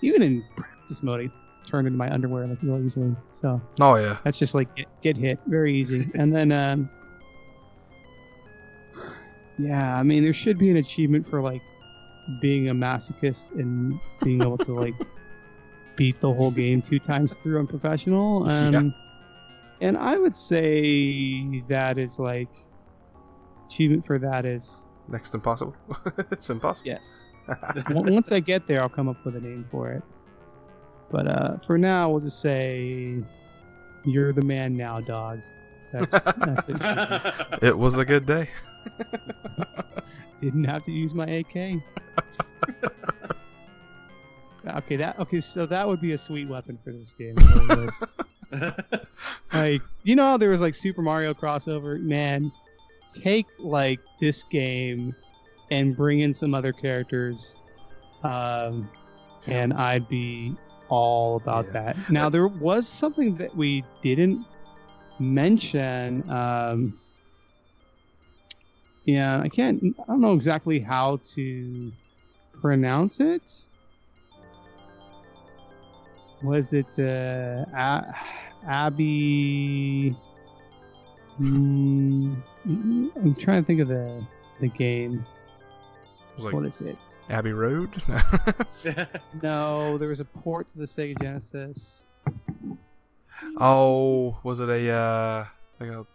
[SPEAKER 2] even in practice mode, I turned into my underwear like real easily. So
[SPEAKER 1] oh yeah.
[SPEAKER 2] that's just like get, get hit very easy. And then um yeah, I mean there should be an achievement for like being a masochist and being able to like beat the whole game two times through on professional. Um and I would say that is like achievement for that is
[SPEAKER 1] Next impossible. it's impossible.
[SPEAKER 2] yes. Once I get there I'll come up with a name for it. But uh for now we'll just say you're the man now, dog. That's that's it.
[SPEAKER 1] It was a good day.
[SPEAKER 2] Didn't have to use my AK. okay, that okay. So that would be a sweet weapon for this game. Really like you know, how there was like Super Mario crossover. Man, take like this game and bring in some other characters, um, and I'd be all about
[SPEAKER 1] Yeah.
[SPEAKER 2] that. Now there was something that we didn't mention. Um, yeah, I can't. I don't know exactly how to pronounce it. Was it uh, A- Abby? Mm, I'm trying to think of the the game.
[SPEAKER 1] It was like
[SPEAKER 2] is it?
[SPEAKER 1] Abbey Road.
[SPEAKER 2] No, there was a port to the Sega Genesis.
[SPEAKER 1] oh, was it a uh, like a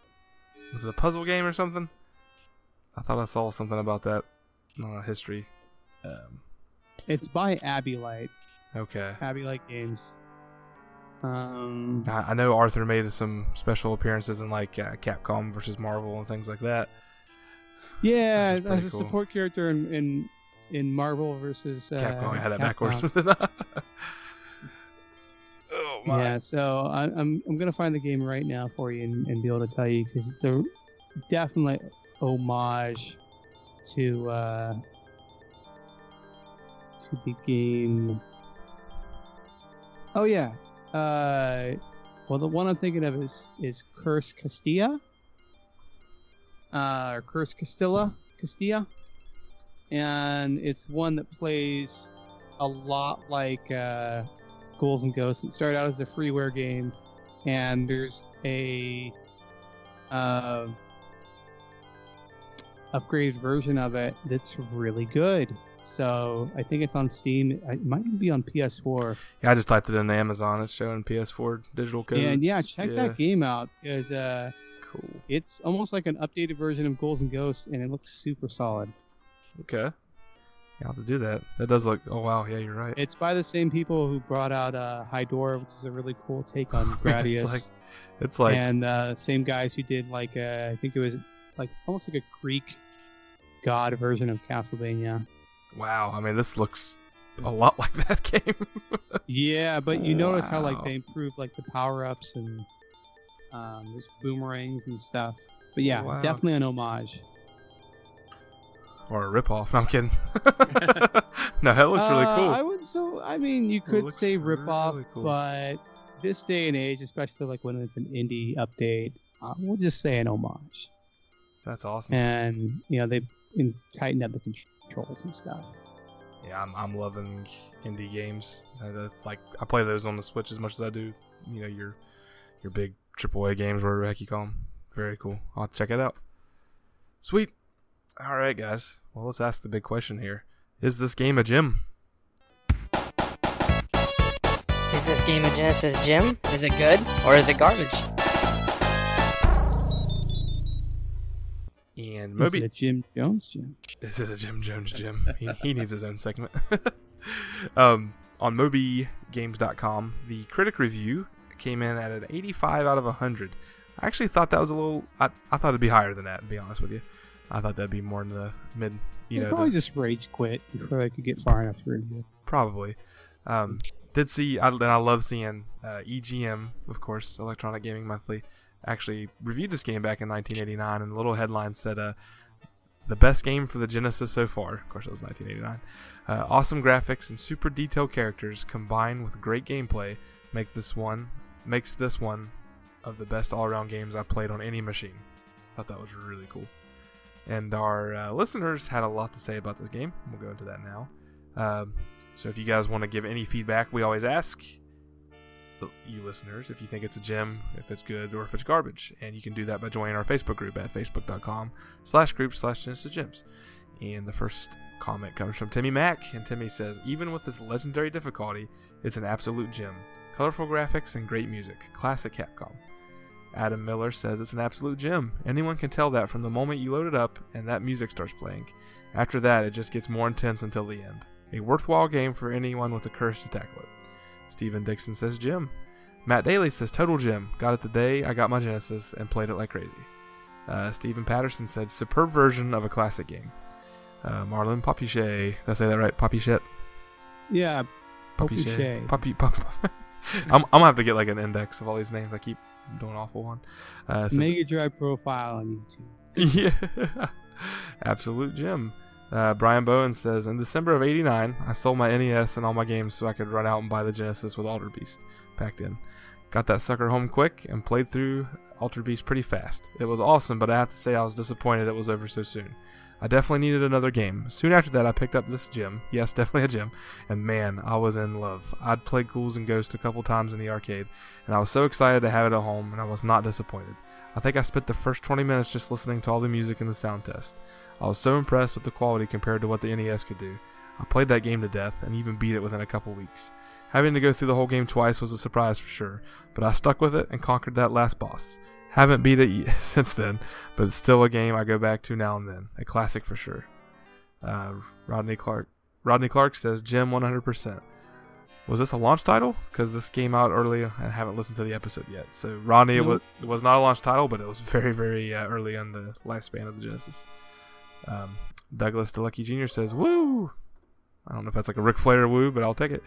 [SPEAKER 1] was it a puzzle game or something? I thought I saw something about that on a history. Um,
[SPEAKER 2] It's by Abylight.
[SPEAKER 1] okay.
[SPEAKER 2] Abylight Games. Um,
[SPEAKER 1] I I know Arthur made some special appearances in like uh, Capcom versus Marvel and things like that.
[SPEAKER 2] Yeah, as a
[SPEAKER 1] cool.
[SPEAKER 2] support character in in, in Marvel versus uh,
[SPEAKER 1] Capcom I had that
[SPEAKER 2] Capcom.
[SPEAKER 1] backwards. oh my!
[SPEAKER 2] Yeah, so I, I'm I'm gonna find the game right now for you and, and be able to tell you because it's a definite homage to uh, to the game. Oh yeah, uh, well the one I'm thinking of is is Curse Castilla, uh, or Curse Castilla, Castilla, and it's one that plays a lot like. Uh, Ghouls and Ghosts. It started out as a freeware game, and there's a uh, upgraded version of it that's really good. So I think it's on Steam. It might be on PS4.
[SPEAKER 1] Yeah, I just typed it in Amazon. It's showing PS4 digital code.
[SPEAKER 2] And yeah, check
[SPEAKER 1] Yeah.
[SPEAKER 2] that game out because uh,
[SPEAKER 1] Cool.
[SPEAKER 2] it's almost like an updated version of Ghouls and Ghosts, and it looks super solid.
[SPEAKER 1] Okay. You have to do that. That does look. Oh wow, yeah, you're right.
[SPEAKER 2] It's by the same people who brought out uh, Hydorah, which is a really cool take on Gradius.
[SPEAKER 1] it's like, it's like
[SPEAKER 2] and uh, same guys who did like uh, I think it was like almost like a Greek god version of Castlevania.
[SPEAKER 1] wow. I mean, this looks a lot like that game.
[SPEAKER 2] Yeah, but you notice how like they improved like the power ups and um, there's boomerangs and stuff. But yeah,
[SPEAKER 1] Wow.
[SPEAKER 2] definitely an homage.
[SPEAKER 1] or a ripoff. No, I'm kidding. no, that looks really
[SPEAKER 2] Uh,
[SPEAKER 1] cool.
[SPEAKER 2] I would so. I mean, you could say ripoff,
[SPEAKER 1] really cool.
[SPEAKER 2] but this day and age, especially like when it's an indie update, uh, we'll just say an homage.
[SPEAKER 1] That's awesome.
[SPEAKER 2] And you know they in, tightened up the controls and stuff.
[SPEAKER 1] Yeah, I'm, I'm loving indie games. Uh, That's like I play those on the Switch as much as I do, you know, your your big AAA games, whatever the heck you call them. Very cool. I'll check it out. Sweet. All right, guys. Well, let's ask the big question here: Is this game a gym?
[SPEAKER 8] Is this game a Genesis gym? Is it good or is it garbage?
[SPEAKER 1] And Moby.
[SPEAKER 2] Is
[SPEAKER 1] Moby,
[SPEAKER 2] it a Jim Jones gym?
[SPEAKER 1] Is it a Jim Jones gym? he, he needs his own segment. um, on MobyGames.com, the critic review came in at an 85 out of 100. I actually thought that was a little. I, I thought it'd be higher than that. To be honest with you, I thought that'd be more in the mid. You know,
[SPEAKER 2] probably
[SPEAKER 1] the-
[SPEAKER 2] just rage quit before I could get far enough to review.
[SPEAKER 1] probably. Um, did see, I, and I love seeing uh, EGM, of course, Electronic Gaming Monthly, actually reviewed this game back in 1989, and the little headline said, uh, "The best game for the Genesis so far." Of course, it was 1989. Uh, awesome graphics and super detailed characters combined with great gameplay make this one makes this one of the best all-around games I've played on any machine. I thought that was really cool. And our uh, listeners had a lot to say about this game. We'll go into that now. Um, so if you guys want to give any feedback, we always ask you listeners if you think it's a gem, if it's good, or if it's garbage. And you can do that by joining our Facebook group at facebook.com slash group slash Genesis Gems. And the first comment comes from Timmy Mack, and Timmy says, Even with its legendary difficulty, it's an absolute gem. Colorful graphics and great music. Classic Capcom. Adam Miller says it's an absolute gem. Anyone can tell that from the moment you load it up and that music starts playing. After that, it just gets more intense until the end. A worthwhile game for anyone with the courage to tackle it. Stephen Dixon says Jim. Matt Daly says Total Jim. Got it the day I got my Genesis and played it like crazy. Uh, Stephen Patterson said superb version of a classic game. Uh, Marlon Papiche. Did I say that right? Papichette?
[SPEAKER 2] Yeah,
[SPEAKER 1] Papiche.
[SPEAKER 2] Papiche.
[SPEAKER 1] Papi, pap- I'm, I'm gonna have to get like an index of all these names. I keep doing awful one. Uh, says-
[SPEAKER 2] Mega Drive profile on YouTube.
[SPEAKER 1] yeah. Absolute gem. Uh, Brian Bowen says, In December of 89, I sold my NES and all my games so I could run out and buy the Genesis with Altered Beast packed in. Got that sucker home quick and played through Altered Beast pretty fast. It was awesome, but I have to say I was disappointed it was over so soon. I definitely needed another game. Soon after that, I picked up this gym. Yes, definitely a gym. And man, I was in love. I'd played Ghouls and Ghosts a couple times in the arcade, and I was so excited to have it at home, and I was not disappointed. I think I spent the first 20 minutes just listening to all the music and the sound test. I was so impressed with the quality compared to what the NES could do. I played that game to death and even beat it within a couple weeks. Having to go through the whole game twice was a surprise for sure, but I stuck with it and conquered that last boss. Haven't beat it since then, but it's still a game I go back to now and then. A classic for sure. Uh, Rodney Clark. Rodney Clark says Jim 100%. Was this a launch title? Because this came out early and I haven't listened to the episode yet. So Rodney, it, was, it was not a launch title, but it was very, very uh, early in the lifespan of the Genesis. Um, Douglas DeLucky Jr. says, "Woo!" I don't know if that's like a Ric Flair woo, but I'll take it.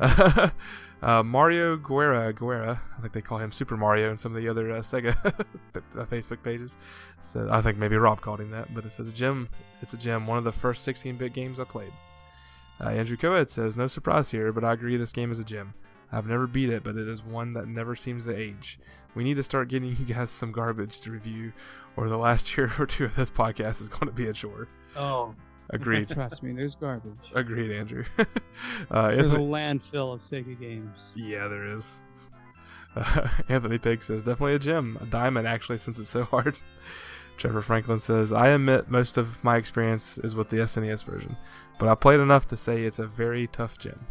[SPEAKER 1] uh, Mario Guerra, Guerra, I think they call him Super Mario in some of the other uh, Sega uh, Facebook pages. So I think maybe Rob called him that, but it says a gem. It's a gem. One of the first 16-bit games I played. Uh, Andrew Coed says, "No surprise here, but I agree this game is a gem. I've never beat it, but it is one that never seems to age. We need to start getting you guys some garbage to review, or the last year or two of this podcast is going to be a chore."
[SPEAKER 2] Oh,
[SPEAKER 1] Agreed.
[SPEAKER 2] Trust me, there's garbage.
[SPEAKER 1] Agreed, Andrew. uh,
[SPEAKER 2] There's a landfill of Sega games.
[SPEAKER 1] yeah, there is. Uh, Anthony Pig says definitely a gem, a diamond actually, since it's so hard. Trevor Franklin says I admit most of my experience is with the SNES version, but I played enough to say it's a very tough gem.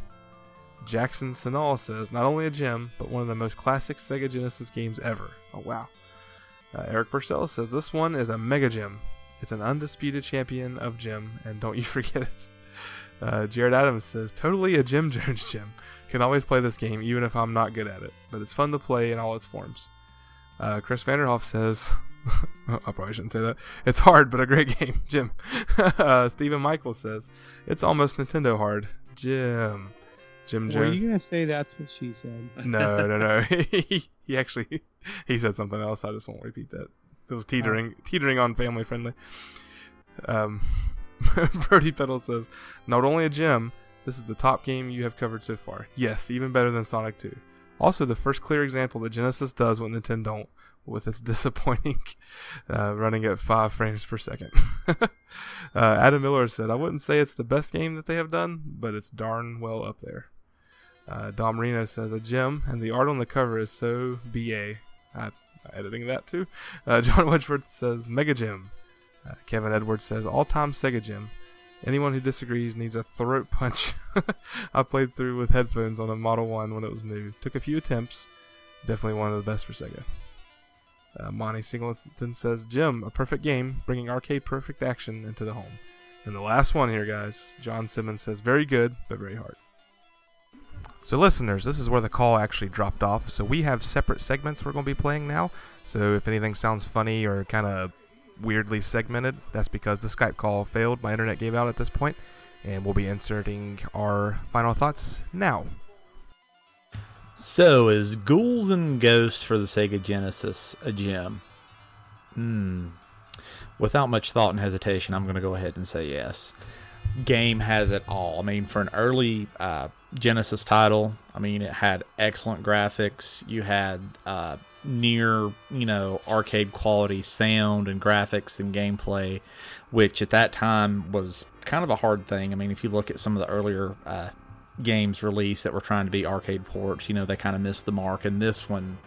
[SPEAKER 1] Jackson Sinal says not only a gem, but one of the most classic Sega Genesis games ever. Oh wow. Uh, Eric Purcell says this one is a mega gem. It's an undisputed champion of Jim, and don't you forget it. Uh, Jared Adams says, totally a Jim Jones Jim. Can always play this game, even if I'm not good at it. But it's fun to play in all its forms. Uh, Chris Vanderhoff says, I probably shouldn't say that. It's hard, but a great game, Jim. uh, Stephen Michael says, it's almost Nintendo hard, Jim. Jim Jones.
[SPEAKER 2] Were you gonna say that's what she said?
[SPEAKER 1] No, no, no. he, he actually he said something else. I just won't repeat that. It was teetering, teetering on family friendly. Um, Brody Peddle says, "Not only a gem, this is the top game you have covered so far. Yes, even better than Sonic 2. Also, the first clear example that Genesis does what Nintendo don't, with its disappointing uh, running at five frames per second." uh, Adam Miller said, "I wouldn't say it's the best game that they have done, but it's darn well up there." Uh, Dom Reno says a gem, and the art on the cover is so ba. I'm editing that too. Uh, John Wedgworth says mega gem. Uh, Kevin Edwards says all-time Sega gem. Anyone who disagrees needs a throat punch. I played through with headphones on a Model One when it was new. Took a few attempts. Definitely one of the best for Sega. Uh, Monty Singleton says Jim, a perfect game, bringing arcade perfect action into the home. And the last one here, guys. John Simmons says very good, but very hard. So, listeners, this is where the call actually dropped off. So, we have separate segments we're going to be playing now. So, if anything sounds funny or kind of weirdly segmented, that's because the Skype call failed. My internet gave out at this point, and we'll be inserting our final thoughts now.
[SPEAKER 3] So, is Ghouls and Ghosts for the Sega Genesis a gem? Hmm. Without much thought and hesitation, I'm going to go ahead and say yes. Game has it all. I mean, for an early uh, Genesis title, I mean, it had excellent graphics. You had uh, near, you know, arcade quality sound and graphics and gameplay, which at that time was kind of a hard thing. I mean, if you look at some of the earlier uh, games released that were trying to be arcade ports, you know, they kind of missed the mark, and this one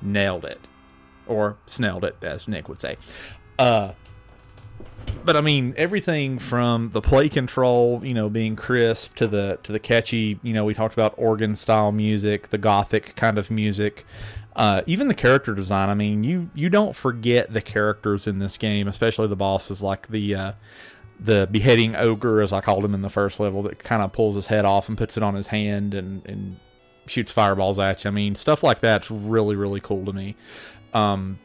[SPEAKER 3] nailed it, or snelled it, as Nick would say. Uh, but I mean, everything from the play control, you know, being crisp to the to the catchy, you know, we talked about organ style music, the gothic kind of music, uh, even the character design. I mean, you you don't forget the characters in this game, especially the bosses, like the uh, the beheading ogre, as I called him in the first level, that kind of pulls his head off and puts it on his hand and and shoots fireballs at you. I mean, stuff like that's really really cool to me. Um,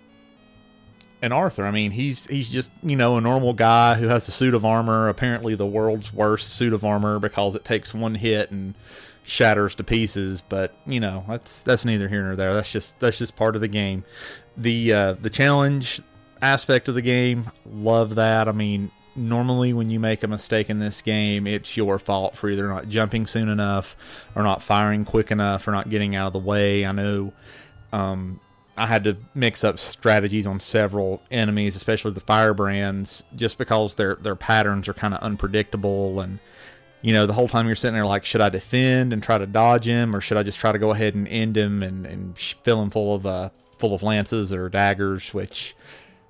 [SPEAKER 3] and Arthur, I mean, he's he's just you know a normal guy who has a suit of armor. Apparently, the world's worst suit of armor because it takes one hit and shatters to pieces. But you know, that's that's neither here nor there. That's just that's just part of the game. The uh, the challenge aspect of the game, love that. I mean, normally when you make a mistake in this game, it's your fault for either not jumping soon enough, or not firing quick enough, or not getting out of the way. I know. Um, I had to mix up strategies on several enemies, especially the firebrands, just because their their patterns are kind of unpredictable. And you know, the whole time you're sitting there like, should I defend and try to dodge him, or should I just try to go ahead and end him and, and fill him full of uh, full of lances or daggers? Which,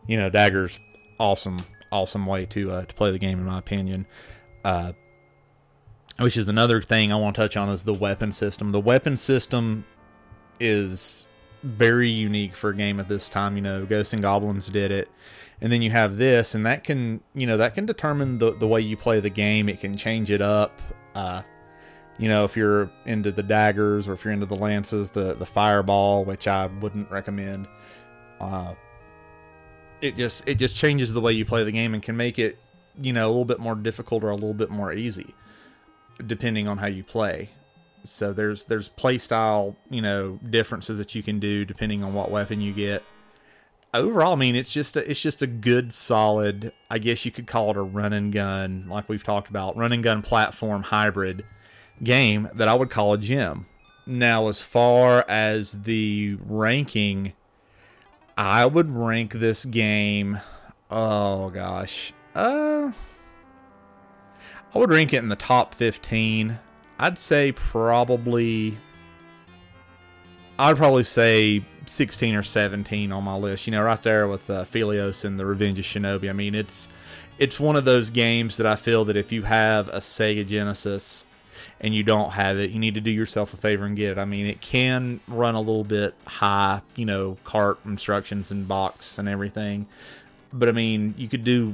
[SPEAKER 3] you know, daggers, awesome, awesome way to uh, to play the game in my opinion. Uh, which is another thing I want to touch on is the weapon system. The weapon system is very unique for a game at this time. You know, Ghosts and Goblins did it. And then you have this, and that can, you know, that can determine the, the way you play the game. It can change it up. Uh, you know, if you're into the daggers or if you're into the lances, the, the fireball, which I wouldn't recommend. Uh, it just it just changes the way you play the game and can make it, you know, a little bit more difficult or a little bit more easy, depending on how you play so there's there's playstyle you know differences that you can do depending on what weapon you get. Overall i mean it's just a, it's just a good solid i guess you could call it a run and gun like we've talked about run and gun platform hybrid game that i would call a gem now as far as the ranking i would rank this game oh gosh uh i would rank it in the top 15 I'd say probably I'd probably say 16 or 17 on my list. You know, right there with uh, Phelios and the Revenge of Shinobi. I mean, it's it's one of those games that I feel that if you have a Sega Genesis and you don't have it, you need to do yourself a favor and get it. I mean, it can run a little bit high, you know, cart instructions and box and everything. But I mean, you could do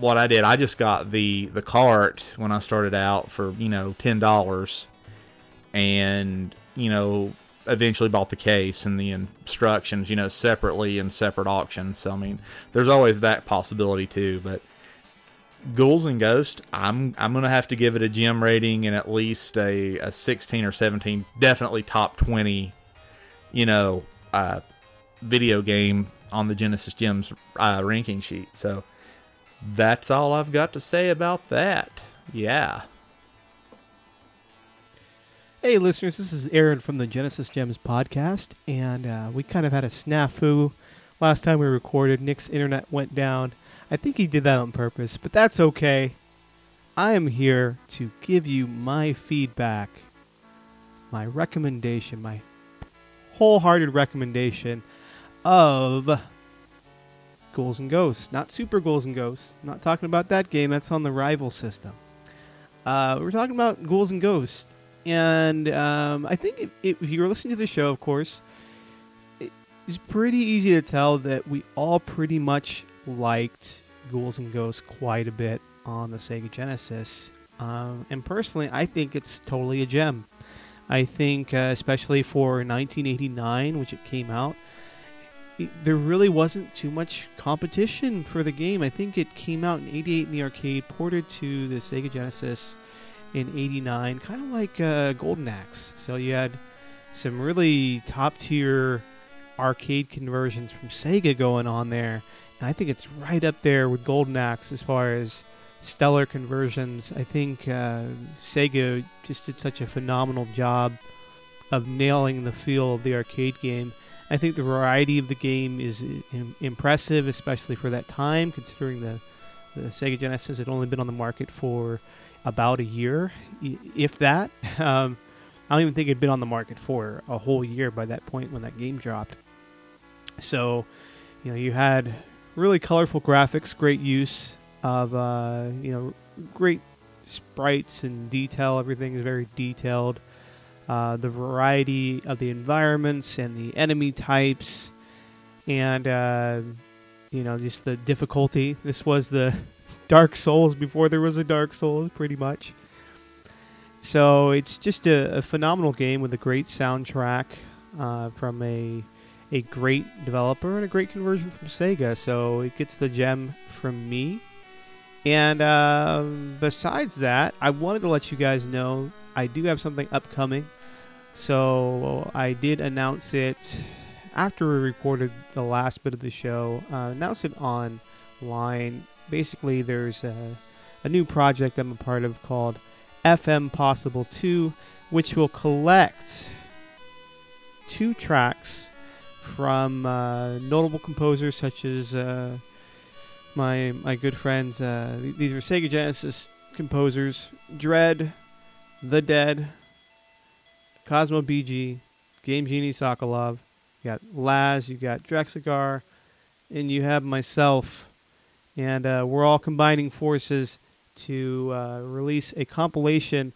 [SPEAKER 3] what I did, I just got the the cart when I started out for you know ten dollars, and you know eventually bought the case and the instructions, you know, separately in separate auctions. So I mean, there's always that possibility too. But Ghouls and Ghost, I'm I'm gonna have to give it a gem rating and at least a, a 16 or 17, definitely top 20, you know, uh, video game on the Genesis Gems uh, ranking sheet. So that's all I've got to say about that. Yeah.
[SPEAKER 9] Hey, listeners, this is Aaron from the Genesis Gems podcast, and uh, we kind of had a snafu last time we recorded. Nick's internet went down. I think he did that on purpose, but that's okay. I am here to give you my feedback, my recommendation, my wholehearted recommendation of Ghouls and Ghosts. Not Super Ghouls and Ghosts. Not talking about that game, that's on the rival system. Uh, we're talking about Ghouls and Ghosts and um, I think if, if you're listening to the show, of course, it's pretty easy to tell that we all pretty much liked Ghouls and Ghosts quite a bit on the Sega Genesis. Um, and personally, I think it's totally a gem. I think, uh, especially for 1989, which it came out, there really wasn't too much competition for the game. I think it came out in 88 in the arcade, ported to the Sega Genesis in 89, kind of like uh, Golden Axe. So you had some really top tier arcade conversions from Sega going on there. And I think it's right up there with Golden Axe as far as stellar conversions. I think uh, Sega just did such a phenomenal job of nailing the feel of the arcade game. I think the variety of the game is Im- impressive, especially for that time, considering the, the Sega Genesis had only been on the market for about a year, if that. Um, I don't even think it'd been on the market for a whole year by that point when that game dropped. So, you know, you had really colorful graphics, great use of, uh, you know, great sprites and detail. Everything is very detailed. Uh, the variety of the environments and the enemy types, and uh, you know, just the difficulty. This was the Dark Souls before there was a Dark Souls, pretty much. So it's just a, a phenomenal game with a great soundtrack uh, from a a great developer and a great conversion from Sega. So it gets the gem from me. And uh, besides that, I wanted to let you guys know I do have something upcoming. So I did announce it after we recorded the last bit of the show. Uh, announced it online basically there's a, a new project I'm a part of called FM Possible 2, which will collect two tracks from uh, notable composers such as uh, my my good friends. Uh, these are Sega Genesis composers: Dread, The Dead, Cosmo BG, Game Genie Sokolov. You got Laz, you got Drexigar, and you have myself and uh, we're all combining forces to uh, release a compilation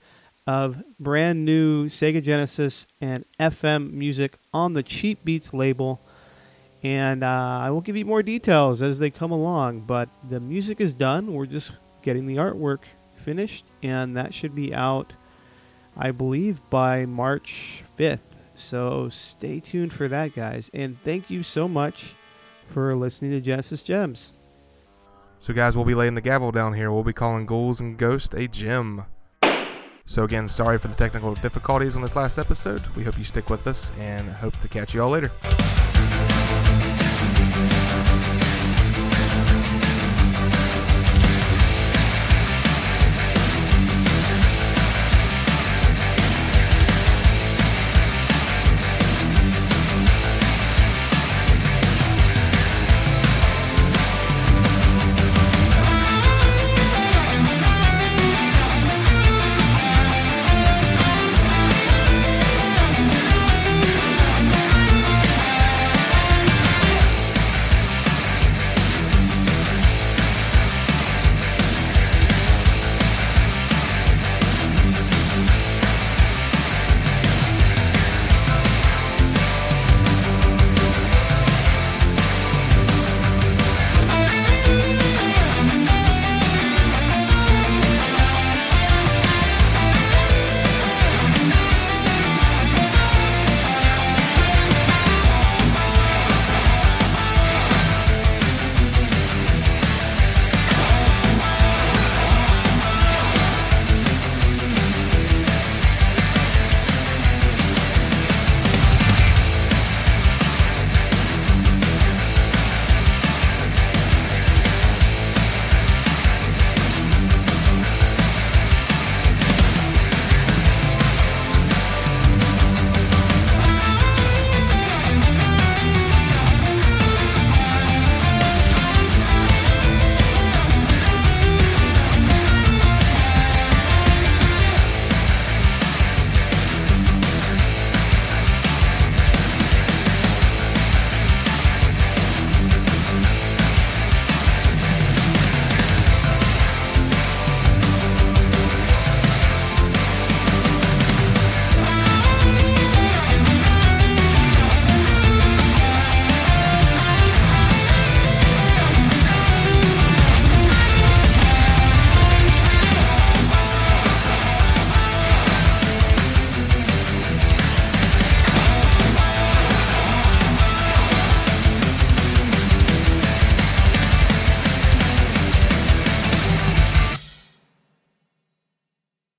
[SPEAKER 9] of brand new Sega Genesis and FM music on the Cheap Beats label. And uh, I will give you more details as they come along, but the music is done. We're just getting the artwork finished, and that should be out, I believe, by March 5th. So stay tuned for that, guys. And thank you so much for listening to Genesis Gems.
[SPEAKER 1] So, guys, we'll be laying the gavel down here. We'll be calling Ghouls and Ghost a gem. So, again, sorry for the technical difficulties on this last episode. We hope you stick with us and hope to catch you all later.